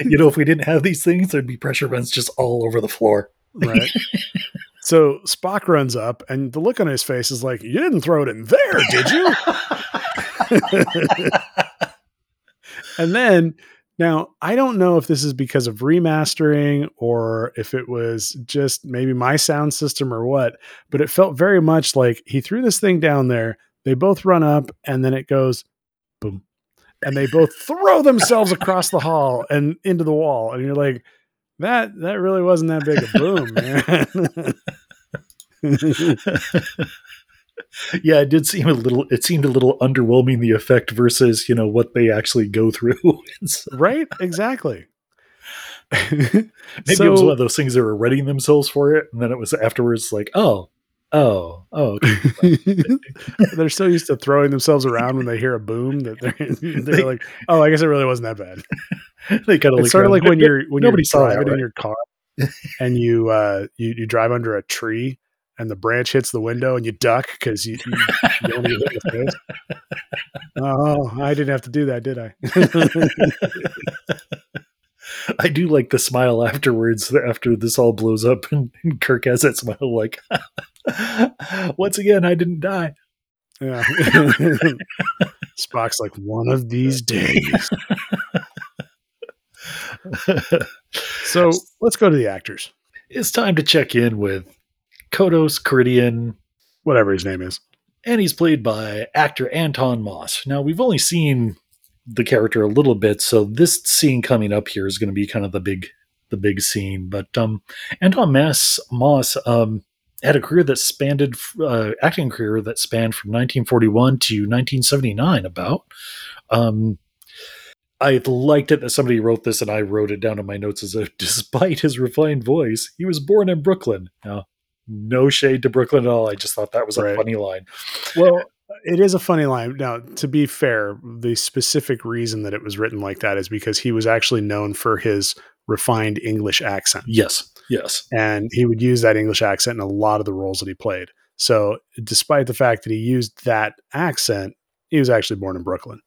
you know, if we didn't have these things, there'd be pressure vents just all over the floor. Right. (laughs) so Spock runs up, and the look on his face is like, "You didn't throw it in there, did you?" (laughs) and then now I don't know if this is because of remastering or if it was just maybe my sound system or what, but it felt very much like he threw this thing down there. They both run up, and then it goes boom, and they both throw themselves across the hall and into the wall, and you're like, that that really wasn't that big a boom, man. (laughs) yeah, it did seem a little. It seemed a little underwhelming the effect versus you know what they actually go through. (laughs) Right? Exactly. maybe So- it was one of those things they were readying themselves for it, and then it was afterwards like, oh, oh, oh. Okay. (laughs) (laughs) they're so used to throwing themselves around when they hear a boom that they're (laughs) they're like, oh, I guess it really wasn't that bad. they kind of It's sort of like when you're when Nobody you're driving in your car and you uh you, you drive under a tree and the branch hits the window and you duck because you, you, you don't even hit the face. Oh, I didn't have to do that, did I? I do like the smile afterwards after this all blows up, and, and Kirk has that smile like, (laughs) once again, I didn't die. yeah. (laughs) Spock's like one of these days. (laughs) So let's go to the actors, it's time to check in with Kodos Karidian, whatever his name is. and he's played by actor Anton Moss. Now, we've only seen the character a little bit, so this scene coming up here is going to be kind of the big, the big scene. But um, Anton Moss, Moss um, had a career that spanned, uh, acting career that spanned from 1941 to 1979. About. Um, I liked it that somebody wrote this, and I wrote it down in my notes as a (laughs) despite his refined voice, he was born in Brooklyn. Now, no shade to Brooklyn at all. I just thought that was a funny line. Well, it is a funny line. Now, to be fair, the specific reason that it was written like that is because he was actually known for his refined English accent. Yes, yes. And he would use that English accent in a lot of the roles that he played. So, despite the fact that he used that accent, he was actually born in Brooklyn.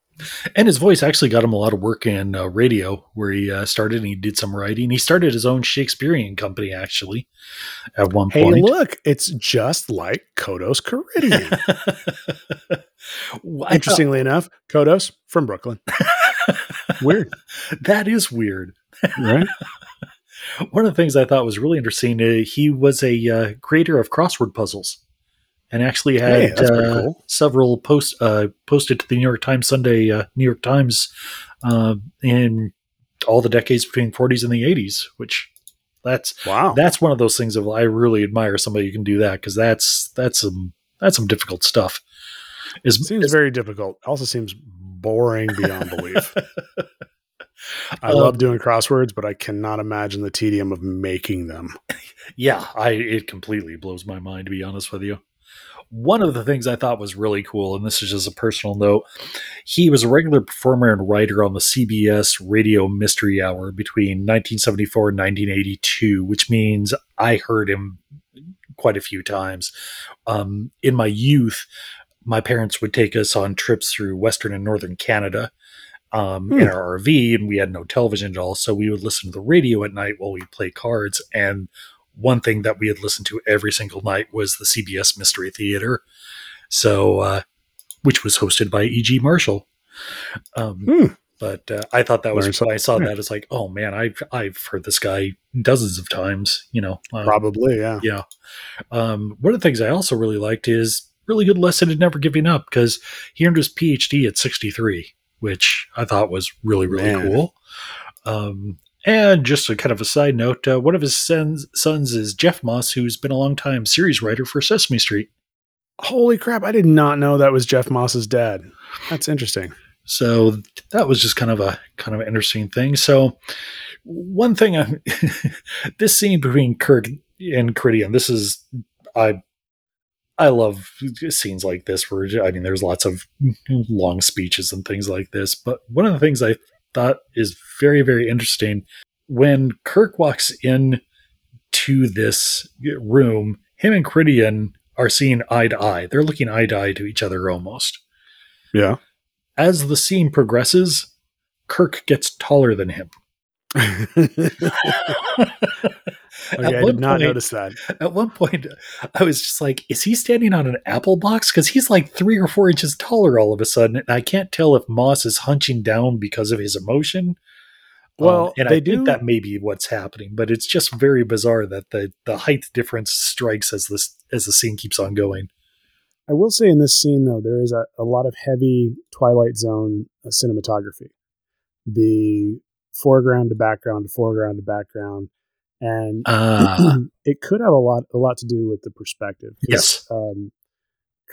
And his voice actually got him a lot of work in uh, radio, where he uh, started and he did some writing. He started his own Shakespearean company, actually, at one Hey, point. look, it's just like Kodos Karidian. (laughs) Well, Interestingly enough, Kodos from Brooklyn. (laughs) Weird, that is weird. right? (laughs) One of the things I thought was really interesting, uh, he was a uh, creator of crossword puzzles and actually had Hey, uh, cool. several posts uh, posted to the New York Times Sunday, uh, New York Times uh, in all the decades between 40s and the 80s, which that's Wow. that's one of those things of I really admire somebody who can do that because that's that's some that's some difficult stuff. Is seems very difficult. Also seems boring beyond belief. (laughs) I Um, love doing crosswords, but I cannot imagine the tedium of making them. yeah, I it completely blows my mind to be honest with you. One of the things I thought was really cool, and this is just a personal note, he was a regular performer and writer on the CBS Radio Mystery Hour between 1974 and 1982, which means I heard him quite a few times. Um, in my youth, my parents would take us on trips through Western and Northern Canada um, in Hmm. our RV, and we had no television at all. So we would listen to the radio at night while we play cards. And one thing that we had listened to every single night was the CBS Mystery Theater. So, uh, which was hosted by E.G. Marshall. Um, Hmm. But uh, I thought that was when I saw Yeah. that. It's like, oh man, I've I've heard this guy dozens of times. You know, uh, Probably, yeah. yeah. Um, one of the things I also really liked is really good lesson in never giving up because he earned his PhD at 63, which I thought was really, really Man. cool. Um, and just a kind of a side note, uh, one of his sons, sons is Jeff Moss, who's been a long time series writer for Sesame Street. Holy crap! I did not know that was Jeff Moss's dad. That's interesting. So that was just kind of a kind of an interesting thing. So one thing, (laughs) this scene between Kirk and Critty, and this is I I love scenes like this where I mean there's lots of long speeches and things like this, but one of the things I thought is very very interesting when Kirk walks in to this room, him and Karidian are seeing eye to eye. They're looking eye to eye to each other almost Yeah. as the scene progresses, Kirk gets taller than him. (laughs) (laughs) Okay, I did not point- notice that. At one point, I was just like, is he standing on an apple box? Because he's like three or four inches taller all of a sudden. And I can't tell if Moss is hunching down because of his emotion. Um, Well, and they I do. think that may be what's happening, but it's just very bizarre that the, the height difference strikes as this as the scene keeps on going. I will say in this scene though, there is a, a lot of heavy Twilight Zone uh, cinematography. The foreground to background to foreground to background, and Ah, (clears throat) it could have a lot a lot to do with the perspective. Yes. um,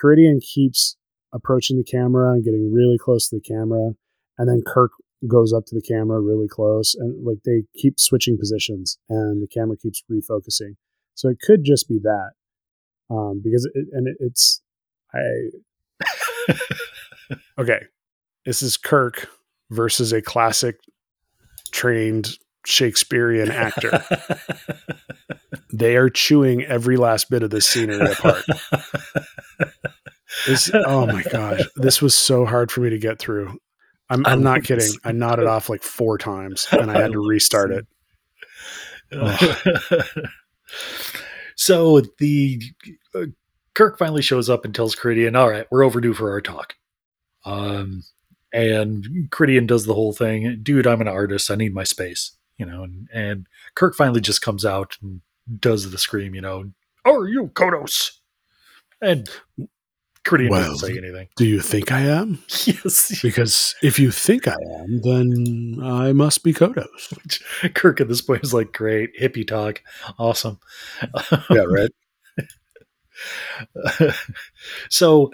Karidian keeps approaching the camera and getting really close to the camera, and then Kirk goes up to the camera really close, and like they keep switching positions, and the camera keeps refocusing. So it could just be that, um, because it, and it, it's I (laughs) okay. This is Kirk versus a classic trained Shakespearean actor. (laughs) they are chewing every last bit of this scenery apart. This, oh my gosh, this was so hard for me to get through. I'm, I'm not kidding. I nodded off like four times and I had to (laughs) restart it. (laughs) so the uh, Kirk finally shows up and tells Karidian, "All right, we're overdue for our talk." Um, and Karidian does the whole thing, "Dude, I'm an artist. I need my space." You know, and, and Kirk finally just comes out and does the scream. You know, "Are you Kodos?" And Karidian Well, doesn't say anything. Do you think I am? (laughs) yes, Because if you think I am, then I must be Kodos. Which Kirk at this point is like, "Great hippie talk, awesome." Yeah, right. (laughs) so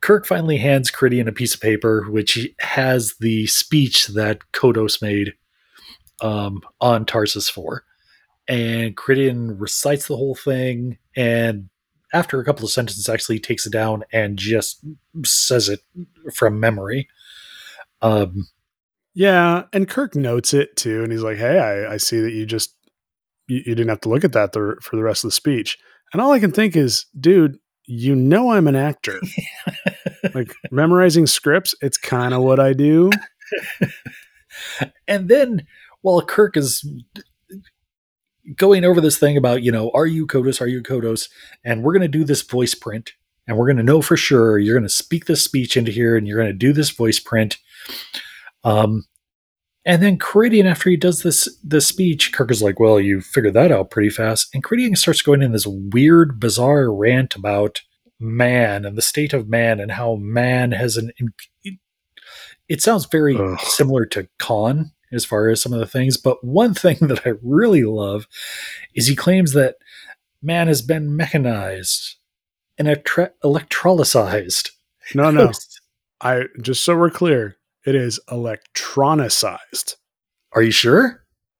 Kirk finally hands Karidian a piece of paper which has the speech that Kodos made um, on Tarsus 4. And Karidian recites the whole thing and after a couple of sentences actually takes it down and just says it from memory. Um, Yeah, and Kirk notes it too, and he's like, "Hey, I, I see that you just you, you didn't have to look at that the, for the rest of the speech." And all I can think is, dude, you know I'm an actor. (laughs) like memorizing scripts, it's kind of what I do. (laughs) and then while Kirk is going over this thing about, you know, are you Kodos? Are you Kodos? And we're going to do this voice print and we're going to know for sure you're going to speak this speech into here and you're going to do this voice print. Um, and then Karidian, after he does this this speech, Kirk is like, "Well, you figured that out pretty fast." And Karidian starts going in this weird, bizarre rant about man and the state of man and how man has an. It, it sounds very Ugh. similar to Khan as far as some of the things, but one thing (laughs) that I really love is he claims that man has been mechanized and electro- electrolyzed. No, no. (laughs) I just so we're clear, it is electronicized. Are you sure?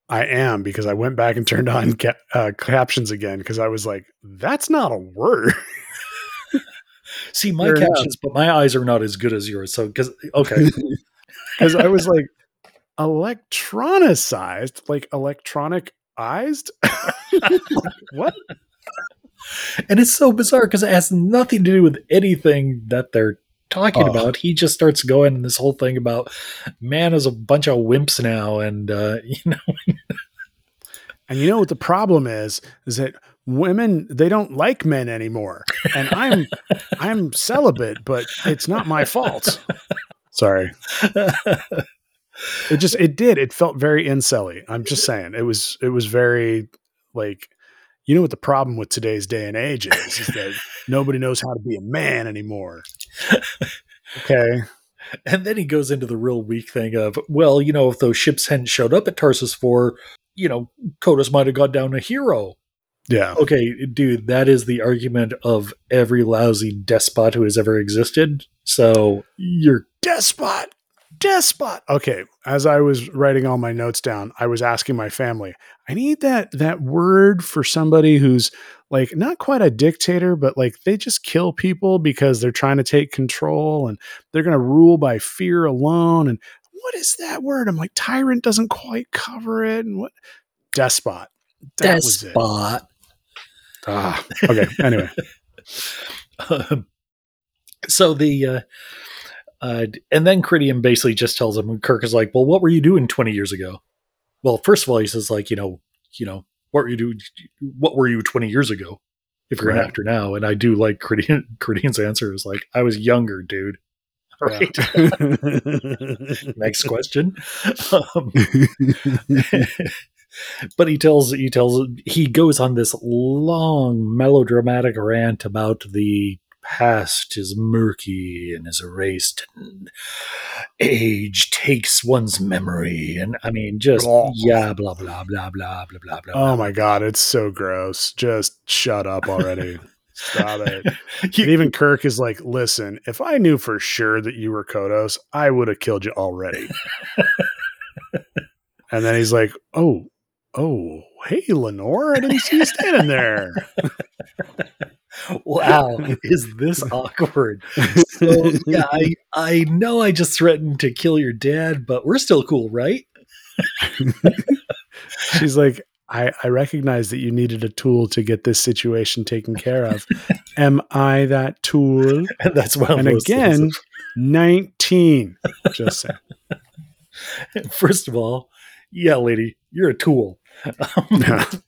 I am because I went back and turned on ca- uh, captions again because I was like, "That's not a word." (laughs) See, my Fair enough. captions, but my eyes are not as good as yours. So, because okay, Because I was like, electronicized, like electronicized. (laughs) what? and it's so bizarre because it has nothing to do with anything that they're talking Oh. about. He just starts going in this whole thing about man is a bunch of wimps now, and uh, (laughs) you know, And you know what the problem is? Is that women they don't like men anymore, and I'm I'm celibate, but it's not my fault. (laughs) Sorry, it just it did. It felt very incelly. I'm just saying it was it was very like you know what the problem with today's day and age is is that nobody knows how to be a man anymore. Okay, (laughs) and then he goes into the real weak thing of, well, you know, if those ships hadn't showed up at Tarsus for, you know, Kodos might have got down a hero. yeah, Okay, dude, that is the argument of every lousy despot who has ever existed. So you're despot, despot. Okay, as I was writing all my notes down, I was asking my family, I need that that word for somebody who's like not quite a dictator, but like they just kill people because they're trying to take control and they're going to rule by fear alone. And what is that word? I'm like, tyrant doesn't quite cover it. And what despot? That was it. despot. Ah, okay. Anyway, (laughs) Um, so the uh, uh, and then Karidian basically just tells him Kirk is like, well, what were you doing twenty years ago? well, first of all, he says like, you know, you know, what were you doing? What were you 20 years ago? If you're an actor now, and I do like Credine, (laughs) Credine's answer is like, I was younger, dude. Right. (laughs) Next question. Um, (laughs) but he tells he tells he goes on this long melodramatic rant about the past is murky and is erased and age takes one's memory and i mean just Blah. yeah blah blah blah blah blah blah blah oh my god, it's so gross. Just shut up already. Stop it. (laughs) You- even Kirk is like, listen, if I knew for sure that you were Kodos, I would have killed you already. (laughs) and then he's like, oh, oh, hey, Lenore, I didn't see you standing there. (laughs) wow (laughs) is this awkward so (laughs) yeah i i know i just threatened to kill your dad but we're still cool right She's like, I, I recognize that you needed a tool to get this situation taken care of. Am I that tool? and that's one And things again, 19. Just saying. first of all yeah lady you're a tool Um,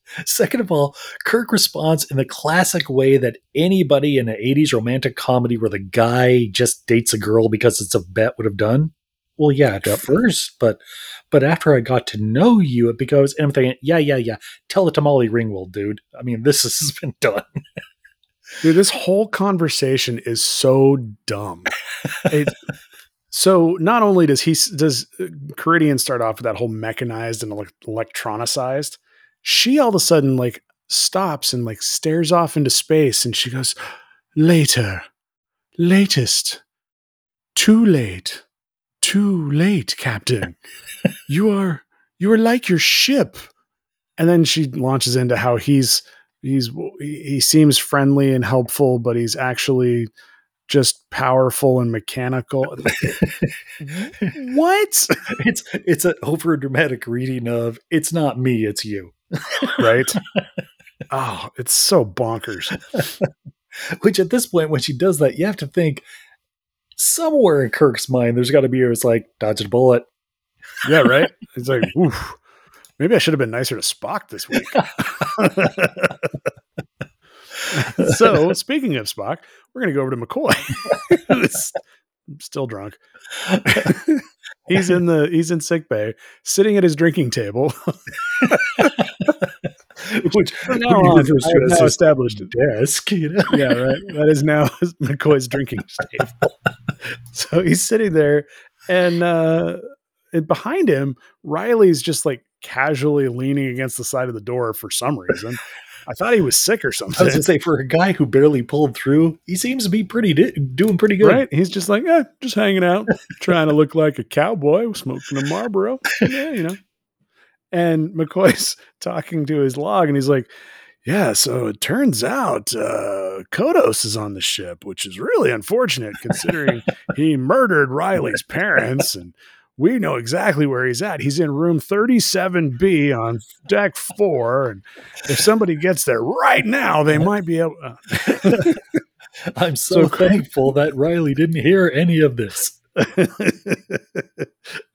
(laughs) second of all kirk responds in the classic way that anybody in an 80s romantic comedy where the guy just dates a girl because it's a bet would have done. Well yeah at first but but after i got to know you it becomes and i'm thinking yeah yeah yeah tell it to molly ringwald dude. I mean this has (laughs) been done. Dude, this whole conversation is so dumb. It, (laughs) so not only does he does uh, Karidian start off with that whole mechanized and electronicized, she all of a sudden like stops and like stares off into space, and she goes, "Later, latest, too late, too late, Captain. you are you are like your ship." And then she launches into how he's he's he he seems friendly and helpful, but he's actually just powerful and mechanical. what? (laughs) it's it's an over dramatic reading of it's not me it's you Right? oh, it's so bonkers. (laughs) which at this point when she does that you have to think somewhere in kirk's mind there's got to be a it's like dodged a bullet Yeah, right. (laughs) It's like, oof. Maybe I should have been nicer to Spock this week. (laughs) so, speaking of Spock, we're going to go over to McCoy. (laughs) Still drunk. (laughs) he's in the he's in sick bay, sitting at his drinking table. which From now on, have now established desk you know yeah, right. That is now McCoy's drinking table. so he's sitting there, and uh, and behind him, Riley's just like casually leaning against the side of the door for some reason. I thought he was sick or something. I was gonna say for a guy who barely pulled through, he seems to be pretty di- doing pretty good. Right? He's just like, eh, just hanging out, trying to look like a cowboy, smoking a Marlboro. Yeah, you know. And McCoy's (laughs) talking to his log, and he's like, "Yeah, so it turns out uh, Kodos is on the ship, which is really unfortunate considering (laughs) he murdered Riley's parents, and we know exactly where he's at. He's in room 37B on deck four, and if somebody gets there right now, they might be able." Uh, (laughs) I'm so, So- thankful that Riley didn't hear any of this. (laughs)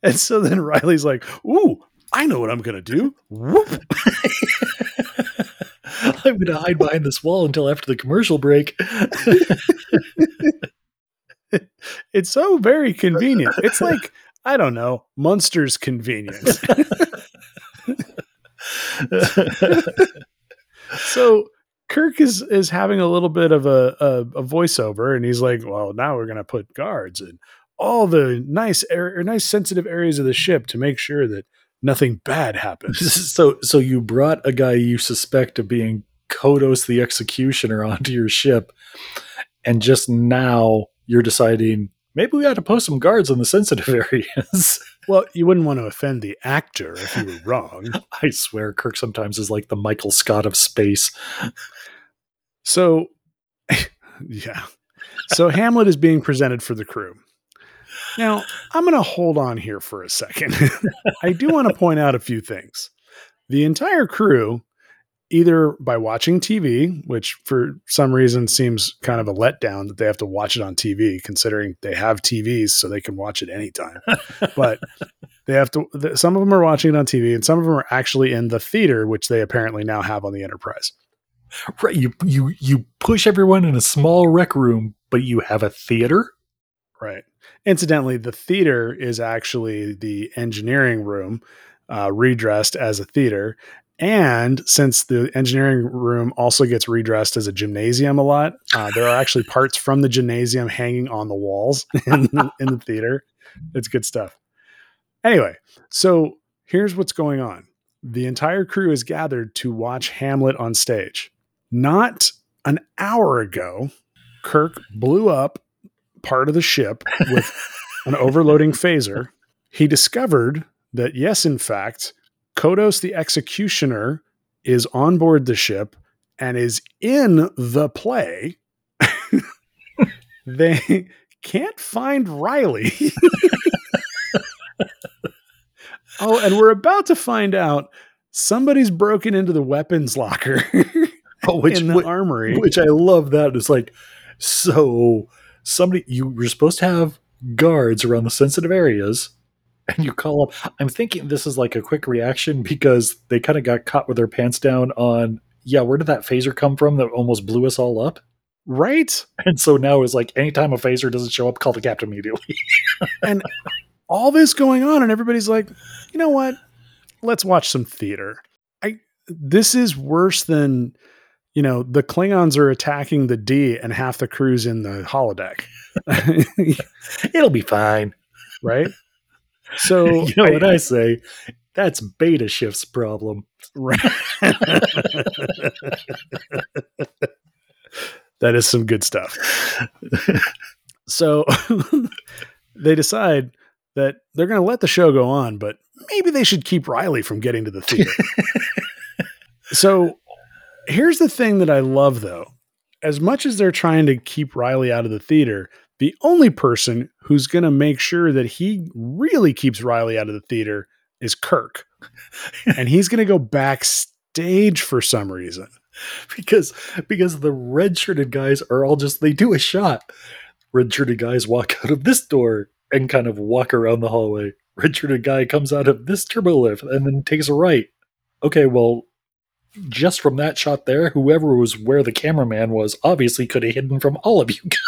and so then Riley's like, "Ooh, I know what I'm gonna do." Whoop. (laughs) I'm going to hide behind this wall until after the commercial break. It's so very convenient. It's like I don't know, Munster's convenience. (laughs) so Kirk is is having a little bit of a, a, a voiceover, and he's like, "Well, now we're gonna put guards in all the nice air, nice sensitive areas of the ship to make sure that nothing bad happens." (laughs) so, so you brought a guy you suspect of being Kodos the Executioner onto your ship, and just now you're deciding maybe we ought to post some guards on the sensitive (laughs) areas. well, you wouldn't want to offend the actor if you were wrong. (laughs) I swear, Kirk sometimes is like the Michael Scott of space. So, (laughs) yeah. So Hamlet is being presented for the crew. Now, I'm going to hold on here for a second. I do want to point out a few things. The entire crew either by watching TV, which for some reason seems kind of a letdown that they have to watch it on TV, considering they have TVs so they can watch it anytime. (laughs) but they have to, some of them are watching it on TV and some of them are actually in the theater, which they apparently now have on the Enterprise. Right. You you you push everyone in a small rec room, but you have a theater. Right. Incidentally, the theater is actually the engineering room, uh, redressed as a theater. And since the engineering room also gets redressed as a gymnasium a lot, uh, there are actually (laughs) parts from the gymnasium hanging on the walls (laughs) in the, in the theater. It's good stuff. Anyway, so here's what's going on the entire crew is gathered to watch Hamlet on stage. Not an hour ago, Kirk blew up part of the ship with (laughs) an overloading phaser. He discovered that, yes, in fact, Kodos the Executioner is on board the ship and is in the play. (laughs) they can't find Riley. (laughs) oh, and we're about to find out somebody's broken into the weapons locker (laughs) Oh, which in the which, armory. which I love. That it's like so somebody you were supposed to have guards around the sensitive areas, (laughs) and you call up. I'm thinking this is like a quick reaction because they kind of got caught with their pants down on. Yeah, where did that phaser come from that almost blew us all up? right? And so now it's like anytime a phaser doesn't show up, call the captain immediately. (laughs) and all this going on and everybody's like you know what let's watch some theater i this is worse than you know the klingons are attacking the d and half the crew's in the holodeck (laughs) It'll be fine. right so (laughs) you know I- what I say? That's Beta Shift's problem. right (laughs) that is some good stuff so (laughs) they decide that they're going to let the show go on, but maybe they should keep Riley from getting to the theater. so here's the thing that I love though. As much as they're trying to keep Riley out of the theater, the only person who's going to make sure that he really keeps Riley out of the theater is Kirk. (laughs) and he's going to go backstage for some reason. because because the red shirted guys are all just they do a shot. Red shirted guys walk out of this door and kind of walk around the hallway. Red shirted guy comes out of this turbo lift and then takes a right. Okay, well, just from that shot there, whoever was where the cameraman was obviously could have hidden from all of you guys.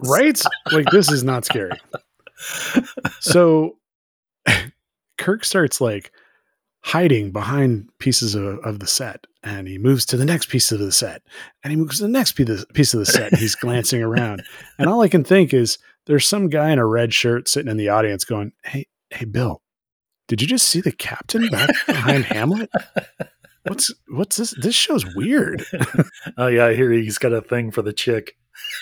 Right? like this is not scary. So (laughs) Kirk starts like hiding behind pieces of, of the set and he moves to the next piece of the set and he moves to the next piece of the, set. He's glancing around. And all I can think is there's some guy in a red shirt sitting in the audience going, Hey, hey, Bill, did you just see the captain back behind (laughs) Hamlet? What's what's this? This show's weird. Oh yeah, I hear he's got a thing for the chick.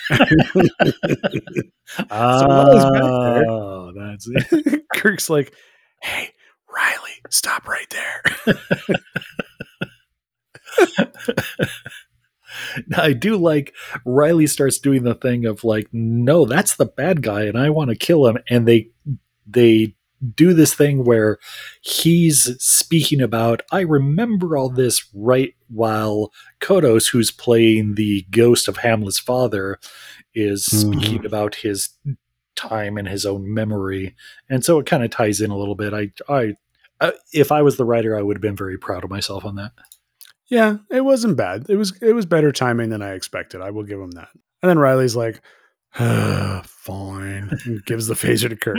(laughs) oh, that's it. (laughs) Kirk's like, "Hey, Riley, stop right there." (laughs) Now, I do like Riley starts doing the thing of like, no, that's the bad guy, and I want to kill him. And they they do this thing where he's speaking about, I remember all this right while Kodos, who's playing the ghost of Hamlet's father, is Mhm. speaking about his time and his own memory. And so it kind of ties in a little bit. I I uh, if I was the writer, I would have been very proud of myself on that. Yeah, it wasn't bad. It was it was better timing than I expected. I will give him that. And then Riley's like, (sighs) "Fine," and gives the phaser to Kirk,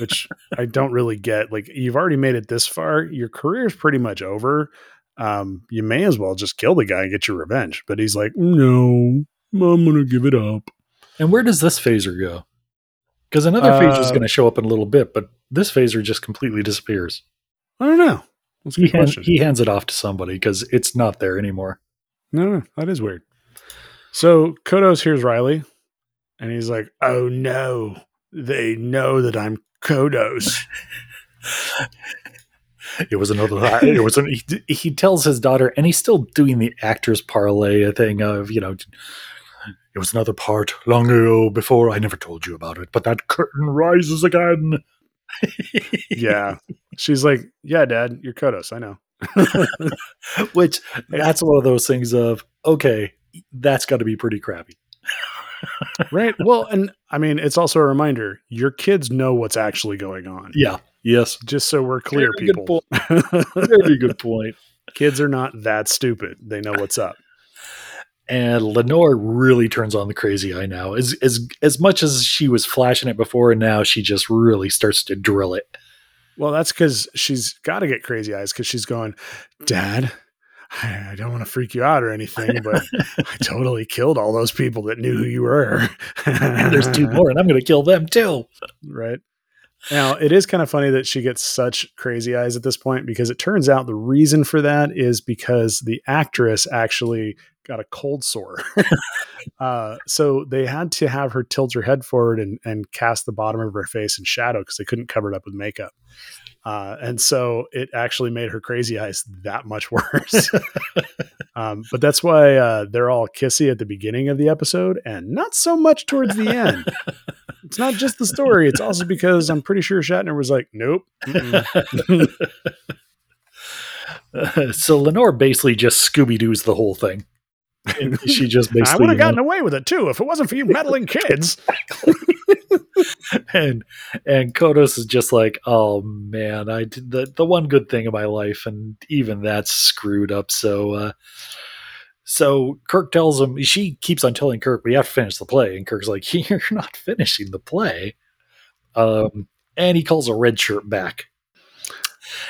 which I don't really get. Like, you've already made it this far. Your career's pretty much over. Um, you may as well just kill the guy and get your revenge. But he's like, "No, I'm gonna give it up." And where does this phaser go? Because another Uh, phaser is going to show up in a little bit, but this phaser just completely disappears. I don't know. That's a He, hand, question. he hands it off to somebody because it's not there anymore. No, no, that is weird. So Kodos hears Riley, and he's like, "Oh no, they know that I'm Kodos." (laughs) It was another. Uh, it was. An, he, he tells his daughter, and he's still doing the actors parlay thing of you know. It was another part long ago before I never told you about it, but that curtain rises again. (laughs) yeah, She's like, "Yeah, Dad, you're Kodos. I know." (laughs) Which that's one of those things of okay, that's got to be pretty crappy. Right. Well, and I mean, it's also a reminder: your kids know what's actually going on. Yeah. Yes. Just so we're clear, Very good people. Very good point. kids are not that stupid. They know what's up. And Lenore really turns on the crazy eye now. As as as much as she was flashing it before, and now she just really starts to drill it. Well, that's because she's got to get crazy eyes because she's going, Dad, I I don't want to freak you out or anything, (laughs) but I totally killed all those people that knew who you were. There's two more, and I'm going to kill them too. right? Now, it is kind of funny that she gets such crazy eyes at this point because it turns out the reason for that is because the actress actually got a cold sore. (laughs) uh, so they had to have her tilt her head forward and, and cast the bottom of her face in shadow because they couldn't cover it up with makeup. Uh, and so it actually made her crazy eyes that much (laughs) worse. (laughs) um, but that's why uh, they're all kissy at the beginning of the episode and not so much towards the end. It's not just the story. It's also because I'm pretty sure Shatner was like, nope. mm-mm." (laughs) so Lenore basically just Scooby Doo's the whole thing. And (laughs) she just basically. I would have gotten away with it too if it wasn't for you meddling kids. (laughs) (laughs) and and Kodos is just like, oh man, I did the the one good thing in my life, and even that's screwed up. So, uh, so Kirk tells him she keeps on telling Kirk, we have to finish the play, and Kirk's like, you're not finishing the play. Um, and he calls a red shirt back.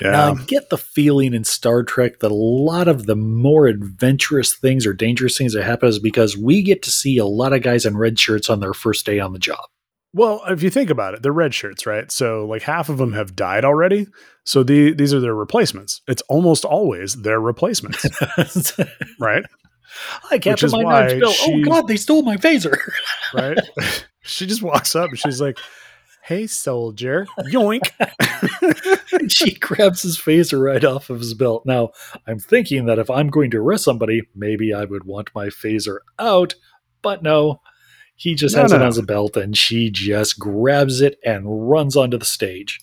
Now, I get the feeling in Star Trek that a lot of the more adventurous things or dangerous things that happen is because we get to see a lot of guys in red shirts on their first day on the job. Well, if you think about it, they're red shirts, right? So like half of them have died already. So the, these are their replacements. It's almost always their replacements, (laughs) right? Hi, Which Captain is My why Name's Bill. Oh God, they stole my phaser. Right? (laughs) she just walks up and she's like, "Hey, soldier, yoink!" (laughs) she grabs his phaser right off of his belt. Now, I'm thinking that if I'm going to arrest somebody, maybe I would want my phaser out, but no. He just No, has no, it on his belt and she just grabs it and runs onto the stage.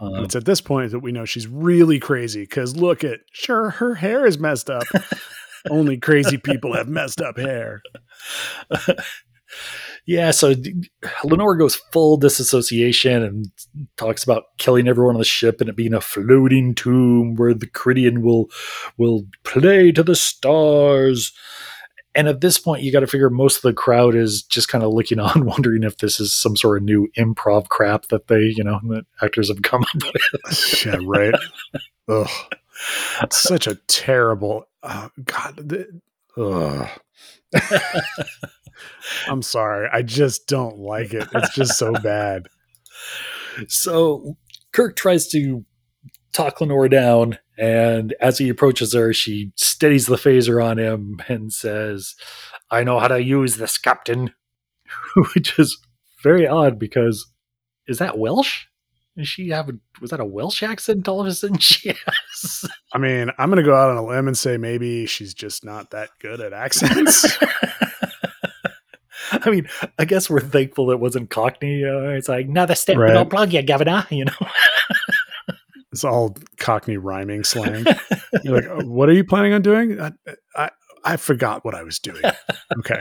Um, it's at this point that we know she's really crazy because look at sure her hair is messed up. (laughs) Only crazy people have messed up hair. (laughs) yeah, so Lenore goes full disassociation and talks about killing everyone on the ship and it being a floating tomb where the Karidian will will play to the stars. And at this point, you got to figure most of the crowd is just kind of looking (laughs) on, wondering if this is some sort of new improv crap that they, you know, that actors have come up with. yeah, right. Ugh, it's such a terrible. Oh, God, the, ugh. (laughs) I'm sorry. I just don't like it. It's just so (laughs) bad. So Kirk tries to talk Lenore down, and as he approaches her, she steadies the phaser on him and says, I know how to use this, Captain. (laughs) Which is very odd because is that Welsh? Does she have a was that a Welsh accent all of a sudden (laughs) she has? I mean, I'm going to go out on a limb and say maybe she's just not that good at accents. (laughs) I mean, I guess we're thankful it wasn't Cockney. Uh, it's like, another step, Right. I'll plug you, Governor. (laughs) You know, it's all Cockney rhyming slang. (laughs) You're like, "Oh, what are you planning on doing? I, I, I forgot what I was doing. Okay.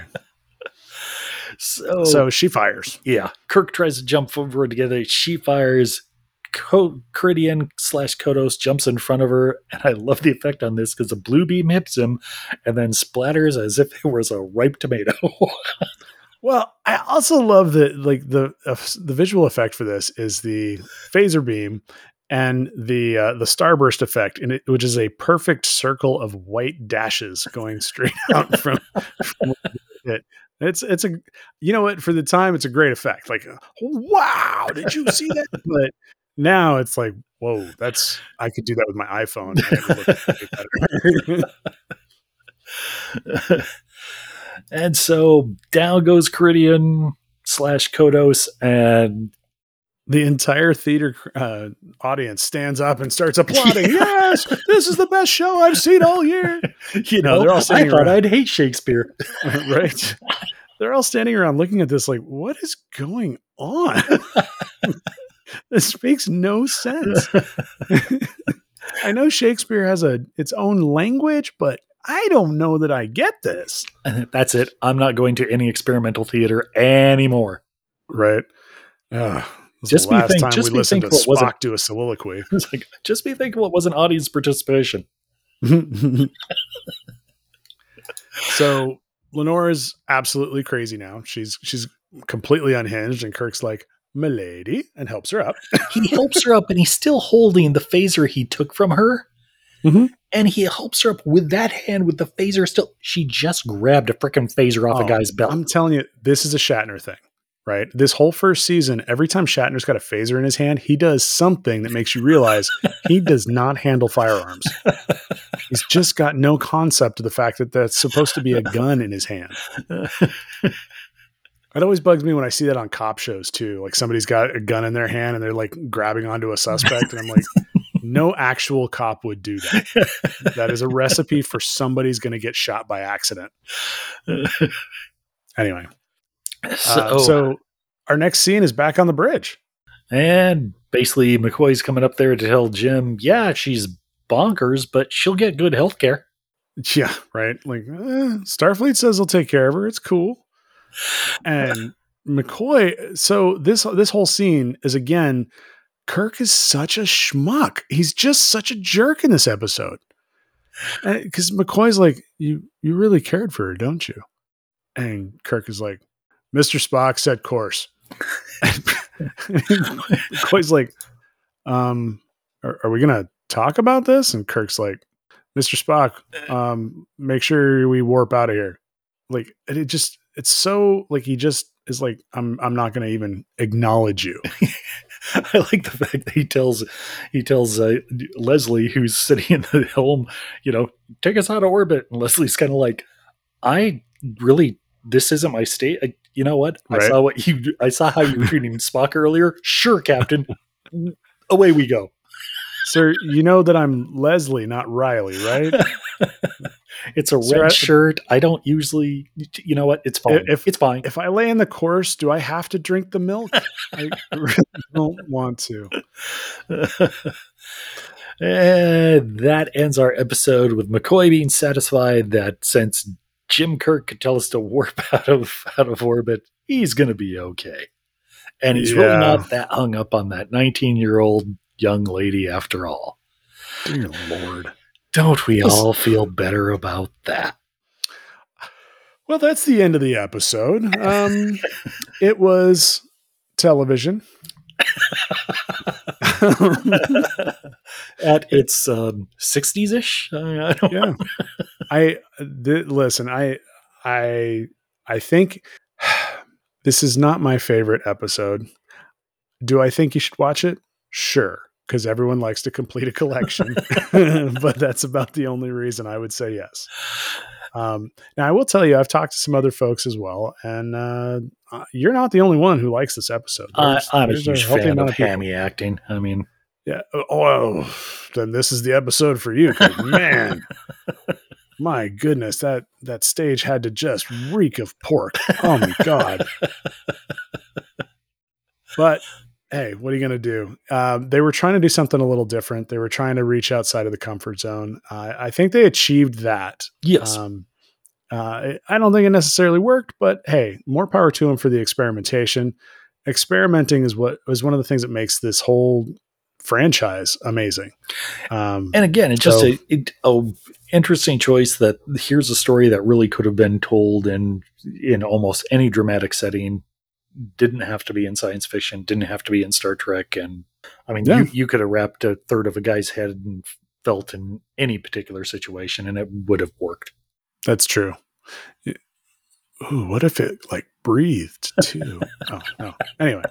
so So she fires. Yeah, Kirk tries to jump over together. She fires. Co- slash Kodos jumps in front of her, and I love the effect on this because the blue beam hits him and then splatters as if it was a ripe tomato. Well, I also love that like the uh, the visual effect for this is the phaser beam and the uh, the starburst effect, it, which is a perfect circle of white dashes going straight (laughs) out from, from it. It's it's a you know what for the time it's a great effect. Like wow, did you see that? (laughs) But now it's like whoa, that's I could do that with my iPhone. (laughs) and it would look way better. and so down goes Karidian slash Kodos, and the entire theater uh, audience stands up and starts applauding. (laughs) yes, this is the best show I've seen all year. (laughs) you know, they're all I thought around. I'd hate Shakespeare. (laughs) right? They're all standing around looking at this, like, what is going on? this makes no sense. I know Shakespeare has a its own language, but I don't know that I get this. (laughs) That's it. I'm not going to any experimental theater anymore. Right. Uh, Just last think- time just we be listened to thankful it wasn't- Spock do a soliloquy. (laughs) It's like, just be thankful it wasn't audience participation. (laughs) so Lenore's absolutely crazy now. She's she's completely unhinged, and Kirk's like, "Milady," and helps her up. He helps her up and he's still holding the phaser he took from her. Mhm. And he helps her up with that hand with the phaser still. She just grabbed a freaking phaser off Oh, a guy's belt. I'm telling you, this is a Shatner thing, right? This whole first season, every time Shatner's got a phaser in his hand, he does something that makes you realize he does not handle firearms. (laughs) He's just got no concept of the fact that that's supposed to be a gun in his hand. It always bugs me when I see that on cop shows too. Like somebody's got a gun in their hand and they're like grabbing onto a suspect, and I'm like, no actual cop would do that. That is a recipe for somebody's going to get shot by accident. (laughs) Anyway, so, uh, so our next scene is back on the bridge. and basically McCoy's coming up there to tell Jim, yeah, she's bonkers, but she'll get good health care. Yeah, right. Like eh, Starfleet says they'll take care of her. It's cool. And McCoy. So this this whole scene is again, Kirk is such a schmuck. He's just such a jerk in this episode. Because McCoy's like, you you really cared for her, don't you? And Kirk is like, Mr. Spock set course. (laughs) McCoy's like, um, are, are we gonna talk about this? And Kirk's like, Mr. Spock, um, make sure we warp out of here. Like and it just it's so like he just is like, I'm I'm not gonna even acknowledge you. (laughs) (laughs) I like the fact that he tells he tells uh, Leslie, who's sitting in the helm, you know, take us out of orbit. And Leslie's kind of like, I really, this isn't my state. I, you know what? I saw what you, I saw how you were treating (laughs) Spock earlier. Sure, Captain. Away we go. Sir, you know that I'm Leslie, not Riley, right? (laughs) It's a red shirt. I don't usually, you know what? It's fine. If- it's fine. If I lay in the course, do I have to drink the milk? I really (laughs) don't want to. and that ends our episode with McCoy being satisfied that since Jim Kirk could tell us to warp (laughs) out of out of orbit, he's going to be okay. And he's really not that hung up on that 19 year old young lady after all. Dear Lord. Don't we all feel better about that? Well, that's the end of the episode. Um, it was television. (laughs) At its um, 60s ish? I don't yeah i th- listen i i i think (sighs) this is not my favorite episode do i think you should watch it sure because everyone likes to complete a collection (laughs) (laughs) but that's about the only reason i would say yes um, now i will tell you i've talked to some other folks as well and uh, uh, you're not the only one who likes this episode I, There's- I'm a huge healthy fan of hammy acting. I mean, Yeah. Oh, well, then this is the episode for you, man. (laughs) my goodness, that that stage had to just reek of pork. Oh my god. But hey, what are you going to do? Um, they were trying to do something a little different. They were trying to reach outside of the comfort zone. Uh, I think they achieved that. yes. Um, uh, I don't think it necessarily worked, but hey, more power to them for the experimentation. Experimenting is what was one of the things that makes this whole franchise amazing. Um, and again, it's just So- a, it, a interesting choice that here's a story that really could have been told in in almost any dramatic setting. Didn't have to be in science fiction. Didn't have to be in Star Trek. And I mean, Yeah. you, you could have wrapped a third of a guy's head and felt in any particular situation, and it would have worked. that's true. Ooh, what if it like breathed too? (laughs) oh no. Anyway,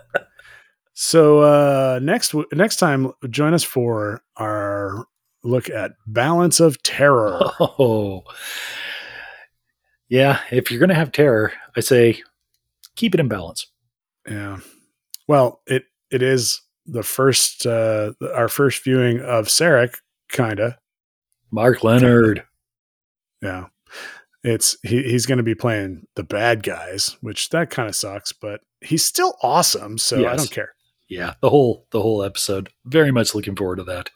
so uh, next next time, join us for our look at Balance of Terror. (laughs) Oh, yeah. If you're going to have terror, I say keep it in balance. Yeah. Well, it it is the first uh our first viewing of Sarek, kinda. Mark Lenard. Yeah. It's he, he's going to be playing the bad guys, which that kind of sucks, but he's still awesome, so I don't care. Yeah, the whole the whole episode. Very much looking forward to that.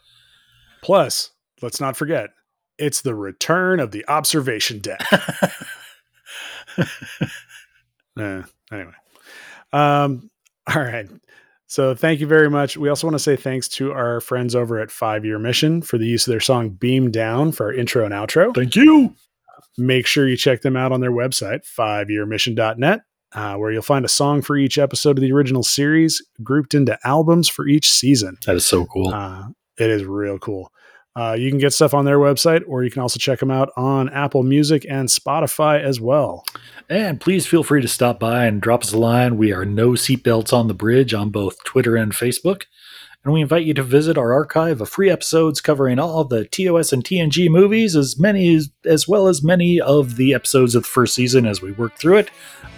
Plus, let's not forget, it's the return of the observation deck. Uh, (laughs) anyway. Um, (laughs) all right. So thank you very much. We also want to say thanks to our friends over at Five Year Mission for the use of their song Beam Down for our intro and outro. Thank you. Make sure you check them out on their website, fiveyearmission.net, uh, where you'll find a song for each episode of the original series grouped into albums for each season. That is so cool. Uh, it is real cool. Uh, you can get stuff on their website, or you can also check them out on Apple Music and Spotify as well. And please feel free to stop by and drop us a line. We are No Seatbelts on the Bridge on both Twitter and Facebook. And we invite you to visit our archive of free episodes covering all the TOS and TNG movies, as many as, as well as many of the episodes of the first season as we work through it,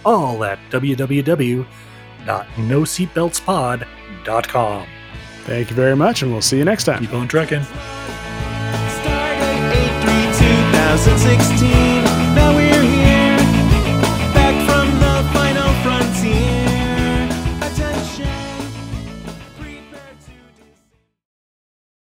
all at www.noseatbeltspod.com. Thank you very much, and we'll see you next time. Keep on trucking. Stardate 832 2016.